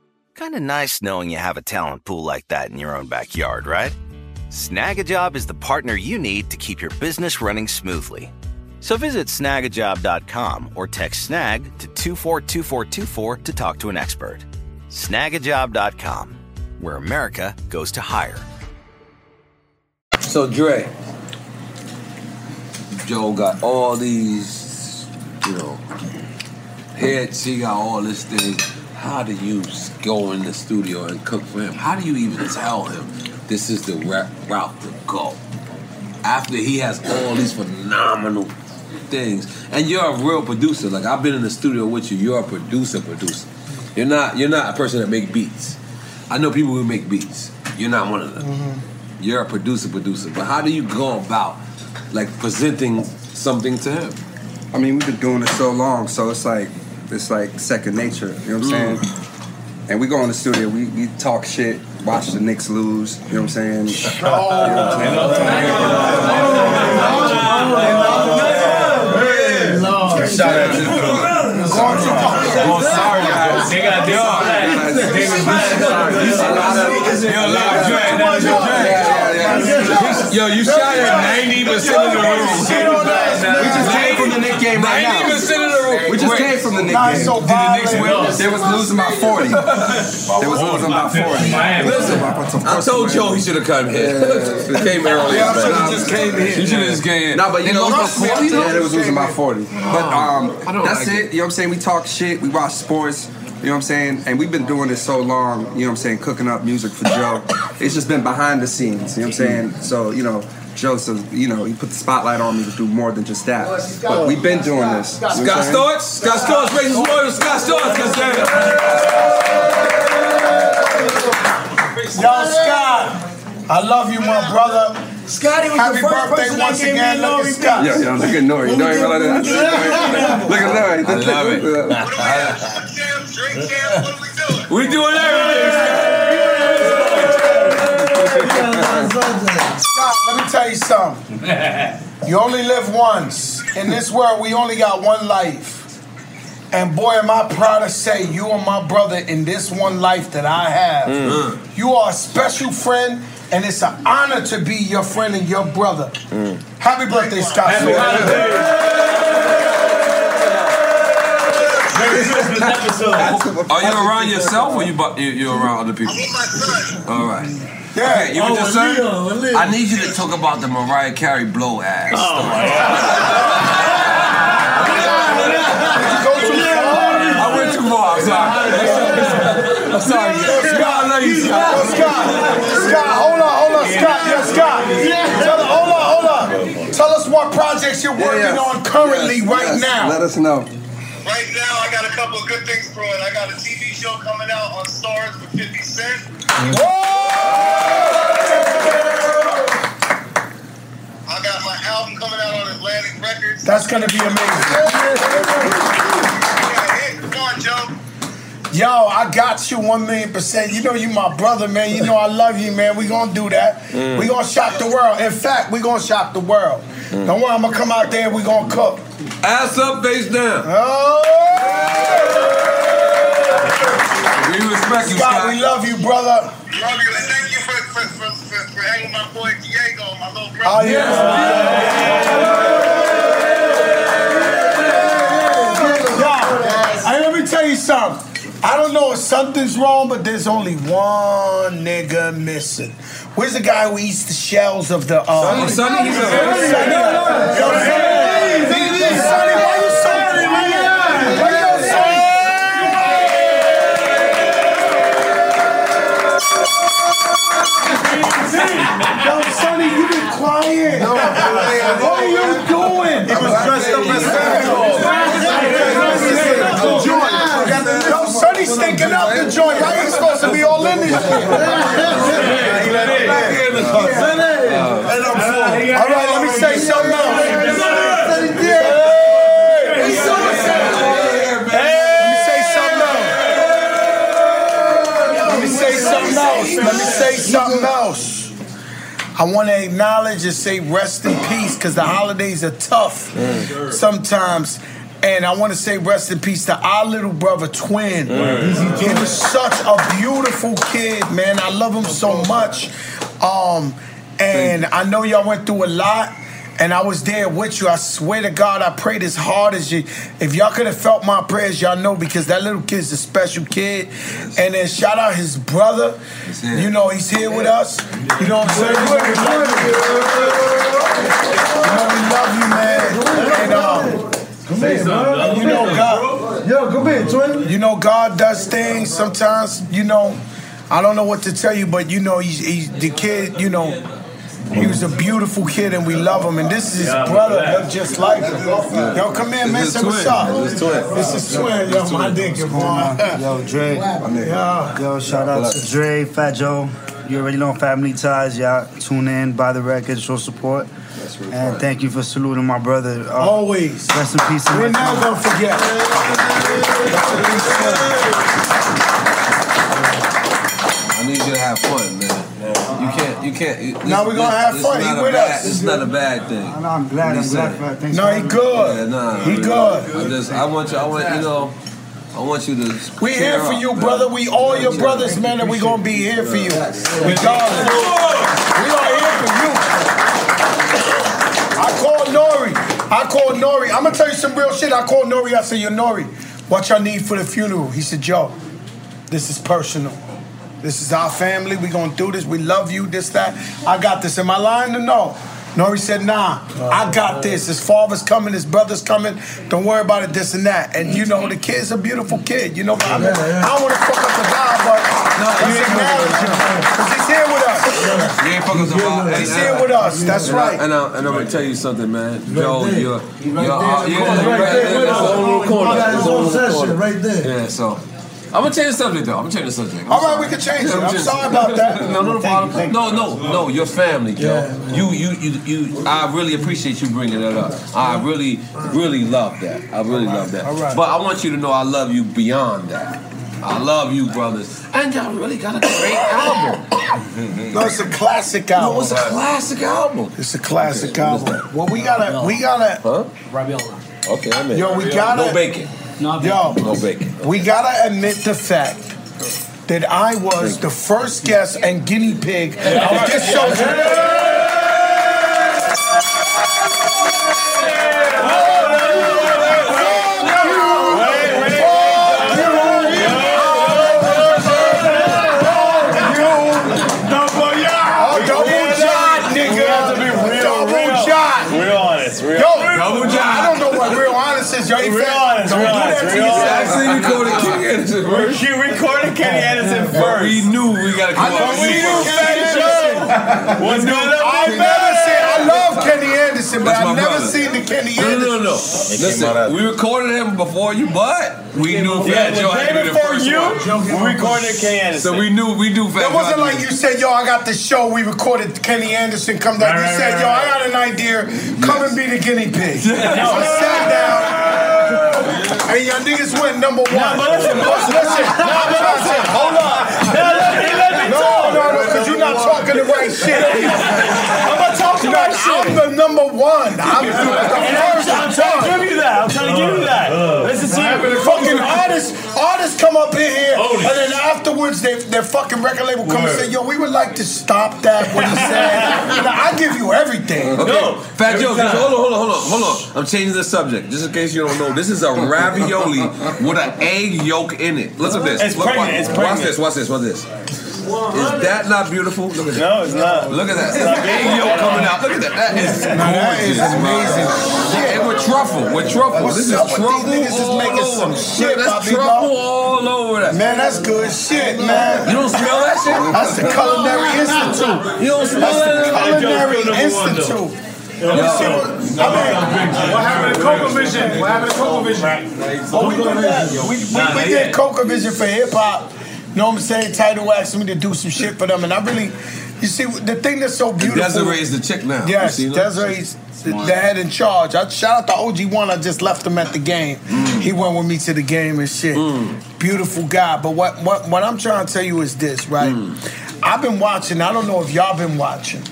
Kind of nice knowing you have a talent pool like that in your own backyard, right? Snagajob is the partner you need to keep your business running smoothly. So visit snagajob.com or text snag to 242424 to talk to an expert. Snagajob.com, where America goes to hire. So Dre, Joe got all these, you know, hits. He got all this thing. How do you go in the studio and cook for him? How do you even tell him this is the ra- route to go? After he has all these phenomenal things, and you're a real producer. Like I've been in the studio with you. You're a producer, producer. You're not. You're not a person that make beats. I know people who make beats. You're not one of them. Mm-hmm. You're a producer, producer. But how do you go about like presenting something to him? I mean, we've been doing it so long, so it's like it's like second nature. You know what I'm Mm. saying? And we go in the studio, we, we talk shit, watch the Knicks lose. You know what I'm saying? You know what I'm saying? Shout out to the Oh, sorry, guys. They got this. Yo, look, Dre, that's Dre. Yo, you shot at 90% of the room. We just came from the Knicks game right now. 90% of the room. We just came from the Knicks Nah, so Did the Knicks win? They was losing by 40. They was losing by 40. Listen, I told Joe he should have come here. He came early. Yeah, I but- should've just came here. He should have just came. No, but you They know, lost by 40? yeah, they was losing by 40. But um, that's it. You know what I'm saying? We talk shit. We watch sports. You know what I'm saying? And we've been doing this so long. You know what I'm saying? Cooking up music for Joe. It's just been behind the scenes. You know what I'm saying? So you know. Joe says, you know, he put the spotlight on me to do more than just that. But we've been doing this. You know what I'm Scott? Storch? Scott Storch, raise his voice. Scott Storch, cause Yo, Scott, I love you, my brother. Scotty was Happy the first birthday person once that gave again. me Look at Nori Scott. Yeah, yeah, look at Nori. Nori, look at Look at Nori. I love it. We doing Scott, let me tell you something. You only live once. In this world, we only got one life. And boy, am I proud to say you are my brother in this one life that I have. Mm. You are a special friend, and it's an honor to be your friend and your brother. Happy birthday, Scott. Happy birthday. Are you around yourself or you bu- you you around other people? All right. Yeah. Okay, you Oh, with your with son? Leo, with Leo. I need you to talk about the Mariah Carey blow ass. Oh, story. I went too far. I'm sorry. sorry. Yo, Scott, I love you, Scott. Scott. Scott, hold on, hold on, Scott. Yeah, Scott. Tell, hold on, hold on. Tell us what projects you're working yes. on currently Yes, right yes. now. Let us know. Right now, I got a couple of good things brewing. I got a TV show coming out on Starz with 50 Cent. I got my album coming out on Atlantic Records. That's gonna be amazing. Come on, Joe. Yo, I got you one million percent. You know you my brother, man. You know I love you, man. We gonna do that. Mm. We gonna shock the world. In fact, we gonna shock the world. Mm. Don't worry, I'm gonna come out there. And We gonna cook. Ass up, face down. Oh! We respect you, Scott, Scott. we love you, brother. Love you and thank you for, for, for, for, for hanging with my boy Diego, my little brother. Oh yeah. Hey, let me tell you something. I don't know if something's wrong, but there's only one nigga missing. Where's the guy who eats the shells of the? Uh, Sonny, Sonny, he's a- Sonny. Yo, Sonny. Sonny, why you sorry, man? Why you sorry? Yo, Sonny, you been quiet. What are you doing? He was dressed up as Santa something else. I want to acknowledge and say rest in peace because the holidays are tough sometimes. And I want to say rest in peace to our little brother Twin. He was such a beautiful kid, man. I love him so much. Um, and I know y'all went through a lot. And I was there with you. I swear to God, I prayed as hard as you. If y'all could have felt my prayers, y'all know because that little kid's a special kid. And then shout out his brother. You know, he's here with us. You know what I'm saying? You know, we love you, man. And, um, Come here, man. you know God. Yo, come here, twin. You know God does things. Sometimes, you know, I don't know what to tell you, but you know, he's, he's the kid. You know, he was a beautiful kid, and we love him. And this is his Yeah, brother, look just like him. Yo, come in, man. This Say is what's twin. up. This is twin. This is twin. Yo, my nigga, boy. Yo, Dre. Yeah. Yo, shout out to Dre, Fat Joe. You already know Family Ties. Y'all tune in, buy the record, show support. And thank you for saluting my brother. Uh, Always. Rest in peace. We're never gonna forget. I need you to have fun, man. You can't, you can't. This, Now we gonna have this fun. is He not with bad- us. It's not a bad thing. I'm glad. I'm glad for it. that. No, for he good. Yeah, nah, He I good. I just, I want you, I want, you know, I want you to. We cheer here for you, brother. We all your brothers, man, and we gonna be here for you. Regardless. We are here for you. I called Nori. I called Nori. I'm gonna tell you some real shit. I called Nori. I said, Yo, Nori, what y'all need for the funeral? He said, Joe, this is personal. This is our family. We gonna do this. We love you. This, that. I got this. Am I lying or no? Nori said, Nah, I got this. His father's coming. His brother's coming. Don't worry about it. This and that. And you know, the kid's a beautiful kid. You know, I, mean, I don't want to fuck up the guy, but he's because he's here with us. You ain't fucking with He's here with us. That's right. and, I, and I'm gonna tell you something, man. Joe, there. you're, Right you're, there. uh, you're, Right right there, there. right That's there. the only corner. He got his That's the own only session corner. right there. Yeah, so. I'm gonna change the subject though. I'm gonna change the subject. I'm All right, sorry. we can change it. I'm I'm just- sorry about that. no, no, problem. no, no, no. Your family, Joe. You, you, you, you. I really appreciate you bringing that up. I really, really love that. I really love that. All right. But I want you to know I love you beyond that. I love you, brothers. And y'all really got a great album. No, it's a classic album. No, it's a classic album. It's a classic album. Well, we gotta, we gotta. Huh? Okay, I'm in. Yo, we gotta. No bacon. Yo, No bacon. we gotta admit the fact that I was the first guest and guinea pig of this show. Oh, double yacht. Double yacht, nigga. Double yacht. Real honest. Yo. I don't know what real honest is. Yo, Real Yvette, honest, Don't real I see you call the king Anderson first. You recorded Kenny Anderson first. we knew we gotta come I never up seen with Kenny you. Anderson. What's good up, I big never man? seen. I love Kenny Anderson, but I've never brother. seen the Kenny Anderson. no, no, no. Listen, we recorded him before you, but we knew Yeah, Fat the Joe had to day be the before first you, one. we recorded Kenny Anderson. So we knew we knew Fat It wasn't had like you said, yo, I got the show. We recorded Kenny Anderson. Come down. You said, yo. I got an idea. Come and be the guinea pig. So I sat down. And y'all niggas went number one. Nah, but listen, but listen. Nah, but listen. Hold on. Now let me, let me No, talk. no, no, because you're not talking the right shit. I'm You know. I'm the number one. I'm the And I'm, first I'm trying to give you that. I'm trying to give you that. Uh, uh. Listen to you. Fucking artists, artists come up in here, and then afterwards, they, their fucking record label come and say, "Yo, we would like to stop that." What he said. Now, I give you everything. Okay, Fat Joe, just hold on, hold on, hold on, hold on. I'm changing the subject, just in case you don't know. This is a ravioli with an egg yolk in it. Listen to this. It's Look, pregnant, watch, it's watch this, watch this, watch this. Is that not beautiful? Look at that. No, it's not. Look at that. It's not egg yolk coming out. Look at that. That is gorgeous. That is amazing. Yeah, and with truffle. With truffle. What's this is up these truffle niggas is making over. some shit, That's Bobby truffle Bo. all over that. Man, that's good shit, man. You don't smell that shit? That's the Culinary Institute. You don't smell That's the that? Culinary Institute. You see what, I mean, What happened to Coca Vision? What happened to Coca Vision? Oh, we did that. We, we, we did Coca Vision for hip hop. You know what I'm saying? Tidal asked me to do some shit for them, and I really, you see, the thing that's so beautiful. Desiree's the chick now. Yes? Desiree's the the head in charge. I shout out to OG Juan. I just left him at the game. Mm. He went with me to the game and shit. Beautiful guy. But what what what I'm trying to tell you is this, right? Mm. I've been watching. I don't know if y'all been watching,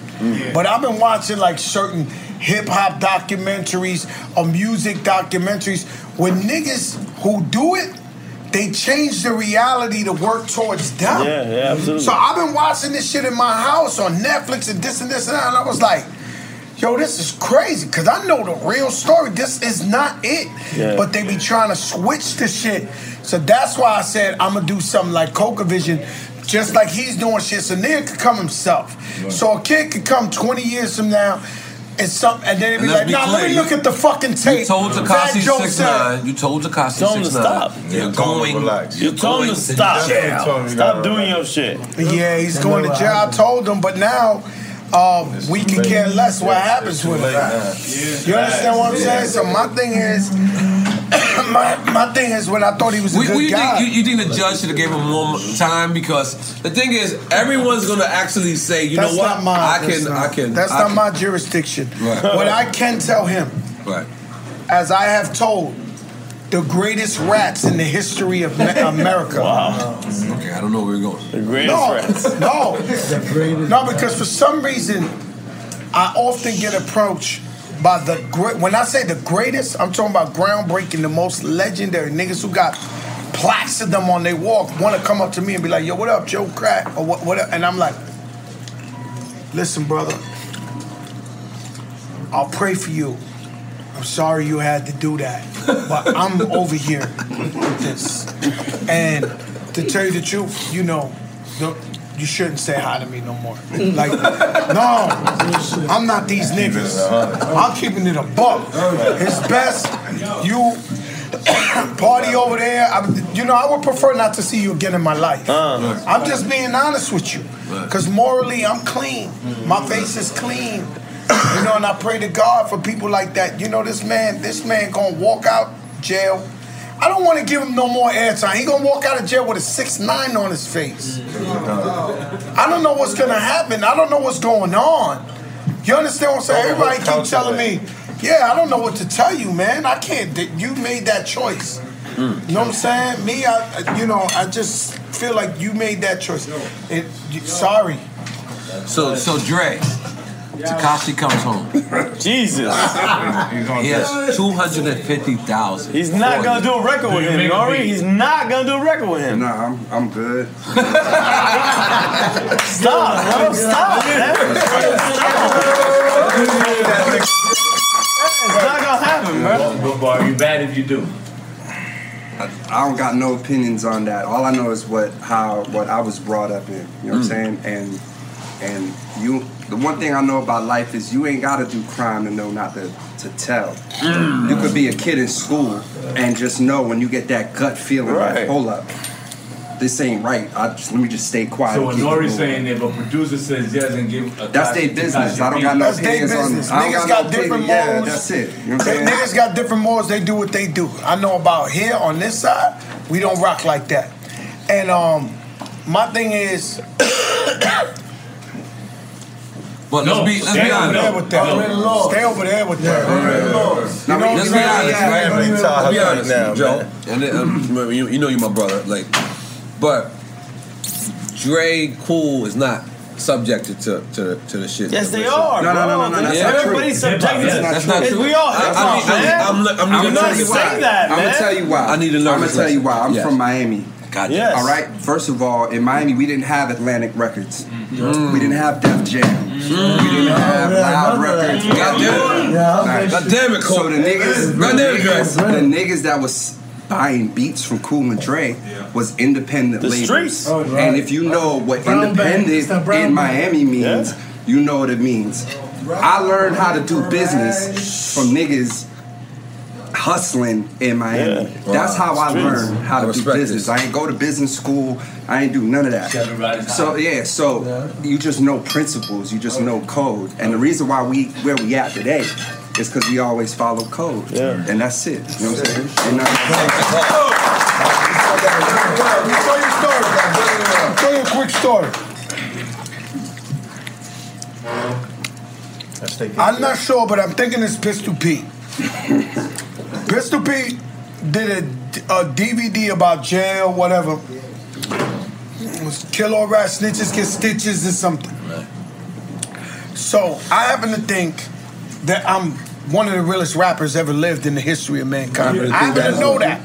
but I've been watching like certain hip hop documentaries or music documentaries where niggas who do it. They change the reality to work towards them. Yeah, yeah, absolutely. So I've been watching this shit in my house on Netflix and this and this and that, and I was like, yo, this is crazy because I know the real story. This is not it. Yeah. But they be trying to switch the shit. So that's why I said I'm gonna do something like Coca Vision, just like he's doing shit. So nigga could come himself. So a kid could come 20 years from now. And, some, and then they be And like, let's be nah, let me look at the fucking tape. You told Fat Tekashi six said- nine. You told Tekashi Told him to six nine. stop. You're going. You told him to stop. Stop doing your shit. Yeah, he's going to jail. I told him, but now uh, we can care less what happens with him. You understand what I'm saying? So my thing is, my my thing is when I thought he was a We, good we guy. think, you, you think the judge should have gave him more time because the thing is, everyone's gonna actually say, you that's know what, not my. I that's can, not- I can. That's I not can. my jurisdiction. Right. What I can tell him, Right. as I have told, the greatest rats in the history of America. Wow. Okay, I don't know where we're going. The greatest No, rats. no, no. Because for some reason, I often get approached by the great. When I say the greatest, I'm talking about groundbreaking, the most legendary niggas who got plaques of them on their walk. Want to come up to me and be like, "Yo, what up, Joe Crack?" or what? What? Up? And I'm like, "Listen, brother, I'll pray for you." I'm sorry you had to do that, but I'm over here with this. And to tell you the truth, you know, the, you shouldn't say hi to me no more. Like, no, I'm not these niggas. I'm keeping it a buck. It's best you party over there. I, you know, I would prefer not to see you again in my life. Uh-huh. I'm just being honest with you, because morally, I'm clean. My face is clean. You know, and I pray to God for people like that. You know, this man, this man gonna walk out jail. I don't want to give him no more airtime. He gonna walk out of jail with a six nine on his face. I don't know what's gonna happen. I don't know what's going on. You understand what I'm saying? Everybody keep telling me, yeah, I don't know what to tell you, man. I can't. You made that choice. You know what I'm saying? Me, I, you know, I just feel like you made that choice. It, you- sorry. So, so Dre, Tekashi comes home. Jesus. He has two hundred and fifty thousand. He's not gonna do a record with him, Nori. He's not gonna do a record with him. Nah, I'm I'm good. Stop, bro. Stop, man. It's not gonna happen, bro. But are you bad if you do? I, I don't got no opinions on that. All I know is what how what I was brought up in. You know what I'm Mm. saying? And and you the one thing I know about life is you ain't gotta do crime to know not to to tell. You could be a kid in school and just know when you get that gut feeling, like, Right. hold up, this ain't right. I just, let me just stay quiet. So and when Nori's saying if a producer says yes and give a That's their business. I don't got no opinions on business. I don't Niggas got got no different opinion. Yeah, modes. that's it. You know what I'm They- saying? Niggas got different modes. They do what they do. I know about here on this side, we don't rock like that. And um, my thing is, But let's be let's stay be over honest. there with that. Stay over there with that. Now, You know let's be honest, saying? right? Let's be honest, now, Joe. And then, um, you, you know you're my brother, like, but Dre Cool is not subjected to to to the shit. Yes, they we're. No, no, no, no, no, that's not true. Everybody's subjected to- That's not true. we are. I, Hip I hop, need, man. I'm, I'm, I'm, I'm gonna tell you why. lesson. I'm gonna tell you why. I need to learn I'm gonna tell you why. I'm Yes. from Miami. God, yes. All right. First of all, in Miami, we didn't have Atlantic Records. Mm. We didn't have Def Jam. We didn't have Loud Records. God damn it. Right. God damn it, Cole. So the niggas, God the damn it, Dre. niggas, the niggas that was buying beats from Cool and Dre was independent The labels. streets. Oh, right. And if you know what Brown bag. It's that independent brown in. Miami means, you know what it means. I learned how to do business from niggas hustling in Miami. Yeah. That's Wow. how I Streets. learned how to do business. this. I ain't go to business school. I ain't do none of that. So yeah, so you just know principles. You just know code. And the reason why we where we at today is because we always follow code. Yeah. And that's it. You know what I'm saying? And Let me tell you a story. I'll tell you a quick story. I'm not sure, but I'm thinking it's Pistol Pete. Pistol Pete did a, a DVD about jail, whatever. It was Kill all rat snitches get stitches or something. So I happen to think that I'm one of the realest rappers ever lived in the history of mankind. You I think happen to that? know that.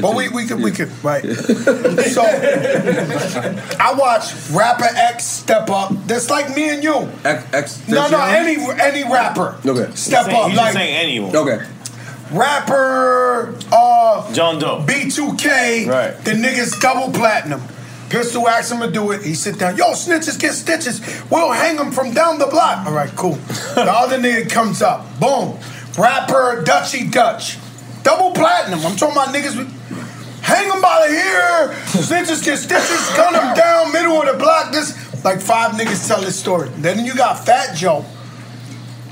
But we, we could we could right. so I watch rapper X step up. That's like me and you. X, X, No, no, any any rapper Okay. step up. He's like saying anyone. Okay. Rapper uh John Doe. B2K, Right. the niggas double platinum. Pistol asked him to do it. He sit down. Yo, snitches get stitches. We'll hang them from down the block. All right, cool. the other nigga comes up. Boom. Rapper Dutchy Dutch. Double platinum. I'm talking about niggas with. Hang them by the ear. Snitches get stitches. Gun them down, middle of the block. This like five niggas tell this story. Then you got Fat Joe,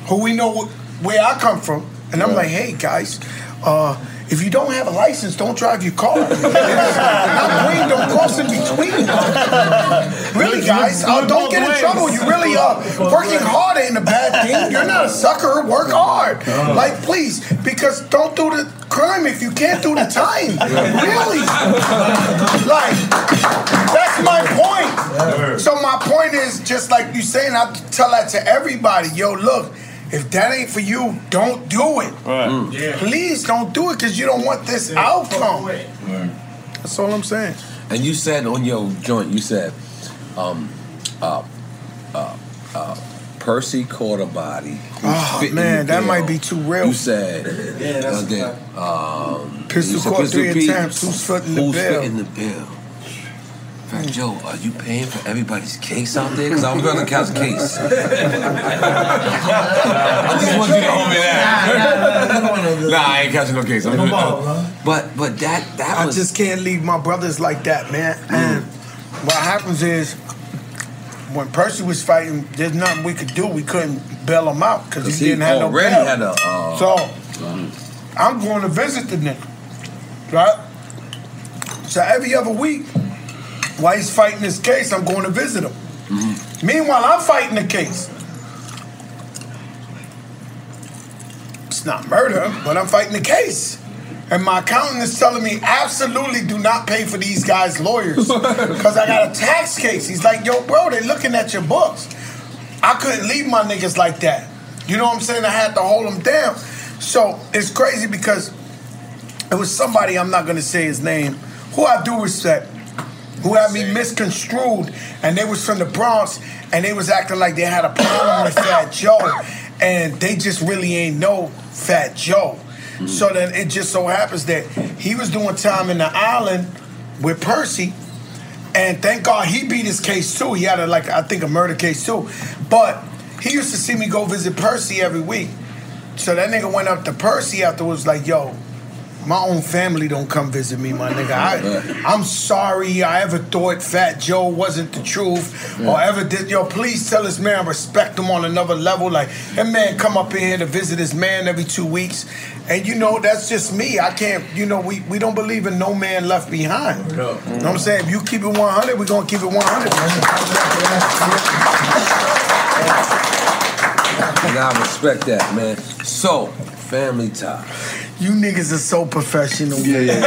who we know where I come from, and I'm like, hey guys, uh, if you don't have a license, don't drive your car. Not green, don't cross in between. really, guys, uh, don't get in trouble. You really uh, working hard ain't a bad thing. You're not a sucker. Work hard, like please, because don't do the crime if you can't do the time. Really, like that's my point. So my point is just like you saying. I tell that to everybody. Yo, look. If that ain't for you, don't do it. Please don't do it because you don't want this outcome. That's all I'm saying. And you said on your joint, you said, um, uh, uh, uh, Percy caught a body. Oh man, that bill. might be too real. You said, Yeah, that's uh, that, um, Pistol caught three Pete, attempts. Who's footing the who's bill? fitting the bill? Joe, are you paying for everybody's case out there? Because I'm gonna count the case. I just want you to hold me down. Nah, I ain't catching no case. I'm gonna, but but that that I was just can't leave my brothers like that, man. And what happens is, when Percy was fighting, there's nothing we could do. We couldn't bail him out because he he didn't have no bail. had a, uh, so I'm going to visit the nigga, right? So every other week, while he's fighting his case, I'm going to visit him. Mm-hmm. Meanwhile, I'm fighting the case. It's not murder, but I'm fighting the case. And my accountant is telling me absolutely do not pay for these guys' lawyers because I got a tax case. He's like, yo, bro, they're looking at your books. I couldn't leave my niggas like that. You know what I'm saying? I had to hold them down. So it's crazy because it was somebody, I'm not going to say his name, who I do respect, who had me misconstrued, and they was from the Bronx, and they was acting like they had a problem with Fat Joe, and they just really ain't know Fat Joe. So then it just so happens that he was doing time in the island with Percy, and thank God he beat his case too. He had a, like I think a murder case too, but he used to see me go visit Percy every week. so that nigga went up to Percy afterwards, like, yo, my own family don't come visit me, my nigga. I, I'm sorry I ever thought Fat Joe wasn't the truth or ever did. Yo, please tell this man I respect him on another level. Like, that man come up in here to visit his man every two weeks. And you know, that's just me. I can't, you know, we, we don't believe in no man left behind. You know what I'm saying? If you keep it 100, we're going to keep it 100. And I respect that, man. So, family time. You niggas are so professional. Yeah, yeah.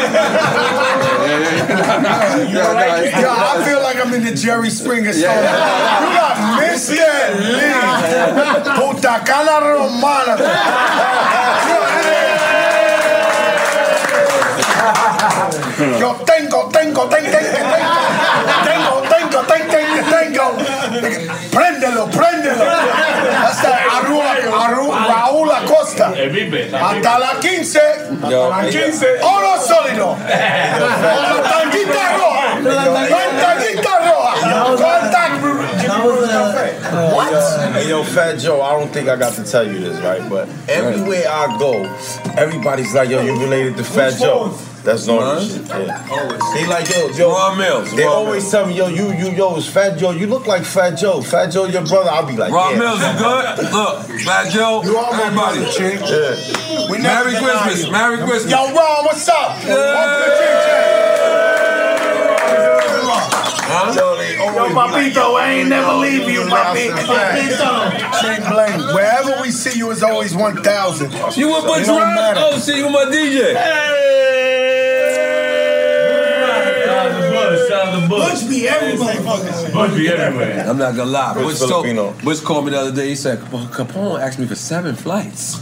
yeah. Yo, I feel like I'm in the Jerry Springer show. You got Mr. Lee. Puta cana romana. Yo tengo, tengo, tengo, tengo, tengo, tengo, tengo, tengo. Préndelo, préndelo. Hasta la 15. Yo. Hasta la 15. Oro sólido. Con la tanguita roja. Con tanguita roja. Con tan- uh, What? Uh, hey, yo, Fat Joe, I don't think I got to tell you this, right? But everywhere I go, everybody's like, yo, you related to Fat Joe. That's normal shit. Yeah. They like, yo, yo. Ron Mills. They Ron always tell me, yo, you, you, yo, it's Fat Joe. You look like Fat Joe. Fat Joe, your brother. I'll be like, Ron yeah. Mills, you good? Look, Fat Joe, You everybody. Yeah. We never Merry Christmas. Merry Christmas. Yo, Ron, what's up? Welcome to King Yo, Papito, I ain't never leave you, Papi. Papito. Chain bling. Wherever we see you is always 1,000. You with Butch It don't Rhymes? matter. Oh, shit, you with my DJ. Butch be everybody fucking. Butch be everywhere. I'm not gonna lie. Butch Butch, told, Filipino. Butch called me the other day. He said, Capone, Capone asked me for seven flights.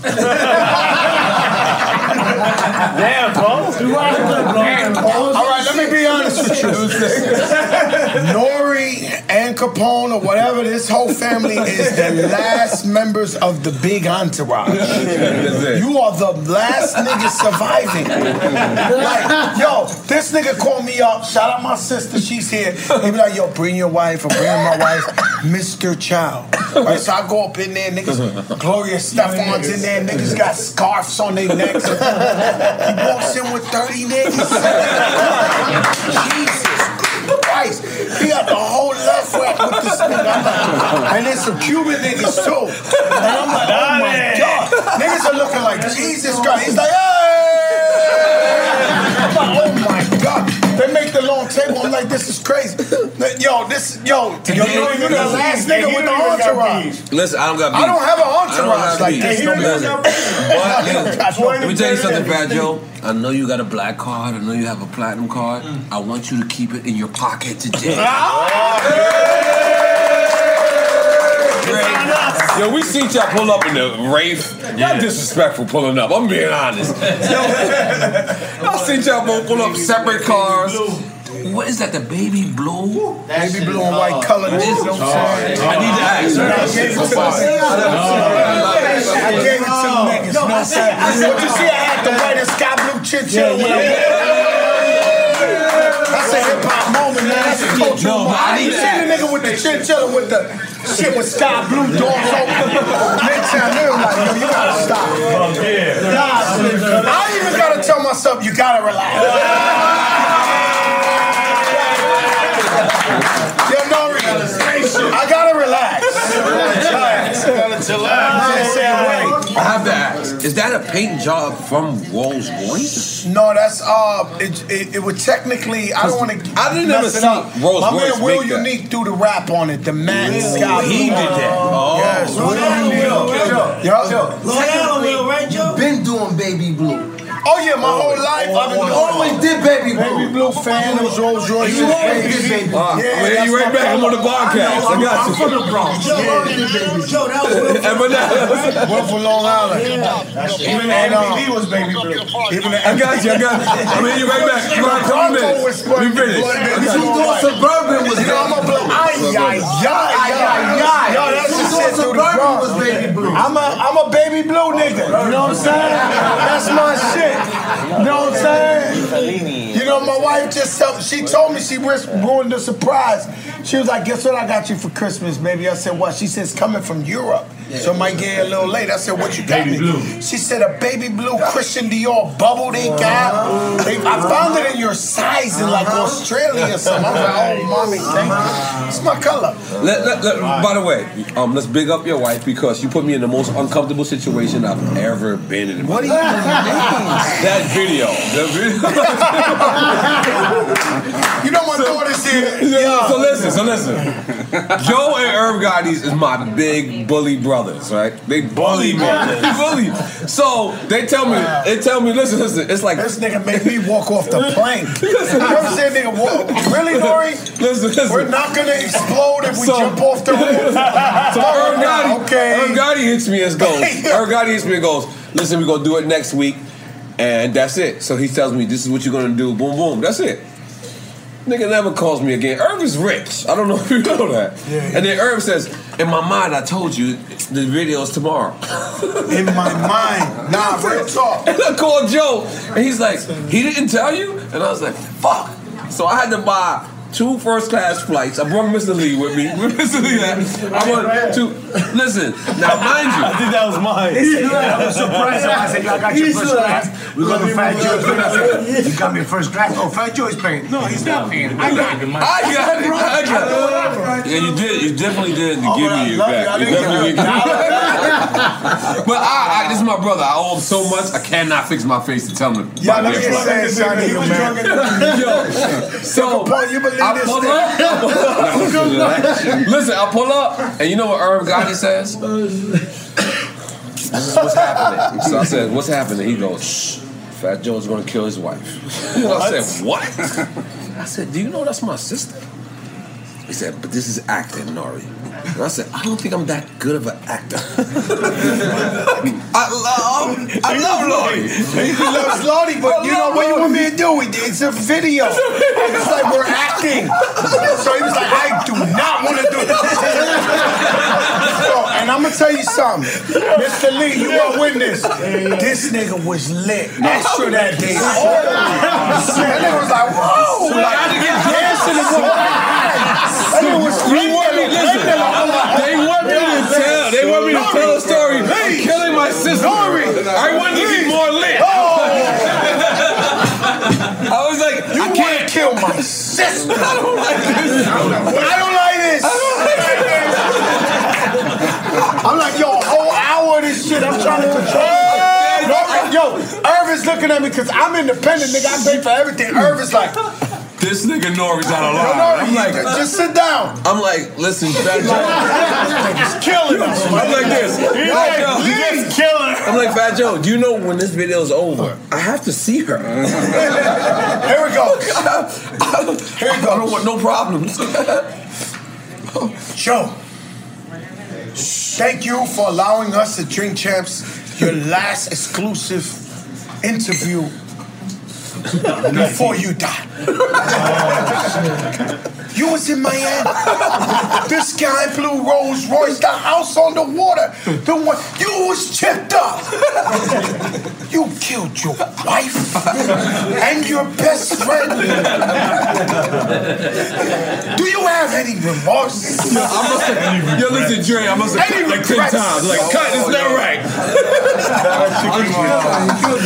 Damn, bro. All right, let me be honest with you. Nori and Capone or whatever, this whole family is the last members of the big entourage. You are the last nigga surviving. Like, yo, this nigga called me up. Shout out my sister, she's here. He be like, yo, bring your wife or bring my wife, Mr. Chow. Right, so I go up in there, niggas, Gloria Estefan's in there, niggas got scarves on their necks. He walks in with 30 niggas. Jesus Christ. He got the whole left rack with this nigga. I'm like, and then some Cuban niggas too. And I'm like, oh my God. Niggas are looking like Jesus Christ. He's like, hey! I'm like, oh my God. They make the long table. I'm like, this is crazy. Yo, this, yo, yo, you you're the last nigga with the entourage. Listen, I don't got beef. I don't have an I don't entourage have like beef. this. no But, Let me tell you something, Fat Joe. I know you got a black card. I know you have a platinum card. I want you to keep it in your pocket today. Ah! Yo, we seen y'all pull up in the Wraith. Y'all disrespectful pulling up. I'm being honest. Yo, I seen y'all both pull up separate cars. What is that? The baby blue? Baby blue and white color. What is- You know what I'm saying? I need to ask. I gave it to the I gave it to niggas. You know what I'm saying? What you see, I had the white and sky blue chinchilla when I That's a hip hop moment, man. That's a cultural No, I moment. need You to see the nigga with the chinchilla with the shit with sky blue doors open. Midtown, they were like, yo, you gotta stop. I even gotta tell myself, you gotta relax. Yo, Nori, I gotta relax. Relax. Gotta chill Is that a paint job from Rolls Royce? No, that's uh, it, it, it would technically. I don't want to. I didn't ever mess it see up. Rolls My Royce man Will make that. Unique threw the rap on it. The matte sky. he did that. Oh. Yes, Will Unique. Yo, Technically, right, Joe? Been doing baby blue. Oh yeah, my whole life I've been doing always did baby blue. Baby blue fan. Was Rolls Royce. You always did baby blue. Ah, well, you right back. I'm on the podcast. I got you. I'm from the Bronx. Joe always did baby blue. That was. One from Long Island. Even And, uh, MTV was baby blue. Even the I got you. I got you. I mean, you right back. You got a couple minutes. We finished. I you. Suburban was You know, I'm a blue. Ay, ay, ay, ay, ay. The Two shit through the Bronx. was baby blue. I'm a, I'm a baby blue nigga. You know what I'm saying? That's my shit. You know what I'm saying? You know, my wife just told, she told me she was ruined the surprise. She was like, "Guess what I got you for Christmas, baby?" I said, "What?" She says, "Coming from Europe, so it might get a little late." I said, "What you got me?" Blue. She said, "A baby blue Christian Dior bubble they got. Uh-huh. They, I found it in your size in like uh-huh. Australia or something." I was like, "Oh, mommy, thank you. Uh-huh. It's my color." Let, let, let- by the way, um, let's big up your wife because you put me in the most uncomfortable situation I've ever been in. What do you mean? That video. That You know my daughter's here. video. So listen, so listen. Joe and Irv Gotti is my big bully brothers, right? They bully me. They bully. So they tell me, they tell me, listen, listen. It's like this nigga made me walk off the plane. You ever say nigga walk? Really, Nori? Listen, listen. We're not gonna explode if we So- jump off the roof. So Irv Gotti, okay. Irv Gotti hits me and goes, Irv Gotti hits me and goes, listen, we're gonna do it next week, and that's it. So he tells me this is what you're gonna do, boom, boom, that's it. Nigga never calls me again. Irv is rich. I don't know if you know that. And then Irv says, in my mind, I told you the video's tomorrow. in my mind. Nah, real talk. And I called Joe, and he's like, he didn't tell you? And I was like, fuck. So I had to buy two first class flights. I brought Mr. Lee with me. Mr. Lee, I went to, listen, now mind you. I think that was mine. I was surprised. I said, "Yo, I got your first class. We're going to Fat Joe's. I said, You got me first class. Oh, Fat Joe's paying. No, he's not paying. I got it. I got it. I got it. Yeah, you did. You definitely did to give me it back. You definitely did. But I, I, this is my brother. I owe him so much. I cannot fix my face to tell him. Yeah, buy let me me a just flight. say something to you, man. Yo, so you believe I this pull up. I pull up. Listen, I pull up, and you know what Irv Gotti says? This is what's happening. So I said, "What's happening?" He goes, Shh, "Fat Joe's going to kill his wife." And I said, "What?" I said, "Do you know that's my sister?" He said, "But this is acting, Nori." And I said, "I don't think I'm that good of an actor." I love, I love Nori. He loves Lottie, but you know what you want me to do? It's a video. It's like we're acting. So he was like, I do not want to do this. So, I'm gonna tell you something, Mr. Lee, you gonna win this. This nigga was lit. Extra that day. Oh, that nigga was like, whoa, like dancing and going. That nigga was They want me, listen, they want me to tell, they want me to tell a story. I'm killing my sister. I want to be more lit. Oh. I was like, You I can't kill my sister? I don't like this. I don't like this. I'm like, yo, a whole hour of this shit. I'm trying to control. No, yo, Looking at me because I'm independent, nigga. I pay for everything. Irv is like, This nigga Nori's out of Yo, line. I'm like, just sit down. I'm like, listen, Fat Joe. nigga's killing us. I'm like this. He's like. "Lee." Just. I'm like, Fat Joe, do you know when this video's over? I have to see her. Here we go. Here we go. I don't want no problems. Joe, thank you for allowing us to Drink Champs your last exclusive interview before you die. You was in Miami. This guy blue Rolls Royce, the house on the water. The one you was chipped up. You killed your wife and your best friend. Do you have any remorse? I must have, yo, listen, Dre, I must have Any cut like 10 times. Like, cut, it's not right.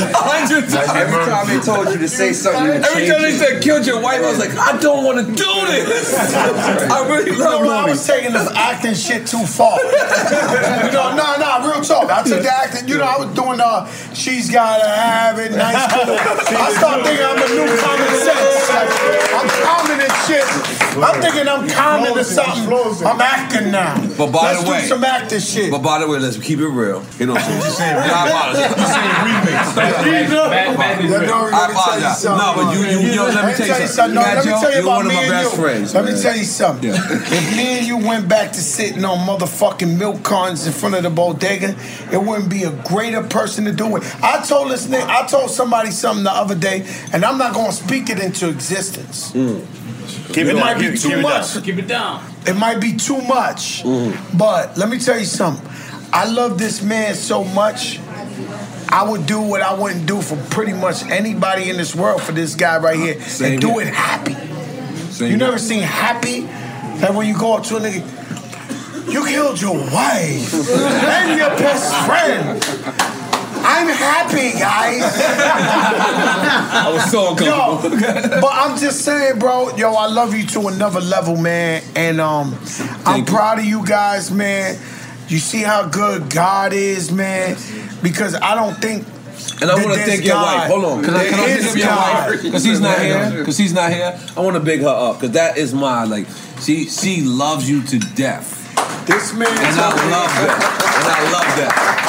A hundred times. Every time they told you to say something, you Every time they it. Killed your wife, I was like, I don't want to do this. I really love No, no, I was taking this acting shit too far. you know, no, no, real talk. I took the acting, you know, I was doing uh she's gotta have it, nice cool. I started thinking I'm a new common sense. Like, I'm common and shit. I'm thinking I'm common to something. I'm acting now. But by Let's the way, do some acting shit. But by the way, let's keep it real. You know what I'm saying? I apologize. I apologize. No, but you, you, yo, let me tell you something. No, let me tell you you're one about of me my and best you. friends. Let me tell you something. If me and you went back to sitting on motherfucking milk cartons in front of the bodega, it wouldn't be a greater person to do it. I told this nigga, I told somebody something the other day, and I'm not gonna speak it into existence. Mm. Keep it it might be keep too keep much. down. Keep it down. It might be too much. Mm-hmm. But let me tell you something. I love this man so much. I would do what I wouldn't do for pretty much anybody in this world for this guy right here, Same and do here. it happy. Same you never here. seen happy? That when you go up to a nigga, you killed your wife and your best friend. I'm happy, guys. I was so uncomfortable. Yo, but I'm just saying, bro. Yo, I love you to another level, man. And um, I'm proud of you guys, man. You see how good God is, man. Because I don't think. And I want to thank your God. wife. Hold on. Can I, can I There pick up your God. wife? Because he's not here. Because he's not here. I want to big her up. Because that is my, like, she she loves you to death. This man. And I love that. And I love that.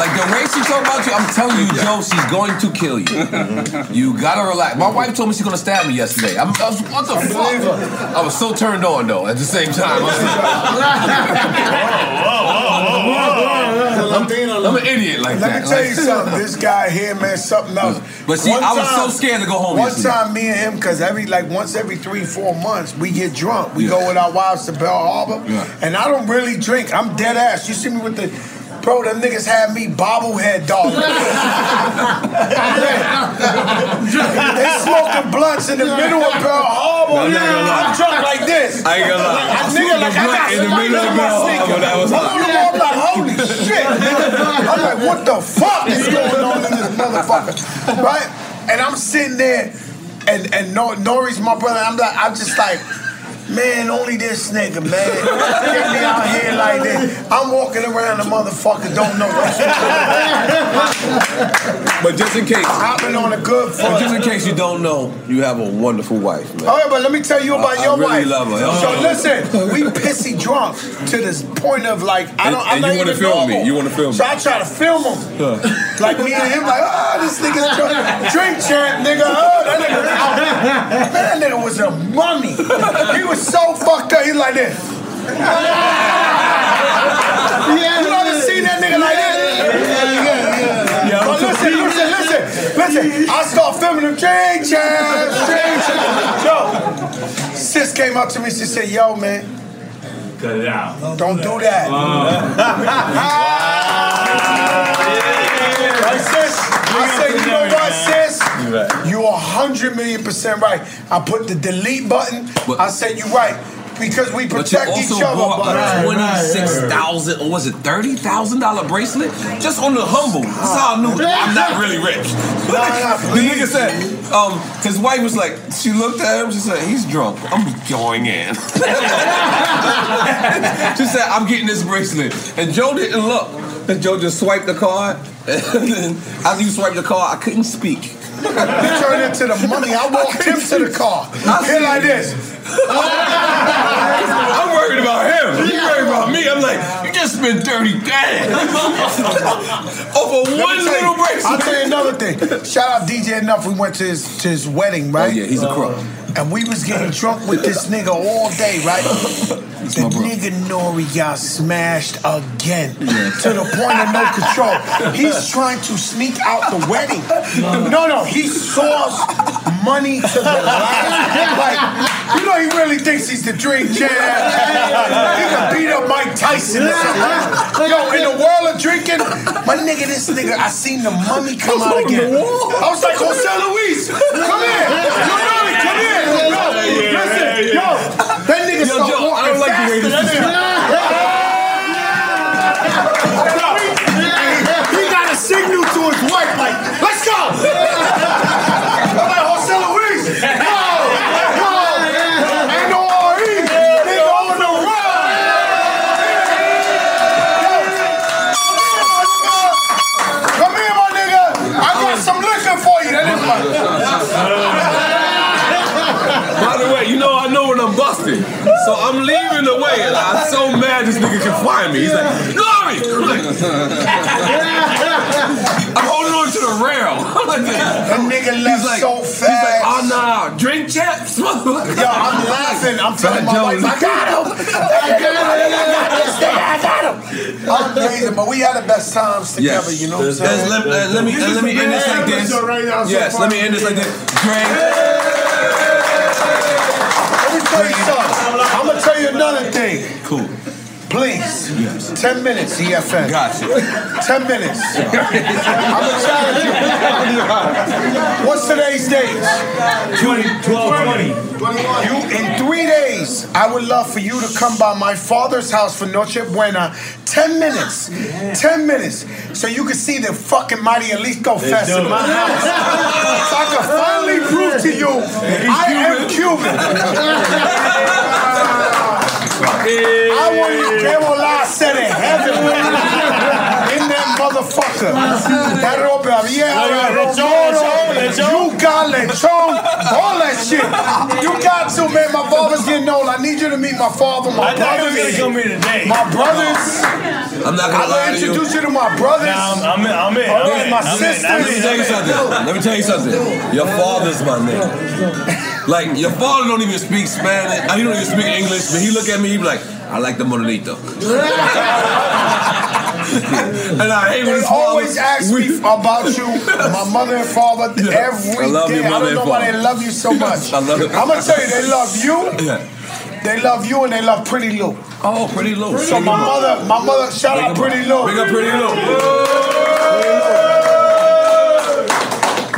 Like the way she talk about you, I'm telling you, Joe, she's going to kill you. You gotta relax. My wife told me she's gonna stab me yesterday. I'm, I was, what the fuck? I was so turned on though. At the same time, I was like, I'm, I'm an idiot like Let that. me tell you something. This guy here, man, something else. But see, One I was so scared to go home One yesterday. time, me and him, because every like once every three, four months, we get drunk. We go with our wives to Bal Harbour, Yeah. and I don't really drink. I'm dead ass. You see me with the. Bro, them niggas had me bobblehead dog. they smoking blunts in the middle of Pearl Harbor. No, I'm not. I'm drunk like this. I ain't gonna lie. Like, I nigga, smoked like a I blunt got in the middle of Pearl. Harbor. That was I'm hot. the wall, I'm like, holy shit, nigga. I'm like, what the fuck is going on in this motherfucker? Right? And I'm sitting there, and and Nor- Nori's my brother. I'm like, I'm just like. Man, only this nigga, man. Get me out here like this. I'm walking around the motherfucker, don't know what's. But just in case, Hopping on a good but just in case you don't know, you have a wonderful wife, man. Oh, All right, but let me tell you about I- I your really wife. love her. So Oh. listen, we pissy drunk to this point of like I don't. I'm and not you wanna even film me. You wanna film So me. So I try to film him. Huh. Like me and him, like, oh, this nigga's drunk. drink champ, nigga. Oh, that nigga, man, that nigga was a mummy. He was so fucked up. He like this. Yeah, you ever seen that nigga like that? Yeah, But listen, listen, listen, listen. I start filming him. change, drink champ. Yo, sis came up to me. She said, "Yo, man, Cut it out. don't do that." Right, sis? I said, you know what. You a hundred million percent right. I put the delete button. I said you right because we But you protect also each other. bought but- a twenty-six thousand, or was it thirty thousand dollar bracelet just on the humble? That's how I knew I'm not really rich. the nigga said, um, his wife was like, she looked at him, she said, he's drunk. I'm going in. she said, I'm getting this bracelet, and Joe didn't look. And Joe just swiped the card. And then after you swiped the card, I couldn't speak. He turned into the money. I walked him to the car. Here like this. I'm worried about him. He's worried about me. I'm like, you just spent 30 grand over one little bracelet. I'll tell you another thing. Shout out DJ Enough. We went to his to his wedding, right? Oh, yeah, he's a crook. Um, And we was getting drunk with this nigga all day, right? The nigga Nori got smashed again to the point of no control. He's trying to sneak out the wedding. No, no, no he sourced money to the last. Like, you know, he really thinks he's the dream champ. He can beat up Mike Tyson or something. Yo, in the world of drinking, my nigga, this nigga, I seen the money come out again. I was like, Jose Luis, come here. Yo, Nori, come here. Yo, listen, yo, that nigga Yo, Joe, I don't like the way this is- He got a signal to his wife, like, let's go. I'm like, Jose Luis, no, no, ain't no RE, nigga on the run. Come here, my nigga. I got some liquor for you. That is my. By the way, you know I know when I'm busted. So I'm leaving the way. And I'm so mad this nigga can find me. He's like, Glory! I'm, like, I'm holding on to the rail. I'm like, That nigga left like, so He's like, oh nah, drink champs. Yo, I'm laughing. I'm telling my wife, I got him. I got him. I got this nigga. I got him. I'm but we had the best times together. You know what I'm saying? Let, let, let me let me end this like this. Yes, let me end this like this. Drink. I'm gonna tell you another thing. Cool. Please. 10 minutes, EFN. Gotcha. 10 minutes. I'm going to challenge you. What's today's date? 20, 12, 20. You, in three days, I would love for you to come by my father's house for Noche Buena. 10 minutes. 10 minutes. So you can see the fucking Mighty Jalisco Fest in my house. So I can finally prove to you I am Cuban. I want you to la said in heaven. In that motherfucker. That ropa vieja, lechon, yuca, lechon, all that shit. You got to, man. My father's getting old. I need you to meet my father, my I thought you gonna come here today. My brothers. I'm not gonna I'm lie gonna you. introduce you to my brothers. Nah, I'm, I'm in. I'm in. All I'm in. my I'm sisters. I'm Let me tell you something. Let me tell you something. Your father's my nigga. Like your father don't even speak Spanish. He don't even speak English. But he look at me, he be like, "I like the morenito." and I hate when They his always ask me about you, my mother and father, every day. I love your I don't know why they love you so much. I love it. I'm gonna tell you, they love you. Yeah. They love you and they love Pretty Lou. Oh, Pretty Lou. So my mother, my mother, shout out Pretty Lou. Big up Pretty Lou.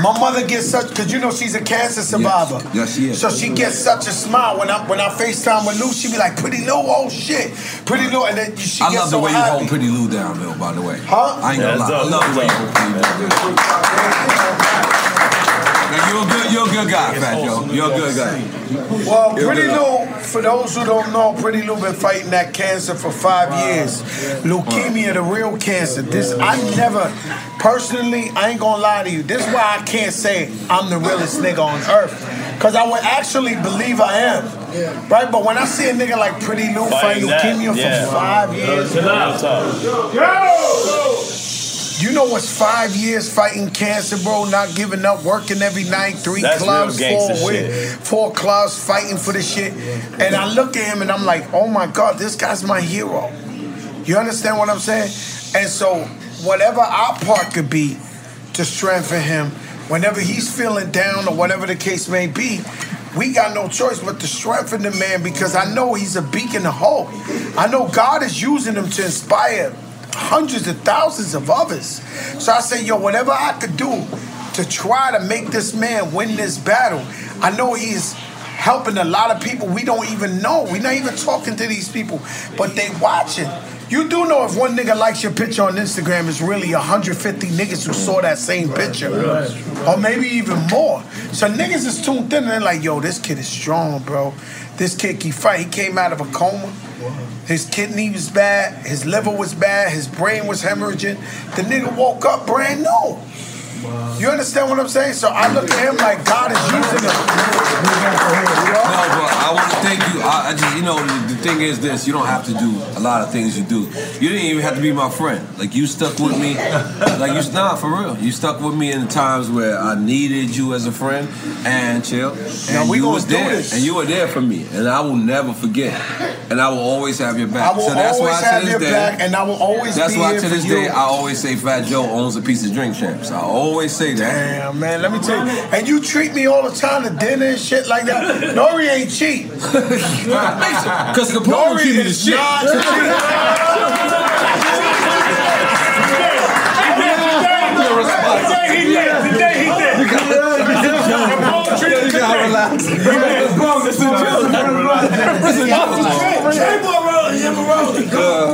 My mother gets such, cause you know she's a cancer survivor. Yes, she is. So she gets such a smile when I when I FaceTime with Lou. She be like, "Pretty Lou, oh shit, Pretty Lou," and then she I gets love the so way you hold Pretty Lou down, though. By the way, Huh? I ain't gonna Yeah, lie. I love the way you hold Pretty Lou down. Like, you're a good, you're a good guy, Fat Joe. You're a good guy. Well, You're Pretty. Lou, for those who don't know, Pretty Lou been fighting that cancer for five years. Leukemia, the real cancer. This I never, personally, I ain't gonna lie to you. This is why I can't say I'm the realest nigga on earth. Cause I would actually believe I am. Right? But when I see a nigga like Pretty Lou fighting Fighting that, leukemia yeah. for five years. Real talk. You know what's five years fighting cancer, bro? Not giving up, working every night, three That's clubs, four four clubs, fighting for the shit. And I look at him and I'm like, oh my God, this guy's my hero. You understand what I'm saying? And so, whatever our part could be to strengthen him, whenever he's feeling down or whatever the case may be, we got no choice but to strengthen the man because I know he's a beacon of hope. I know God is using him to inspire hundreds of thousands of others. So I say, yo, whatever I could do to try to make this man win this battle, I know he is helping a lot of people we don't even know. We're not even talking to these people, but they watching. You do know if one nigga likes your picture on Instagram, it's really 150 niggas who saw that same picture. Or maybe even more. So niggas is tuned in and they're like, yo, this kid is strong, bro. This kid can fight. He came out of a coma. His kidney was bad, his liver was bad, his brain was hemorrhaging. The nigga woke up brand new. You understand what I'm saying? So I look at him like God is using him. No, but I want to thank you. I, I just, you know, the, the thing is this: you don't have to do a lot of things you do. You didn't even have to be my friend. Like you stuck with me. Like you, nah, for real. You stuck with me in the times where I needed you as a friend, and chill. And Now, we you was there, this. and you were there for me, and I will never forget. And I will always have your back. I will so that's always why to have this your day, back, and I will always That's be why here to for this you. day I always say Fat Joe owns a piece of drink champs. I always say that. Damn, man, let me tell you. And you treat me all the time to dinner and shit like that. Nori ain't cheap. Because Capone Nori keep me the is shit. not Today he did. Today he did. You gotta relax.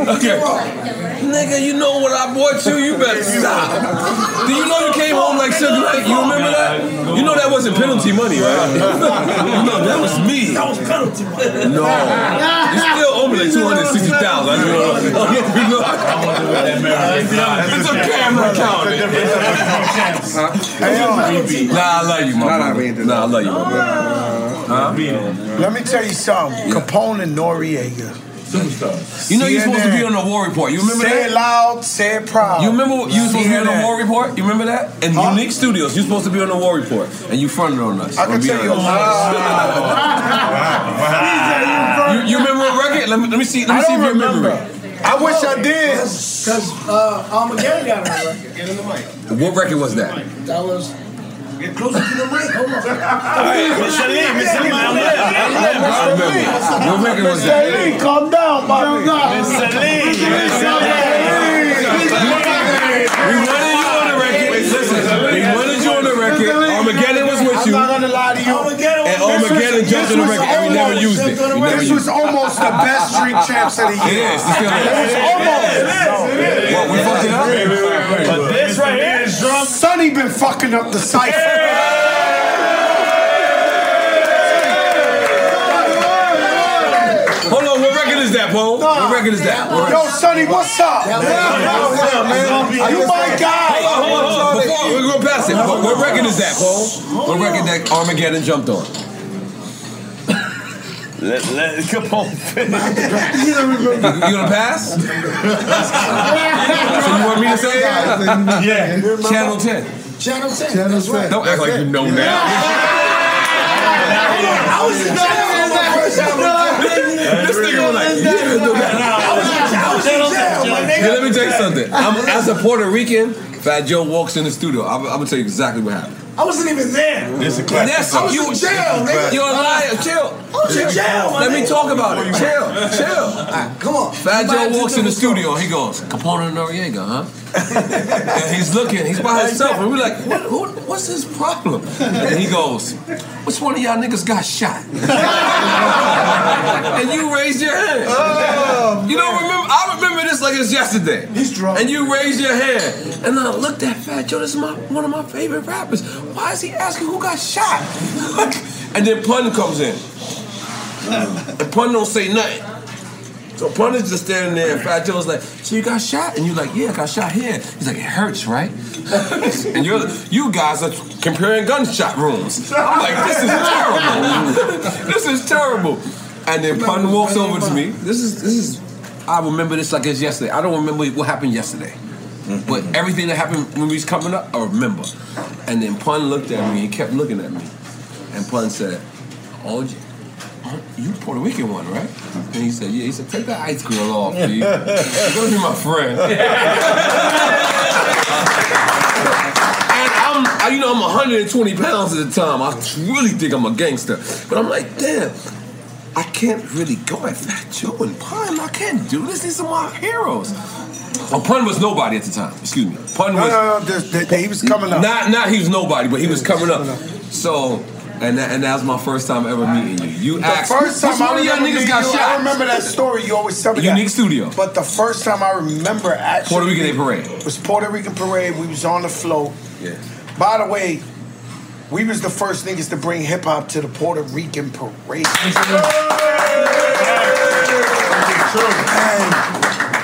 Okay. Nigga, you know what I bought you? You better stop. Do you know you came home like Suge Knight? You remember that? You know that wasn't penalty money, right? no, that was me. That was penalty. money. No. You still owe me like 260000 I just know. It's a camera account. Nah, I love you, my brother. Nah, I love you, my brother. Huh? Let me tell you something. Capone and Noriega. You know you're supposed to be on the War Report. You remember say that? it loud, say it proud. You remember you were supposed to be on the War Report? You remember that? In Unique Studios, you're supposed to be on the War Report, and you fronted on us. I can I'll tell you a honest. you, you remember a record? Let me, let me see. Let me I see if don't you remember. remember. I wish I did. Because uh, Armageddon got on that record. What record was that? That was Get closer to the mic. Hold on. All right, Mr. Lee, Mr. Lee, I'm lit. I'm lit, bro. I remember. What record was that? Mr. Lee, calm down, Bobby. Mr. Lee, Mr. We wanted you on the record. Listen, we wanted you on the record. Armageddon was with you. I'm not gonna lie to you. And Armageddon jumped on the record and we never used it. We never This used was it. almost the best street champs of the It year. is. It still is. It was almost. What, we fucked it up? But this right here is drum. Sonny been fucking up the cipher. Hold on, what record is that, Paul? What record is that? What Yo, record? Sonny, what's up? You my guy. Hold on, hold on, hold on. Before we're going past it, what, what record is that, Paul? What record that Armageddon jumped on? Let, let, come on, finish. You gonna pass? so you want me to say it? Yeah. Channel 10. Channel 10. Channel That's right. 10. Don't act like you know now. I was no, first time. This nigga was like, yeah, no, I was in my Yeah, nigga. let me tell you something. I'm, as a Puerto Rican, Fat Joe walks in the studio. I'm, I'm gonna tell you exactly what happened. I wasn't even there. This is a classic. that's I was you. in jail, nigga. You're a liar. Chill. I was in jail, my Let me talk about it. Chill. Chill. Come on. Fat Joe walks in the studio and he goes, Capone Noriega, huh? and he's looking, he's by himself, and we're like, what, who, what's his problem? And he goes, which one of y'all niggas got shot? and you raised your hand. Oh, you don't remember? I remember this like it's yesterday. He's drunk. And you raised your hand. And I looked at Fat Joe, this is my, one of my favorite rappers. Why is he asking who got shot? and then Pun comes in. And Pun don't say nothing. So Pun is just standing there, and Fat Joe's like, "So you got shot?" And you're like, "Yeah, I got shot here." He's like, "It hurts, right?" and you're you guys are comparing gunshot rooms. I'm like, "This is terrible. this is terrible." And then Pun walks over to me. This is this is. I remember this like it's yesterday. I don't remember what happened yesterday, but mm-hmm. everything that happened when we was coming up, I remember. And then Pun looked at me. and kept looking at me, and Pun said, "Oh." you- Oh, you Puerto Rican one, right? And he said, yeah. He said, take that ice grill off, dude. You're gonna be my friend. and I'm, I, you know, I'm 120 pounds at the time. I really think I'm a gangster, but I'm like, damn. I can't really go at Fat Joe and Pun. I can't do this. These are my heroes. Oh, Pun was nobody at the time. Excuse me. Pun No, was. no, no. this- this- He was coming up. Not, not he was nobody, but he was coming up. So, and that, and that was my first time ever meeting you. You The asked, first which time I of y'all remember niggas meeting got you, shot? I remember that story. You always tell me that. Unique studio. But the first time I remember actually Puerto Rican Day Parade. was Puerto Rican parade. We was on the float. Yeah. By the way, we was the first niggas to bring hip hop to the Puerto Rican parade.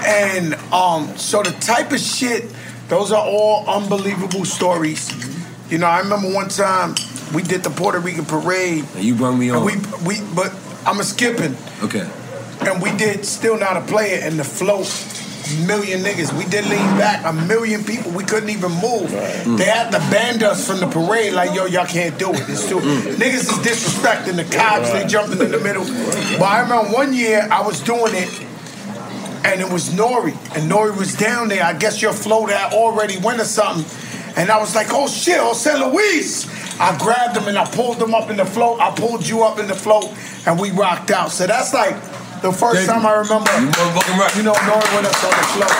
and, and um, so the type of shit, those are all unbelievable stories. You know, I remember one time we did the Puerto Rican parade. And you brung me And on. we we but I'm a skipping. Okay. And we did still not a player and the float million niggas. We did lean back a million people. We couldn't even move. They had to ban us from the parade like yo y'all can't do it. It's too mm. niggas is disrespecting the cops. They jumping in the middle. But I remember one year I was doing it. And it was Nori, and Nori was down there. I guess your float had already went or something. And I was like, oh shit, Jose Luis. I grabbed him and I pulled him up in the float. I pulled you up in the float and we rocked out. So that's like the first Thank time you. I remember. You motherfucking right. You know, Nori with us on the float.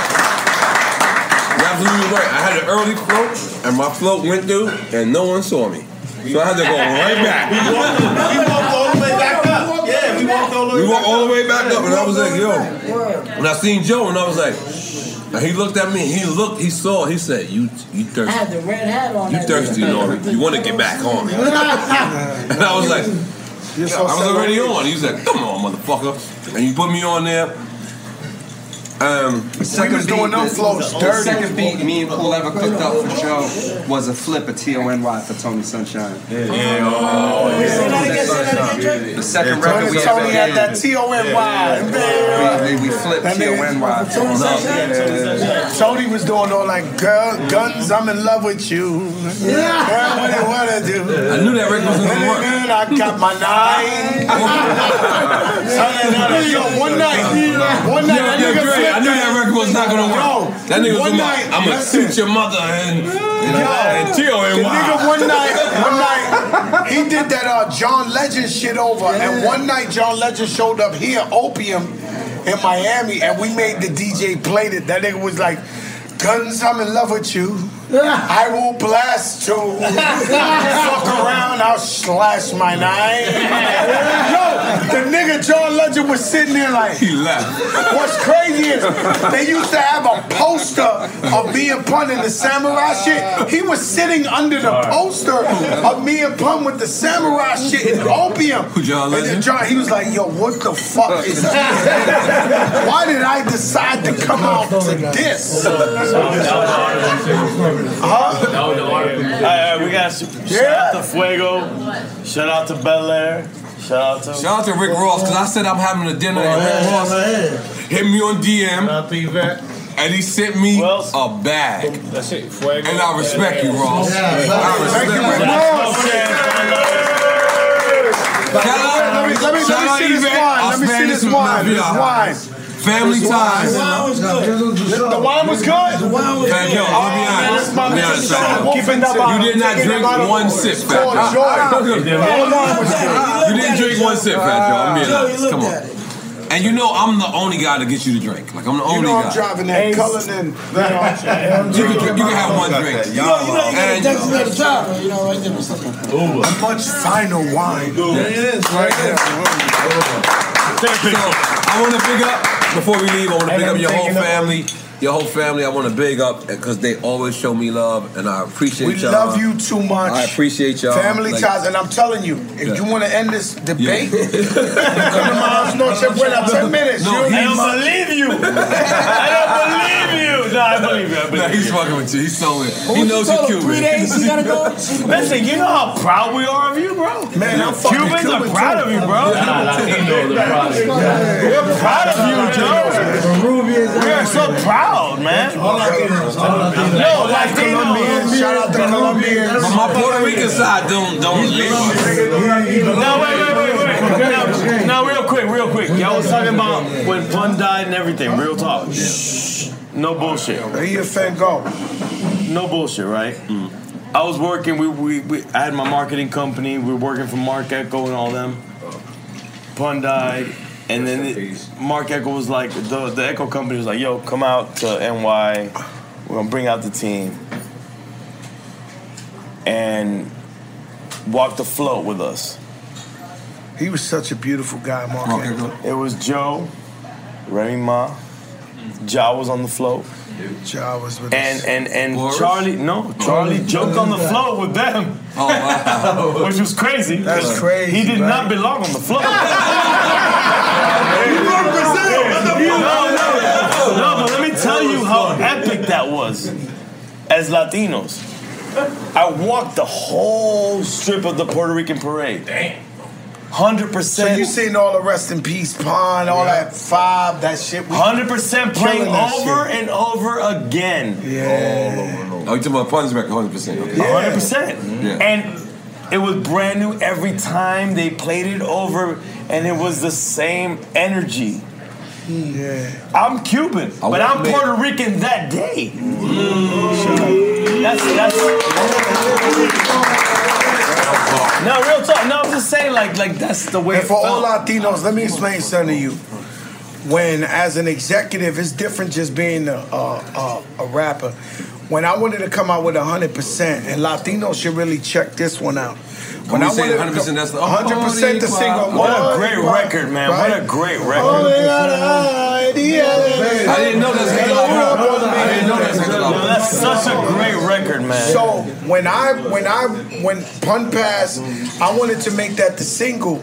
You're absolutely right. I had an early float, and my float went through, and no one saw me. So I had to go right back. We walked, we walked all the way back up. Yeah, we walked all the way We walked all the way back up, and I was like, yo. Word. And I seen Joe, and I was like, and he looked at me, he looked, he saw, he said, you you thirsty." I thirsty. had the red hat on. You thirsty, day. Nori. You want to get back on. And I was like, You're I was already on. He was like, come on, motherfucker. And you put me on there. Um, We was doing them floats The dirty. second beat me and Cool ever cooked up for Joe was a flip of T-O-N-Y for Tony Sunshine. Say that again, say that again, Drake. The second Tony, record we Tony had that did. T-O-N-Y. We, we flipped That nigga- T-O-N-Y. Tony was doing all like, girl, guns, I'm in love with you. Yeah. Girl, what do you wanna do? I knew that record wasn't gonna work. And I got my nine. One night, one night, Yo, that nigga Dre, I knew that record was not gonna work. Yo, that nigga was one night, I'm gonna shoot your mother and, and, Yo, and Tio the and nigga one night, one night, he did that uh, John Legend shit over, and one night John Legend showed up here, Opium, in Miami, and we made the DJ play it. That nigga was like, "Guns, I'm in love with you. I will blast you. Fuck around, I'll slash my nine." Yo, the nigga John Legend was sitting there like, he left. What's crazy is they used to have a poster of me and Pun in the samurai shit. He was sitting under the poster of me and Pun with the samurai shit in opium. Who, John And Legend? John, he was like, "Yo, what the fuck is this? Why did I decide to come out to this?" Huh? All right, we got shout out to Fuego, shout out to Belaire, shout out to Shout out to Rick Ross, because I said I'm having a dinner and Rick Ross hit me on DM. And he sent me a bag. That's it. Fuego. And I respect you, Ross. I respect you, Rick Shout out, Let me- let me- let me see this wine. Let me see this wine. This wine. Family This ties. wine. The wine was good. The wine was Fat Joe, I'll be honest. I'll be honest, Fat Joe. You did not drink one sip, Fat Joe. You didn't drink one sip, Fat Joe. I'm being honest. Come on. And you know I'm the only guy to get you to drink. Like I'm the You only know guy. I'm driving that Cullinan. You can, you can have one drink. You know, you know, you And- got to at the top. You know, right there. What's up? A much finer wine. It is right there. So I want to big up before we leave. I want to And big up your whole taking up- family. Your whole family. I want to big up because they always show me love, and I appreciate We y'all. love you too much. I appreciate y'all. Family Like- ties, and I'm telling you, if Yeah. you want to end this debate, come to my house. No, se buena. Uh, ten minutes. No, You he- need I don't my- believe you. I don't believe you. No, I believe you. I believe Nah, he's you. fucking with you. He's so in. What He knows you're him, Cuban. three days he gotta go? Listen, you know how proud we are of you, bro. Man, I'm fucking Cubans are proud too. of you, bro. We're proud of you, Joe. We are so proud, man. No, Latinos. Shout out to Colombians. But my Puerto Rican side don't don't live. No, wait, wait, wait, wait. No, no, real quick, real quick. Y'all was talking about when Pun died and everything. Real talk. Shh. No bullshit. Where a fan go? No bullshit, right? I was working. We, we, we I had my marketing company. We were working for Marc Ecko and all them. Pun died, and then it, Marc Ecko was like, the the Ecko company was like, "Yo, come out to NY. We're gonna bring out the team and walk the float with us." He was such a beautiful guy, Marc. Ecko. It was Joe, Remy Ma, Ja was on the float. Ja was with and us. and and Boris? Charlie, no, Charlie joked on the floor with them. Oh wow, which was crazy. That's 'cause crazy, He did right? not belong on the floor. float. no, no, no, but let me tell you how epic that was. As Latinos, I walked the whole strip of the Puerto Rican parade. Damn. Hundred So percent. you seen all the rest in peace Pun, all that five, that shit. Hundred percent playing over shit. and over again. Yeah. Oh, you talking about Pun's record? Hundred percent. hundred percent. Yeah. And it was brand new every time they played it over, and it was the same energy. Yeah. I'm Cuban, I but I'm make- Puerto Rican that day. Mm. That's that's. No, real talk. No, I'm just saying, like, like that's the way. And for all. Latinos, let me explain something to you. When, as an executive, it's different just being a, a, a, a rapper. When I wanted to come out with 100%, and Latinos should really check this one out. When we say 100%, that's the 100% the single. What a great record, man! What a great oh, record. Oh, they got an idea. I didn't know that's Hector Lavoe. I didn't know that's Hector Yo, Lavoe. that's such a great record, man. So when I when I when Pun passed, I wanted to make that the single.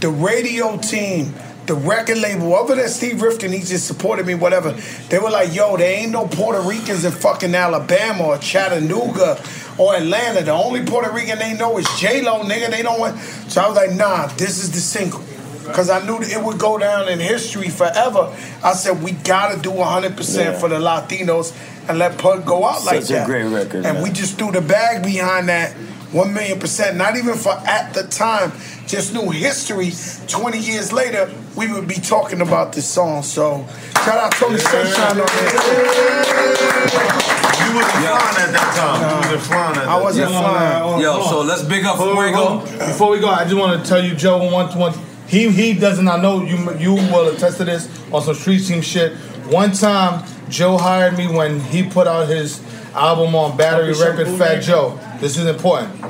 The radio team, the record label, other than Steve Rifkin, he just supported me, whatever. They were like, yo, there ain't no Puerto Ricans in fucking Alabama or Chattanooga or Atlanta. The only Puerto Rican they know is J Lo, nigga. They don't want. So I was like, nah, this is the single. Because I knew that it would go down in history forever. I said we gotta do 100 percent Yeah. for the Latinos and let Pun go out like that. Such a that. great record, and man. we just threw the bag behind that. One million percent, not even for at the time, just knew history. 20 years later, we would be talking about this song. So, shout out Tony Sunshine on You wasn't flying at that time. You wasn't flying at that I wasn't time. flying. Yo, so let's big up Before we go, before we go, I just want to tell you, Joe, one, one, he he doesn't. I know you you will attest to this on some street team shit. One time, Joe hired me when he put out his album on Battery Record, Fat. Joe. This is important,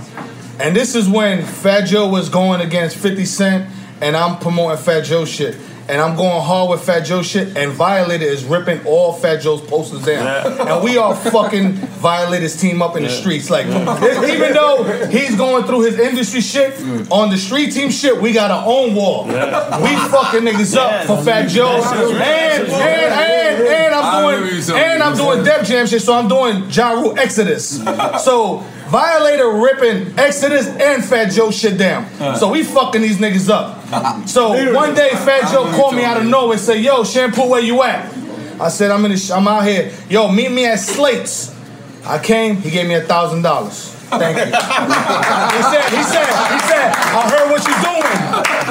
and this is when Fat Joe was going against Fifty Cent, and I'm promoting Fat Joe shit. And I'm going hard with Fat Joe shit, and Violator is ripping all Fat Joe's posters down. And we are fucking Violator's team up in the streets. Like, even though he's going through his industry shit, on the street team shit, we got our own wall. We fucking niggas up for Fat Joe. And, and, and, and I'm doing, and I'm doing Def Jam shit, so I'm doing Ja Rule Exodus. So, Violator ripping Exodus and Fat Joe shit down. So we fucking these niggas up. So one day Fat Joe called me out of nowhere and said, "Yo, Shampoo, where you at?" I said, "I'm in. The sh- I'm out here. Yo, meet me at Slates." I came. He gave me a thousand dollars. Thank you. he said. He said. He said. I heard what you're doing.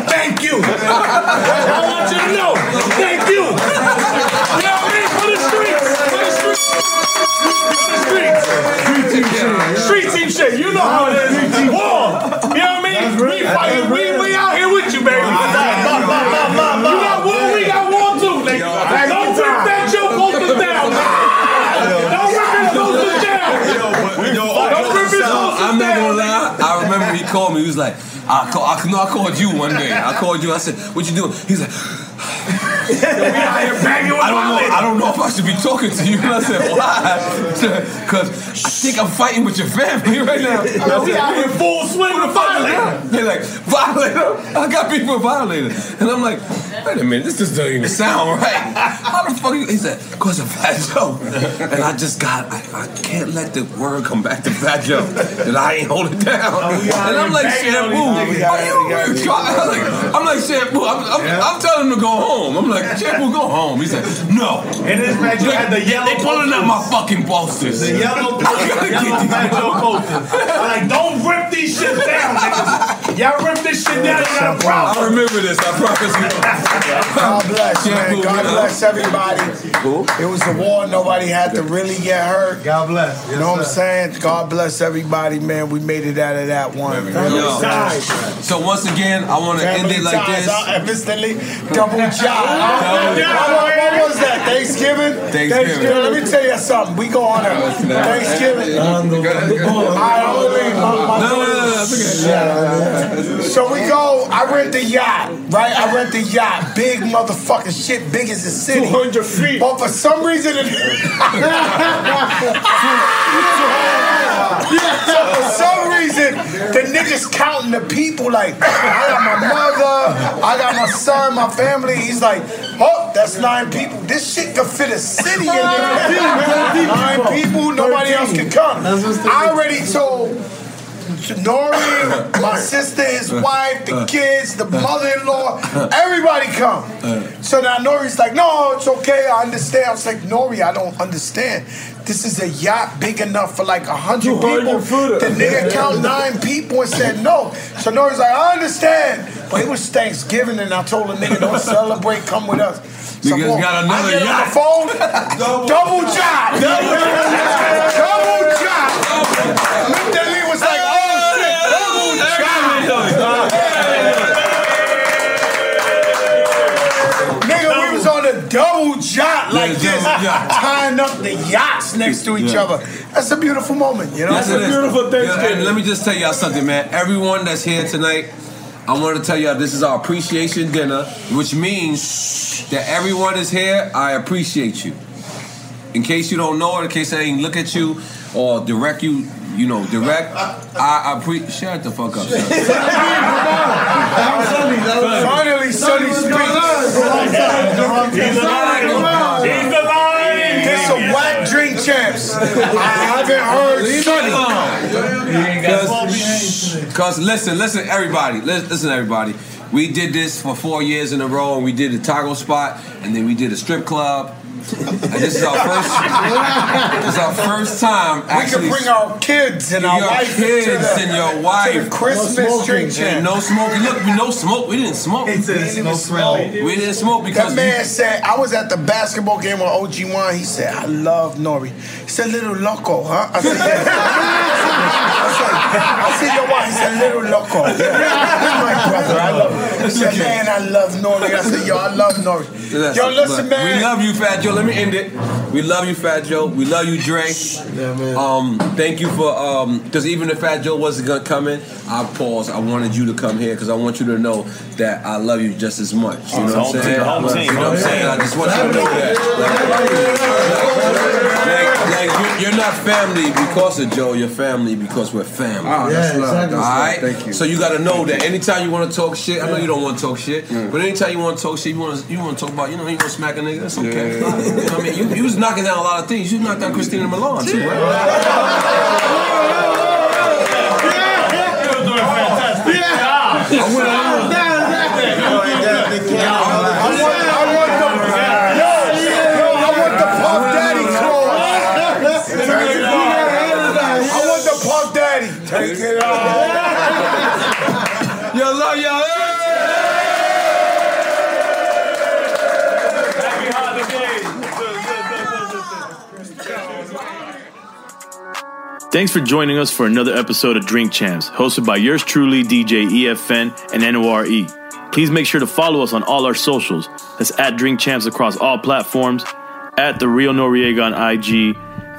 Thank you. I want you to know. Thank you. You know what I mean? For the streets. For the streets. Street team shit. Street team shit. You know how it is. War. You know what I mean? We fighting. We, we out here with you, baby. You got war. We got war too. Like, don't rip that Joe posters down. Don't rip his posters down. Don't rip his posters I'm not gonna lie. I remember he called me. He was like, I, call, I, no, I called you one day. I called you. I said, "What you doing?" He's like, I don't know. I don't know if I should be talking to you. And I said, "Why?" Because I think I'm fighting with your family right now. I we out here full swing with a violator. They're like, violator? I got beef with violator. And I'm like, wait a minute, this just doesn't even sound right. How the fuck you? He said, cause of Fat Joe. And I just got, I, I can't let the word come back to Fat Joe that I ain't hold it down. and I'm like, shampoo. Are you really? I'm like, I'm like, shampoo. I'm, I'm, I'm telling him to go home. I'm like, shampoo, go home. He said, no. And this Fat Joe had the yellow They pulling out my fucking posters. The yellow, yellow Fat Joe posters. I'm like, don't rip these shit down, niggas. Y'all rip this shit down, you got a problem. I remember this. I promise you. God bless, man. God bless everybody. It was a war. Nobody had to really get hurt. God bless. You know what I'm saying? God bless everybody, man. We made it out of that one. Yo. So once again, I want to end it like this. Instantly, double job. What, what was that? Thanksgiving? Thanksgiving. Let me tell you something. We go on a Thanksgiving. I'm gonna. My- my- No. So we go. I rent the yacht, right? I rent the yacht, big motherfucking shit, big as the city. 200 feet. But for some reason, it, so for some reason, the niggas counting the people. Like, I got my mother, I got my son, my family. He's like, oh, that's nine people. This shit could fit a city in there. Nine people, nobody else can come. I already told. Nori, my sister, his uh, wife, the uh, kids, the uh, mother-in-law, everybody come. So now Nori's like, no, it's okay, I understand. I was like, Nori, I don't understand. This is a yacht big enough for like a hundred people. The nigga count nine people and said no. So Nori's like, I understand. But it was Thanksgiving and I told the nigga, don't celebrate, come with us. So Niggas boom, got another I get yacht. on the phone, double job. Double job. Mr. Lee was like, oh shit, double yacht like Yeah, this, double yacht. tying up the yachts next to each Yeah. other. That's a beautiful moment, you know? Yes, it is. Yeah, and let me just tell y'all something, man. Everyone that's here tonight, I want to tell y'all this is our appreciation dinner, which means that everyone is here. I appreciate you. In case you don't know, or in case I ain't look at you or direct you, you know, direct. I appreciate. Shut the fuck up. son. Finally, Sonny speaks. He's the lion. This a whack drink champs. I haven't heard Sonny. Cause, cause listen, listen, everybody, listen, listen, everybody. We did this for four years in a row, and we did a taco spot, and then we did a strip club. And this is our first. this is our first time. We Actually, can bring our kids and our your wife kids to the, and your wife. to the Christmas drink And no smoking. Look, we no smoke. We didn't smoke. we didn't smoke. We didn't smoke because that man said, I was at the basketball game with OG Juan. He said, I love Nori. He said, little loco, huh? I said, yeah. I said, I said, yo, why? He said, little loco. Yeah. He's my brother. I love him. He said, man, I love Nori. I said, yo, I love Nori. Yo, listen, but man. We love you, Fat Joe. Let me end it. We love you, Fat Joe. We love you, Dre. Um, thank you for um, because even if Fat Joe wasn't gonna come in, I paused. I wanted you to come here because I want you to know that I love you just as much. You know what I'm saying? team, You know what I'm saying? I just want you to know that. Like, like, like, you're, you're not family because of Joe. You're family because we're family. Oh, that's Yeah, love. exactly. All right. Thank you. So you got to know that anytime you want to talk shit, I know you don't want to talk shit, but anytime you want to talk shit, you want to you want to talk about, you know, you want to smack a nigga. That's okay. You know what I mean, you, you was knocking down a lot of things. You knocked down Christina Milian too, I Daddy. Take it off. Yo, love y'all. Happy holidays. Thanks for joining us for another episode of Drink Champs, hosted by yours truly, DJ EFN and NORE. E. Please make sure to follow us on all our socials. That's at Drink Champs across all platforms, at The Real Noriega on IG,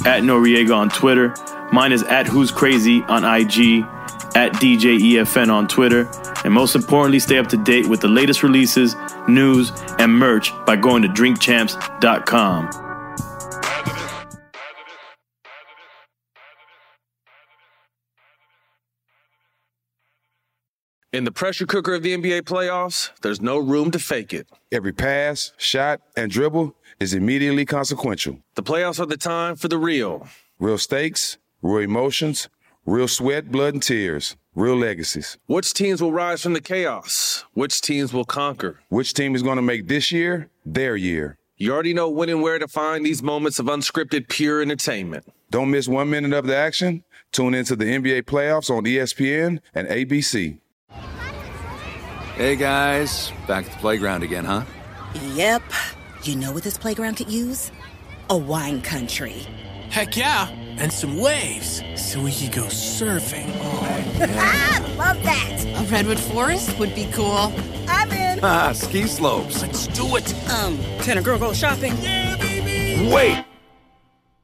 at Noriega on Twitter. Mine is at Who's Crazy on IG, at DJ EFN on Twitter. And most importantly, stay up to date with the latest releases, news, and merch by going to drinkchamps.com. In the pressure cooker of the NBA playoffs, there's no room to fake it. Every pass, shot, and dribble is immediately consequential. The playoffs are the time for the real. Real stakes, real emotions, real sweat, blood, and tears, real legacies. Which teams will rise from the chaos? Which teams will conquer? Which team is going to make this year their year? You already know when and where to find these moments of unscripted, pure entertainment. Don't miss one minute of the action. Tune into the NBA playoffs on ESPN and ABC. Hey guys, back at the playground again, huh? Yep. You know what this playground could use? A wine country. Heck yeah, and some waves so we could go surfing. ah, love that. A redwood forest would be cool. I'm in. Ah, ski slopes. Let's do it. Um, can a girl go shopping? Yeah, baby. Wait!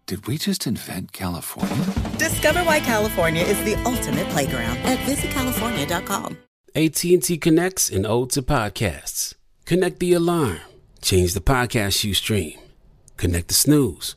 Did we just invent California? Discover why California is the ultimate playground at visitcalifornia.com. AT&T connects and ode to podcasts. Connect the alarm. Change the podcast you stream. Connect the snooze.